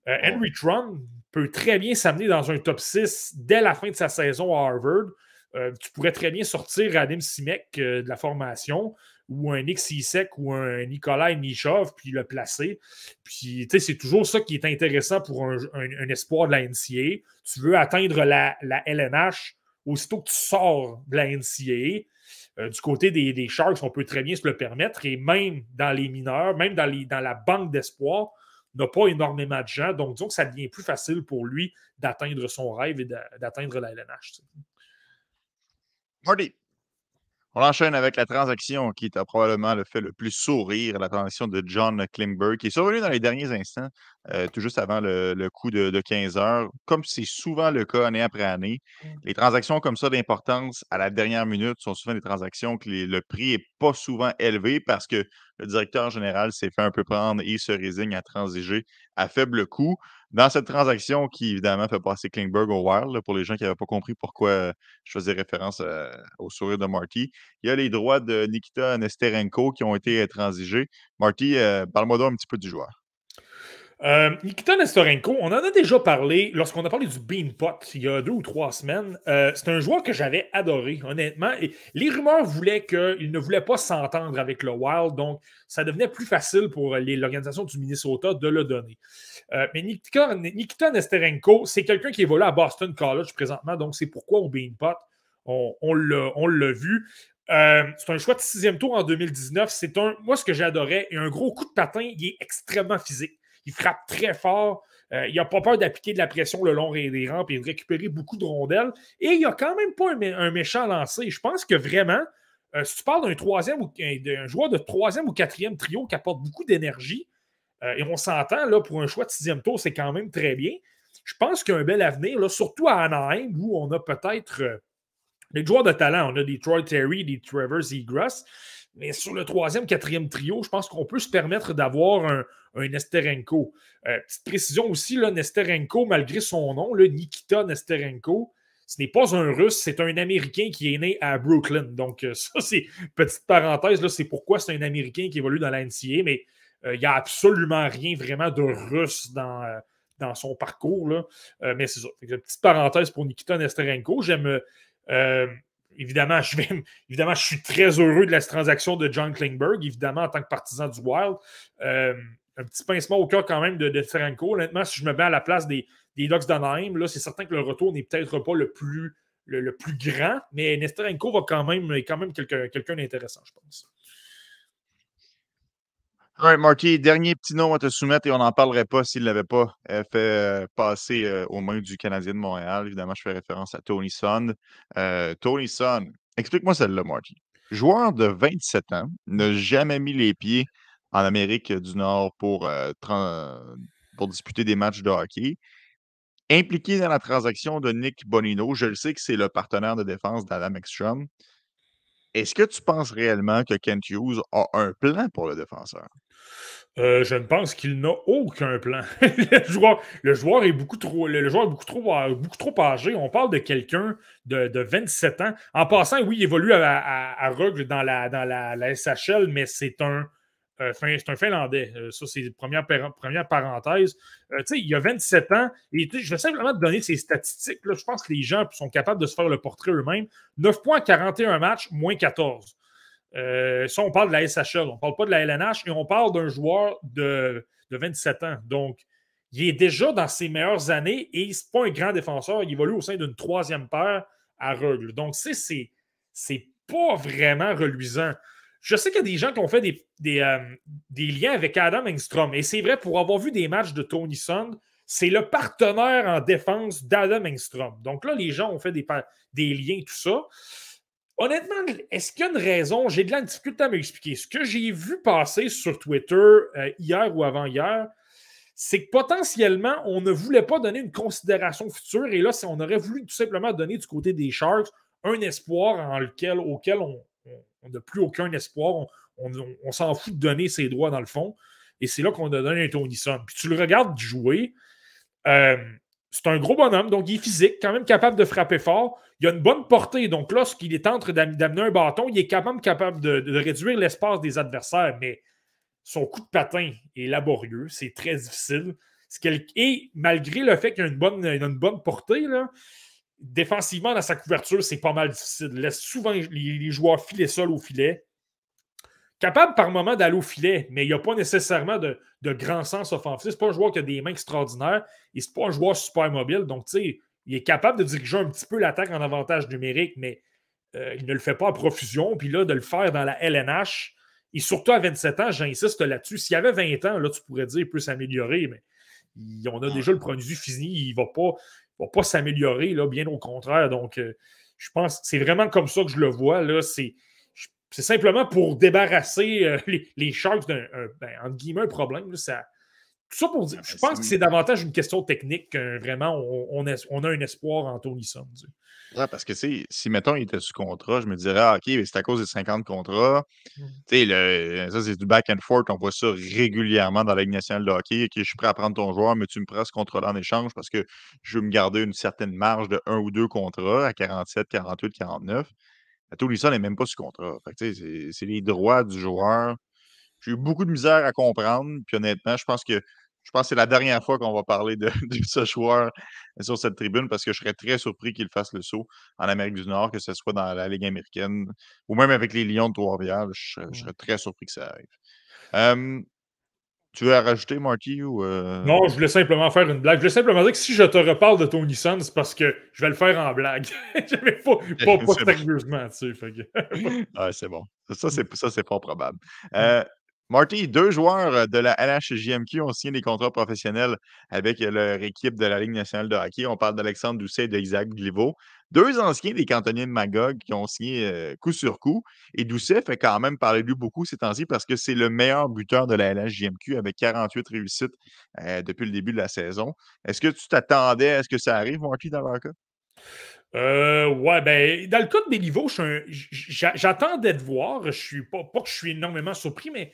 Speaker 3: Euh, Henry Tron peut très bien s'amener dans un top 6 dès la fin de sa saison à Harvard. Euh, tu pourrais très bien sortir Radim Simek euh, de la formation ou un Nick Sisek ou un Nikolai Michov, puis le placer. Puis, tu sais, c'est toujours ça qui est intéressant pour un, espoir de la NCA. Tu veux atteindre la, la LNH, aussitôt que tu sors de la NCAA, euh, du côté des, Sharks, on peut très bien se le permettre. Et même dans les mineurs, même dans, la banque d'espoir, n'a pas énormément de gens. Donc, disons que ça devient plus facile pour lui d'atteindre son rêve et d'atteindre la LNH.
Speaker 1: Marty, on enchaîne avec la transaction qui t'a probablement le fait le plus sourire, la transaction de John Klingberg, qui est survenue dans les derniers instants, euh, tout juste avant le, coup de, 15 heures. Comme c'est souvent le cas année après année, mmh. les transactions comme ça d'importance à la dernière minute sont souvent des transactions que le prix n'est pas souvent élevé parce que le directeur général s'est fait un peu prendre et se résigne à transiger à faible coût. Dans cette transaction qui, évidemment, fait passer Klingberg au Wild, pour les gens qui n'avaient pas compris pourquoi euh, je faisais référence euh, au sourire de Marty, il y a les droits de Nikita Nesterenko qui ont été transigés. Marty, euh, parle-moi donc un petit peu du joueur.
Speaker 3: Euh, Nikita Nestorenko, on en a déjà parlé lorsqu'on a parlé du Beanpot il y a deux ou trois semaines. Euh, c'est un joueur que j'avais adoré, honnêtement. Les rumeurs voulaient qu'il ne voulait pas s'entendre avec le Wild, donc ça devenait plus facile pour l'organisation du Minnesota de le donner. Euh, mais Nikita, Nikita Nesterenko, c'est quelqu'un qui évolue à Boston College présentement, donc c'est pourquoi au Beanpot, on, on l'a vu. c'est un choix de sixième tour en 2019. C'est un, moi, ce que j'adorais, et un gros coup de patin, il est extrêmement physique. Il frappe très fort. Euh, il n'a pas peur d'appliquer de la pression le long des rampes et de récupérer beaucoup de rondelles. Et il n'a quand même pas un, méchant lancé. Je pense que vraiment, euh, si tu parles d'un troisième ou d'un joueur de troisième ou quatrième trio qui apporte beaucoup d'énergie, euh, et on s'entend là pour un choix de sixième tour, c'est quand même très bien. Je pense qu'il y a un bel avenir, là, surtout à Anaheim, où on a peut-être des joueurs de talent. On a des Troy Terry, des Trevor Zegras. Mais sur le troisième, quatrième trio, je pense qu'on peut se permettre d'avoir un, un Nesterenko. Euh, petite précision aussi, là, Nesterenko, malgré son nom, le Nikita Nesterenko, ce n'est pas un Russe, c'est un Américain qui est né à Brooklyn. Donc, euh, ça, c'est petite parenthèse, c'est pourquoi c'est un Américain qui évolue dans la NCA, mais euh, il n'y a absolument rien vraiment de russe dans, dans son parcours. Là. mais c'est ça. petite parenthèse pour Nikita Nesterenko. J'aime évidemment, je évidemment, je suis très heureux de la transaction de John Klingberg, évidemment, en tant que partisan du Wild. Euh, un petit pincement au cœur quand même de, de Honnêtement, si je me mets à la place des, des Ducks d'Anaheim, là, c'est certain que le retour n'est peut-être pas le plus, le, plus grand, mais Nesterenko va quand même, quand même quelqu'un d'intéressant, je pense.
Speaker 1: Right, Marty, dernier petit nom à te soumettre et on n'en parlerait pas s'il ne l'avait pas euh, fait euh, passer euh, aux mains du Canadien de Montréal. Évidemment, je fais référence à Tony Son. Tony Son, explique-moi celle-là, Marty. Joueur de 27 ans, n'a jamais mis les pieds en Amérique du Nord pour, pour disputer des matchs de hockey. Impliqué dans la transaction de Nick Bonino, je le sais que c'est le partenaire de défense d'Adam Ekstrom. Est-ce que tu penses réellement que Kent Hughes a un plan pour le défenseur?
Speaker 3: Euh, je ne pense qu'il n'a aucun plan. le, joueur, est beaucoup trop, le, euh, beaucoup trop âgé. On parle de quelqu'un de, 27 ans. En passant, oui, il évolue à, à, dans, la, dans SHL, mais c'est un, euh, Finlandais. ça, c'est première, première parenthèse. il a 27 ans et je vais simplement te donner ses statistiques. Je pense que les gens sont capables de se faire le portrait eux-mêmes. 9 points 41 matchs, moins 14. Euh, ça, on parle de la SHL, on ne parle pas de la LNH et on parle d'un joueur de, 27 ans. Donc, il est déjà dans ses meilleures années et ce n'est pas un grand défenseur. Il évolue au sein d'une troisième paire à Ruggle. Donc, c'est, pas vraiment reluisant. Je sais qu'il y a des gens qui ont fait des, des, euh, liens avec Adam Engstrom. Et c'est vrai, pour avoir vu des matchs de Tony Sund, c'est le partenaire en défense d'Adam Engstrom. Donc là, les gens ont fait des, des liens, tout ça. Honnêtement, est-ce qu'il y a une raison? J'ai de la difficulté à m'expliquer. Ce que j'ai vu passer sur Twitter euh, hier ou avant-hier, c'est que potentiellement, on ne voulait pas donner une considération future. Et là, on aurait voulu tout simplement donner du côté des Sharks un espoir en lequel, auquel on n'a plus aucun espoir. On, s'en fout de donner ses droits dans le fond. Et c'est là qu'on a donné un Tony. Puis tu le regardes jouer. Euh, c'est un gros bonhomme, donc il est physique, quand même capable de frapper fort. Il a une bonne portée, donc lorsqu'il est entre d'amener un bâton, il est quand même capable de, réduire l'espace des adversaires, mais son coup de patin est laborieux, c'est très difficile. Et malgré le fait qu'il a une bonne, une bonne portée, défensivement, dans sa couverture, c'est pas mal difficile. Il laisse souvent les, joueurs filer seuls au filet capable par moment d'aller au filet, mais il n'y a pas nécessairement de, grand sens offensif. Ce pas un joueur qui a des mains extraordinaires et ce pas un joueur super mobile. Donc, tu sais, il est capable de diriger un petit peu l'attaque en avantage numérique, mais euh, il ne le fait pas à profusion. Puis là, de le faire dans la LNH, et surtout à 27 ans, j'insiste là-dessus. S'il y avait 20 ans, là, tu pourrais dire qu'il peut s'améliorer, mais on a déjà le produit fini, il ne va pas, va pas s'améliorer, bien au contraire. Donc, euh, je pense que c'est vraiment comme ça que je le vois. Là, c'est c'est simplement pour débarrasser euh, les, Sharks d'un, ben, guillemets, un problème. ça, tout ça pour dire, je pense que c'est davantage une question technique que vraiment on, a un espoir en Tony Son.
Speaker 1: Ouais, parce que si, mettons, il était sous contrat, je me dirais, ah, OK, c'est à cause des 50 contrats. Tu sais, ça, c'est du back and forth. On voit ça régulièrement dans la Ligue nationale de hockey. OK, je suis prêt à prendre ton joueur, mais tu me prends ce contrat-là en échange parce que je veux me garder une certaine marge de un ou deux contrats à 47, 48, 49. Tolison n'est même pas sous contrat. C'est les droits du joueur. J'ai eu beaucoup de misère à comprendre. Puis honnêtement, je pense que je pense que c'est la dernière fois qu'on va parler de, ce joueur sur cette tribune parce que je serais très surpris qu'il fasse le saut en Amérique du Nord, que ce soit dans la Ligue américaine ou même avec les Lions de Trois-Rivières. Je, serais très surpris que ça arrive. Tu veux rajouter, Marty? Ou euh?
Speaker 3: Non, je voulais simplement faire une blague. Je voulais simplement dire que si je te reparle de Tony Sun, c'est parce que je vais le faire en blague. pas, pas, pas sérieusement, tu
Speaker 1: sais. c'est bon. Ça, c'est pas probable. Euh, Marty, deux joueurs euh, de la LHJMQ ont signé des contrats professionnels avec euh, leur équipe de la Ligue nationale de hockey. On parle d'Alexandre Doucet et d'Isaac Glivo. Deux anciens des cantonniers de Magog qui ont signé euh, coup sur coup. Et Doucet fait quand même parler de lui beaucoup ces temps-ci parce que c'est le meilleur buteur de la LHJMQ avec 48 réussites depuis le début de la saison. Est-ce que tu t'attendais à ce que ça arrive, Marty, dans leur cas?
Speaker 3: Euh, ouais, ben, dans le cas de Béliveau, j'attendais de voir. Je suis pas, que je suis énormément surpris, mais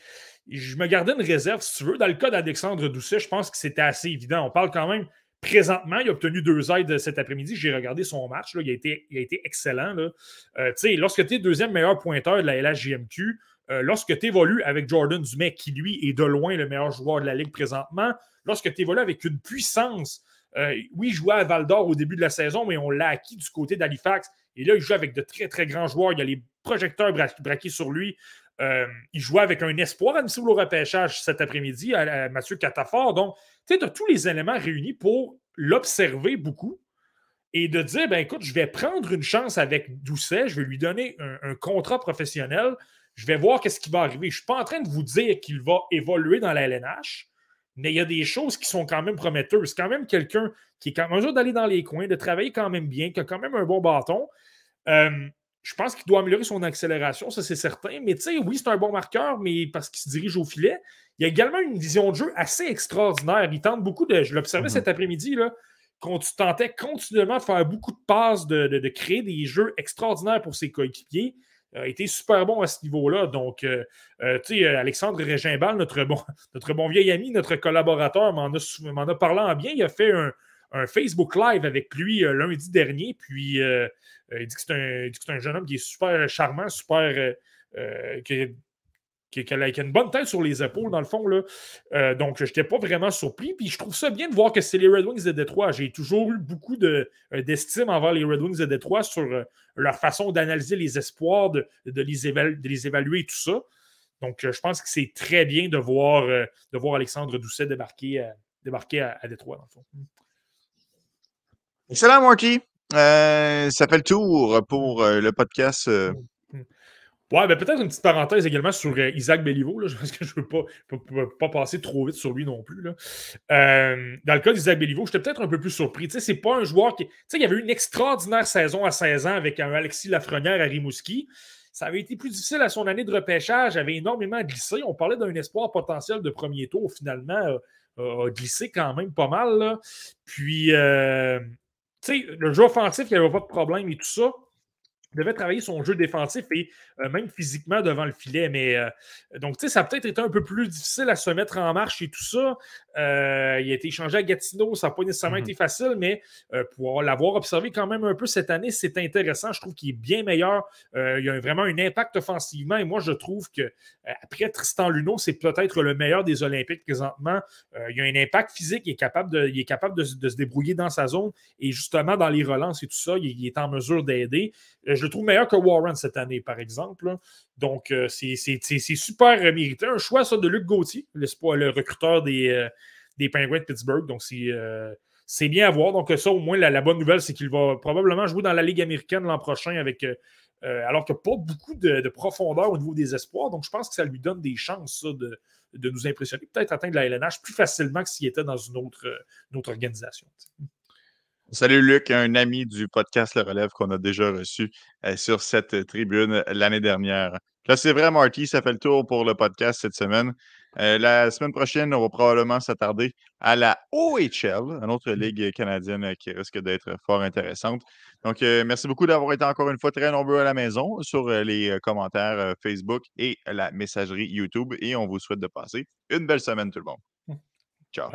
Speaker 3: je me gardais une réserve, si tu veux. Dans le cas d'Alexandre Doucet, je pense que c'était assez évident. On parle quand même présentement, il a obtenu deux aides cet après-midi. J'ai regardé son match. Là. Il, a été, il a été excellent. Là. Euh, lorsque tu es deuxième meilleur pointeur de la LHJMQ, euh, lorsque tu évolues avec Jordan Dumais, qui lui est de loin le meilleur joueur de la Ligue présentement, lorsque tu évolues avec une puissance euh, oui, il jouait à Val d'Or au début de la saison, mais on l'a acquis du côté d'Halifax. Et là, il joue avec de très, très grands joueurs. Il a les projecteurs braqués sur lui. Euh, il jouait avec un espoir admissible au repêchage cet après-midi, à, Mathieu Catafort. Donc, tu as tous les éléments réunis pour l'observer beaucoup et de dire ben écoute, je vais prendre une chance avec Doucet, je vais lui donner un, contrat professionnel, je vais voir qu'est-ce qui va arriver. Je ne suis pas en train de vous dire qu'il va évoluer dans la LNH, mais il y a des choses qui sont quand même prometteuses. C'est quand même quelqu'un qui est en mesure d'aller dans les coins, de travailler quand même bien, qui a quand même un bon bâton. Euh, je pense qu'il doit améliorer son accélération, ça c'est certain. Mais tu sais, oui, c'est un bon marqueur, mais parce qu'il se dirige au filet. Il y a également une vision de jeu assez extraordinaire. Il tente beaucoup de. Je l'observais mm-hmm. cet après-midi, là. Quand tu tentais continuellement de faire beaucoup de passes, de créer des jeux extraordinaires pour ses coéquipiers a été super bon à ce niveau-là. Donc, euh, euh, tu sais, Alexandre Régimbal, notre bon, notre bon vieil ami, notre collaborateur, m'en a, parlé en bien. Il a fait un, Facebook Live avec lui euh, lundi dernier. Puis, il dit que c'est un, jeune homme qui est super charmant, super. Qui, a, une bonne tête sur les épaules, dans le fond. Là. Euh, donc, je n'étais pas vraiment surpris. Puis je trouve ça bien de voir que c'est les Red Wings de Détroit. J'ai toujours eu beaucoup euh, d'estime envers les Red Wings de Détroit sur euh, leur façon d'analyser les espoirs, de, les évaluer et tout ça. Donc, je pense que c'est très bien de voir, de voir Alexandre Doucet débarquer, débarquer à, Détroit, dans le fond.
Speaker 1: Excellent, Marky. ça fait le tour pour le podcast
Speaker 3: Ouais, ben peut-être une petite parenthèse également sur euh, Isaac Bellivo, là, parce que je ne veux pas, pas, passer trop vite sur lui non plus. Là. Euh, dans le cas d'Isaac Bellivo, j'étais peut-être un peu plus surpris. Tu sais, c'est pas un joueur qui. Tu sais, il y avait eu une extraordinaire saison à 16 ans avec un Alexis Lafrenière à Rimouski. Ça avait été plus difficile à son année de repêchage, avait énormément glissé. On parlait d'un espoir potentiel de premier tour, finalement, a glissé quand même pas mal. Là. Puis, euh, tu sais, le jeu offensif, il n'y avait pas de problème et tout ça devait travailler son jeu défensif et euh, même physiquement devant le filet. Mais euh, donc, tu sais, ça a peut-être été un peu plus difficile à se mettre en marche et tout ça. Euh, il a été échangé à Gatineau, ça n'a pas nécessairement mm-hmm. été facile, mais pour l'avoir observé quand même un peu cette année, c'est intéressant. Je trouve qu'il est bien meilleur. il a vraiment un impact offensivement et moi, je trouve que après Tristan Luneau, c'est peut-être le meilleur des Olympiques présentement. il a un impact physique, il est capable, de, est capable de, se débrouiller dans sa zone et justement dans les relances et tout ça, il, est en mesure d'aider. Je le trouve meilleur que Warren cette année, par exemple. Donc, euh, c'est super mérité. Un choix, ça, de Luc Gauthier, le, le recruteur des, euh, des Penguins de Pittsburgh. Donc, euh, c'est bien à voir. Donc, ça, au moins, la, bonne nouvelle, c'est qu'il va probablement jouer dans la Ligue américaine l'an prochain avec. alors qu'il n'y a pas beaucoup de, profondeur au niveau des espoirs. Donc, je pense que ça lui donne des chances de, de, nous impressionner. Peut-être atteindre la LNH plus facilement que s'il était dans une autre, autre organisation.
Speaker 1: Salut Luc, un ami du podcast Le Relève qu'on a déjà reçu euh, sur cette tribune euh, l'année dernière. Là, c'est vrai, Marty, ça fait le tour pour le podcast cette semaine. Euh, la semaine prochaine, on va probablement s'attarder à la OHL, une autre mmh. ligue canadienne qui risque d'être fort intéressante. Donc, merci beaucoup d'avoir été encore une fois très nombreux à la maison sur les commentaires Facebook et la messagerie YouTube. Et on vous souhaite de passer une belle semaine, tout le monde. Mmh. Ciao.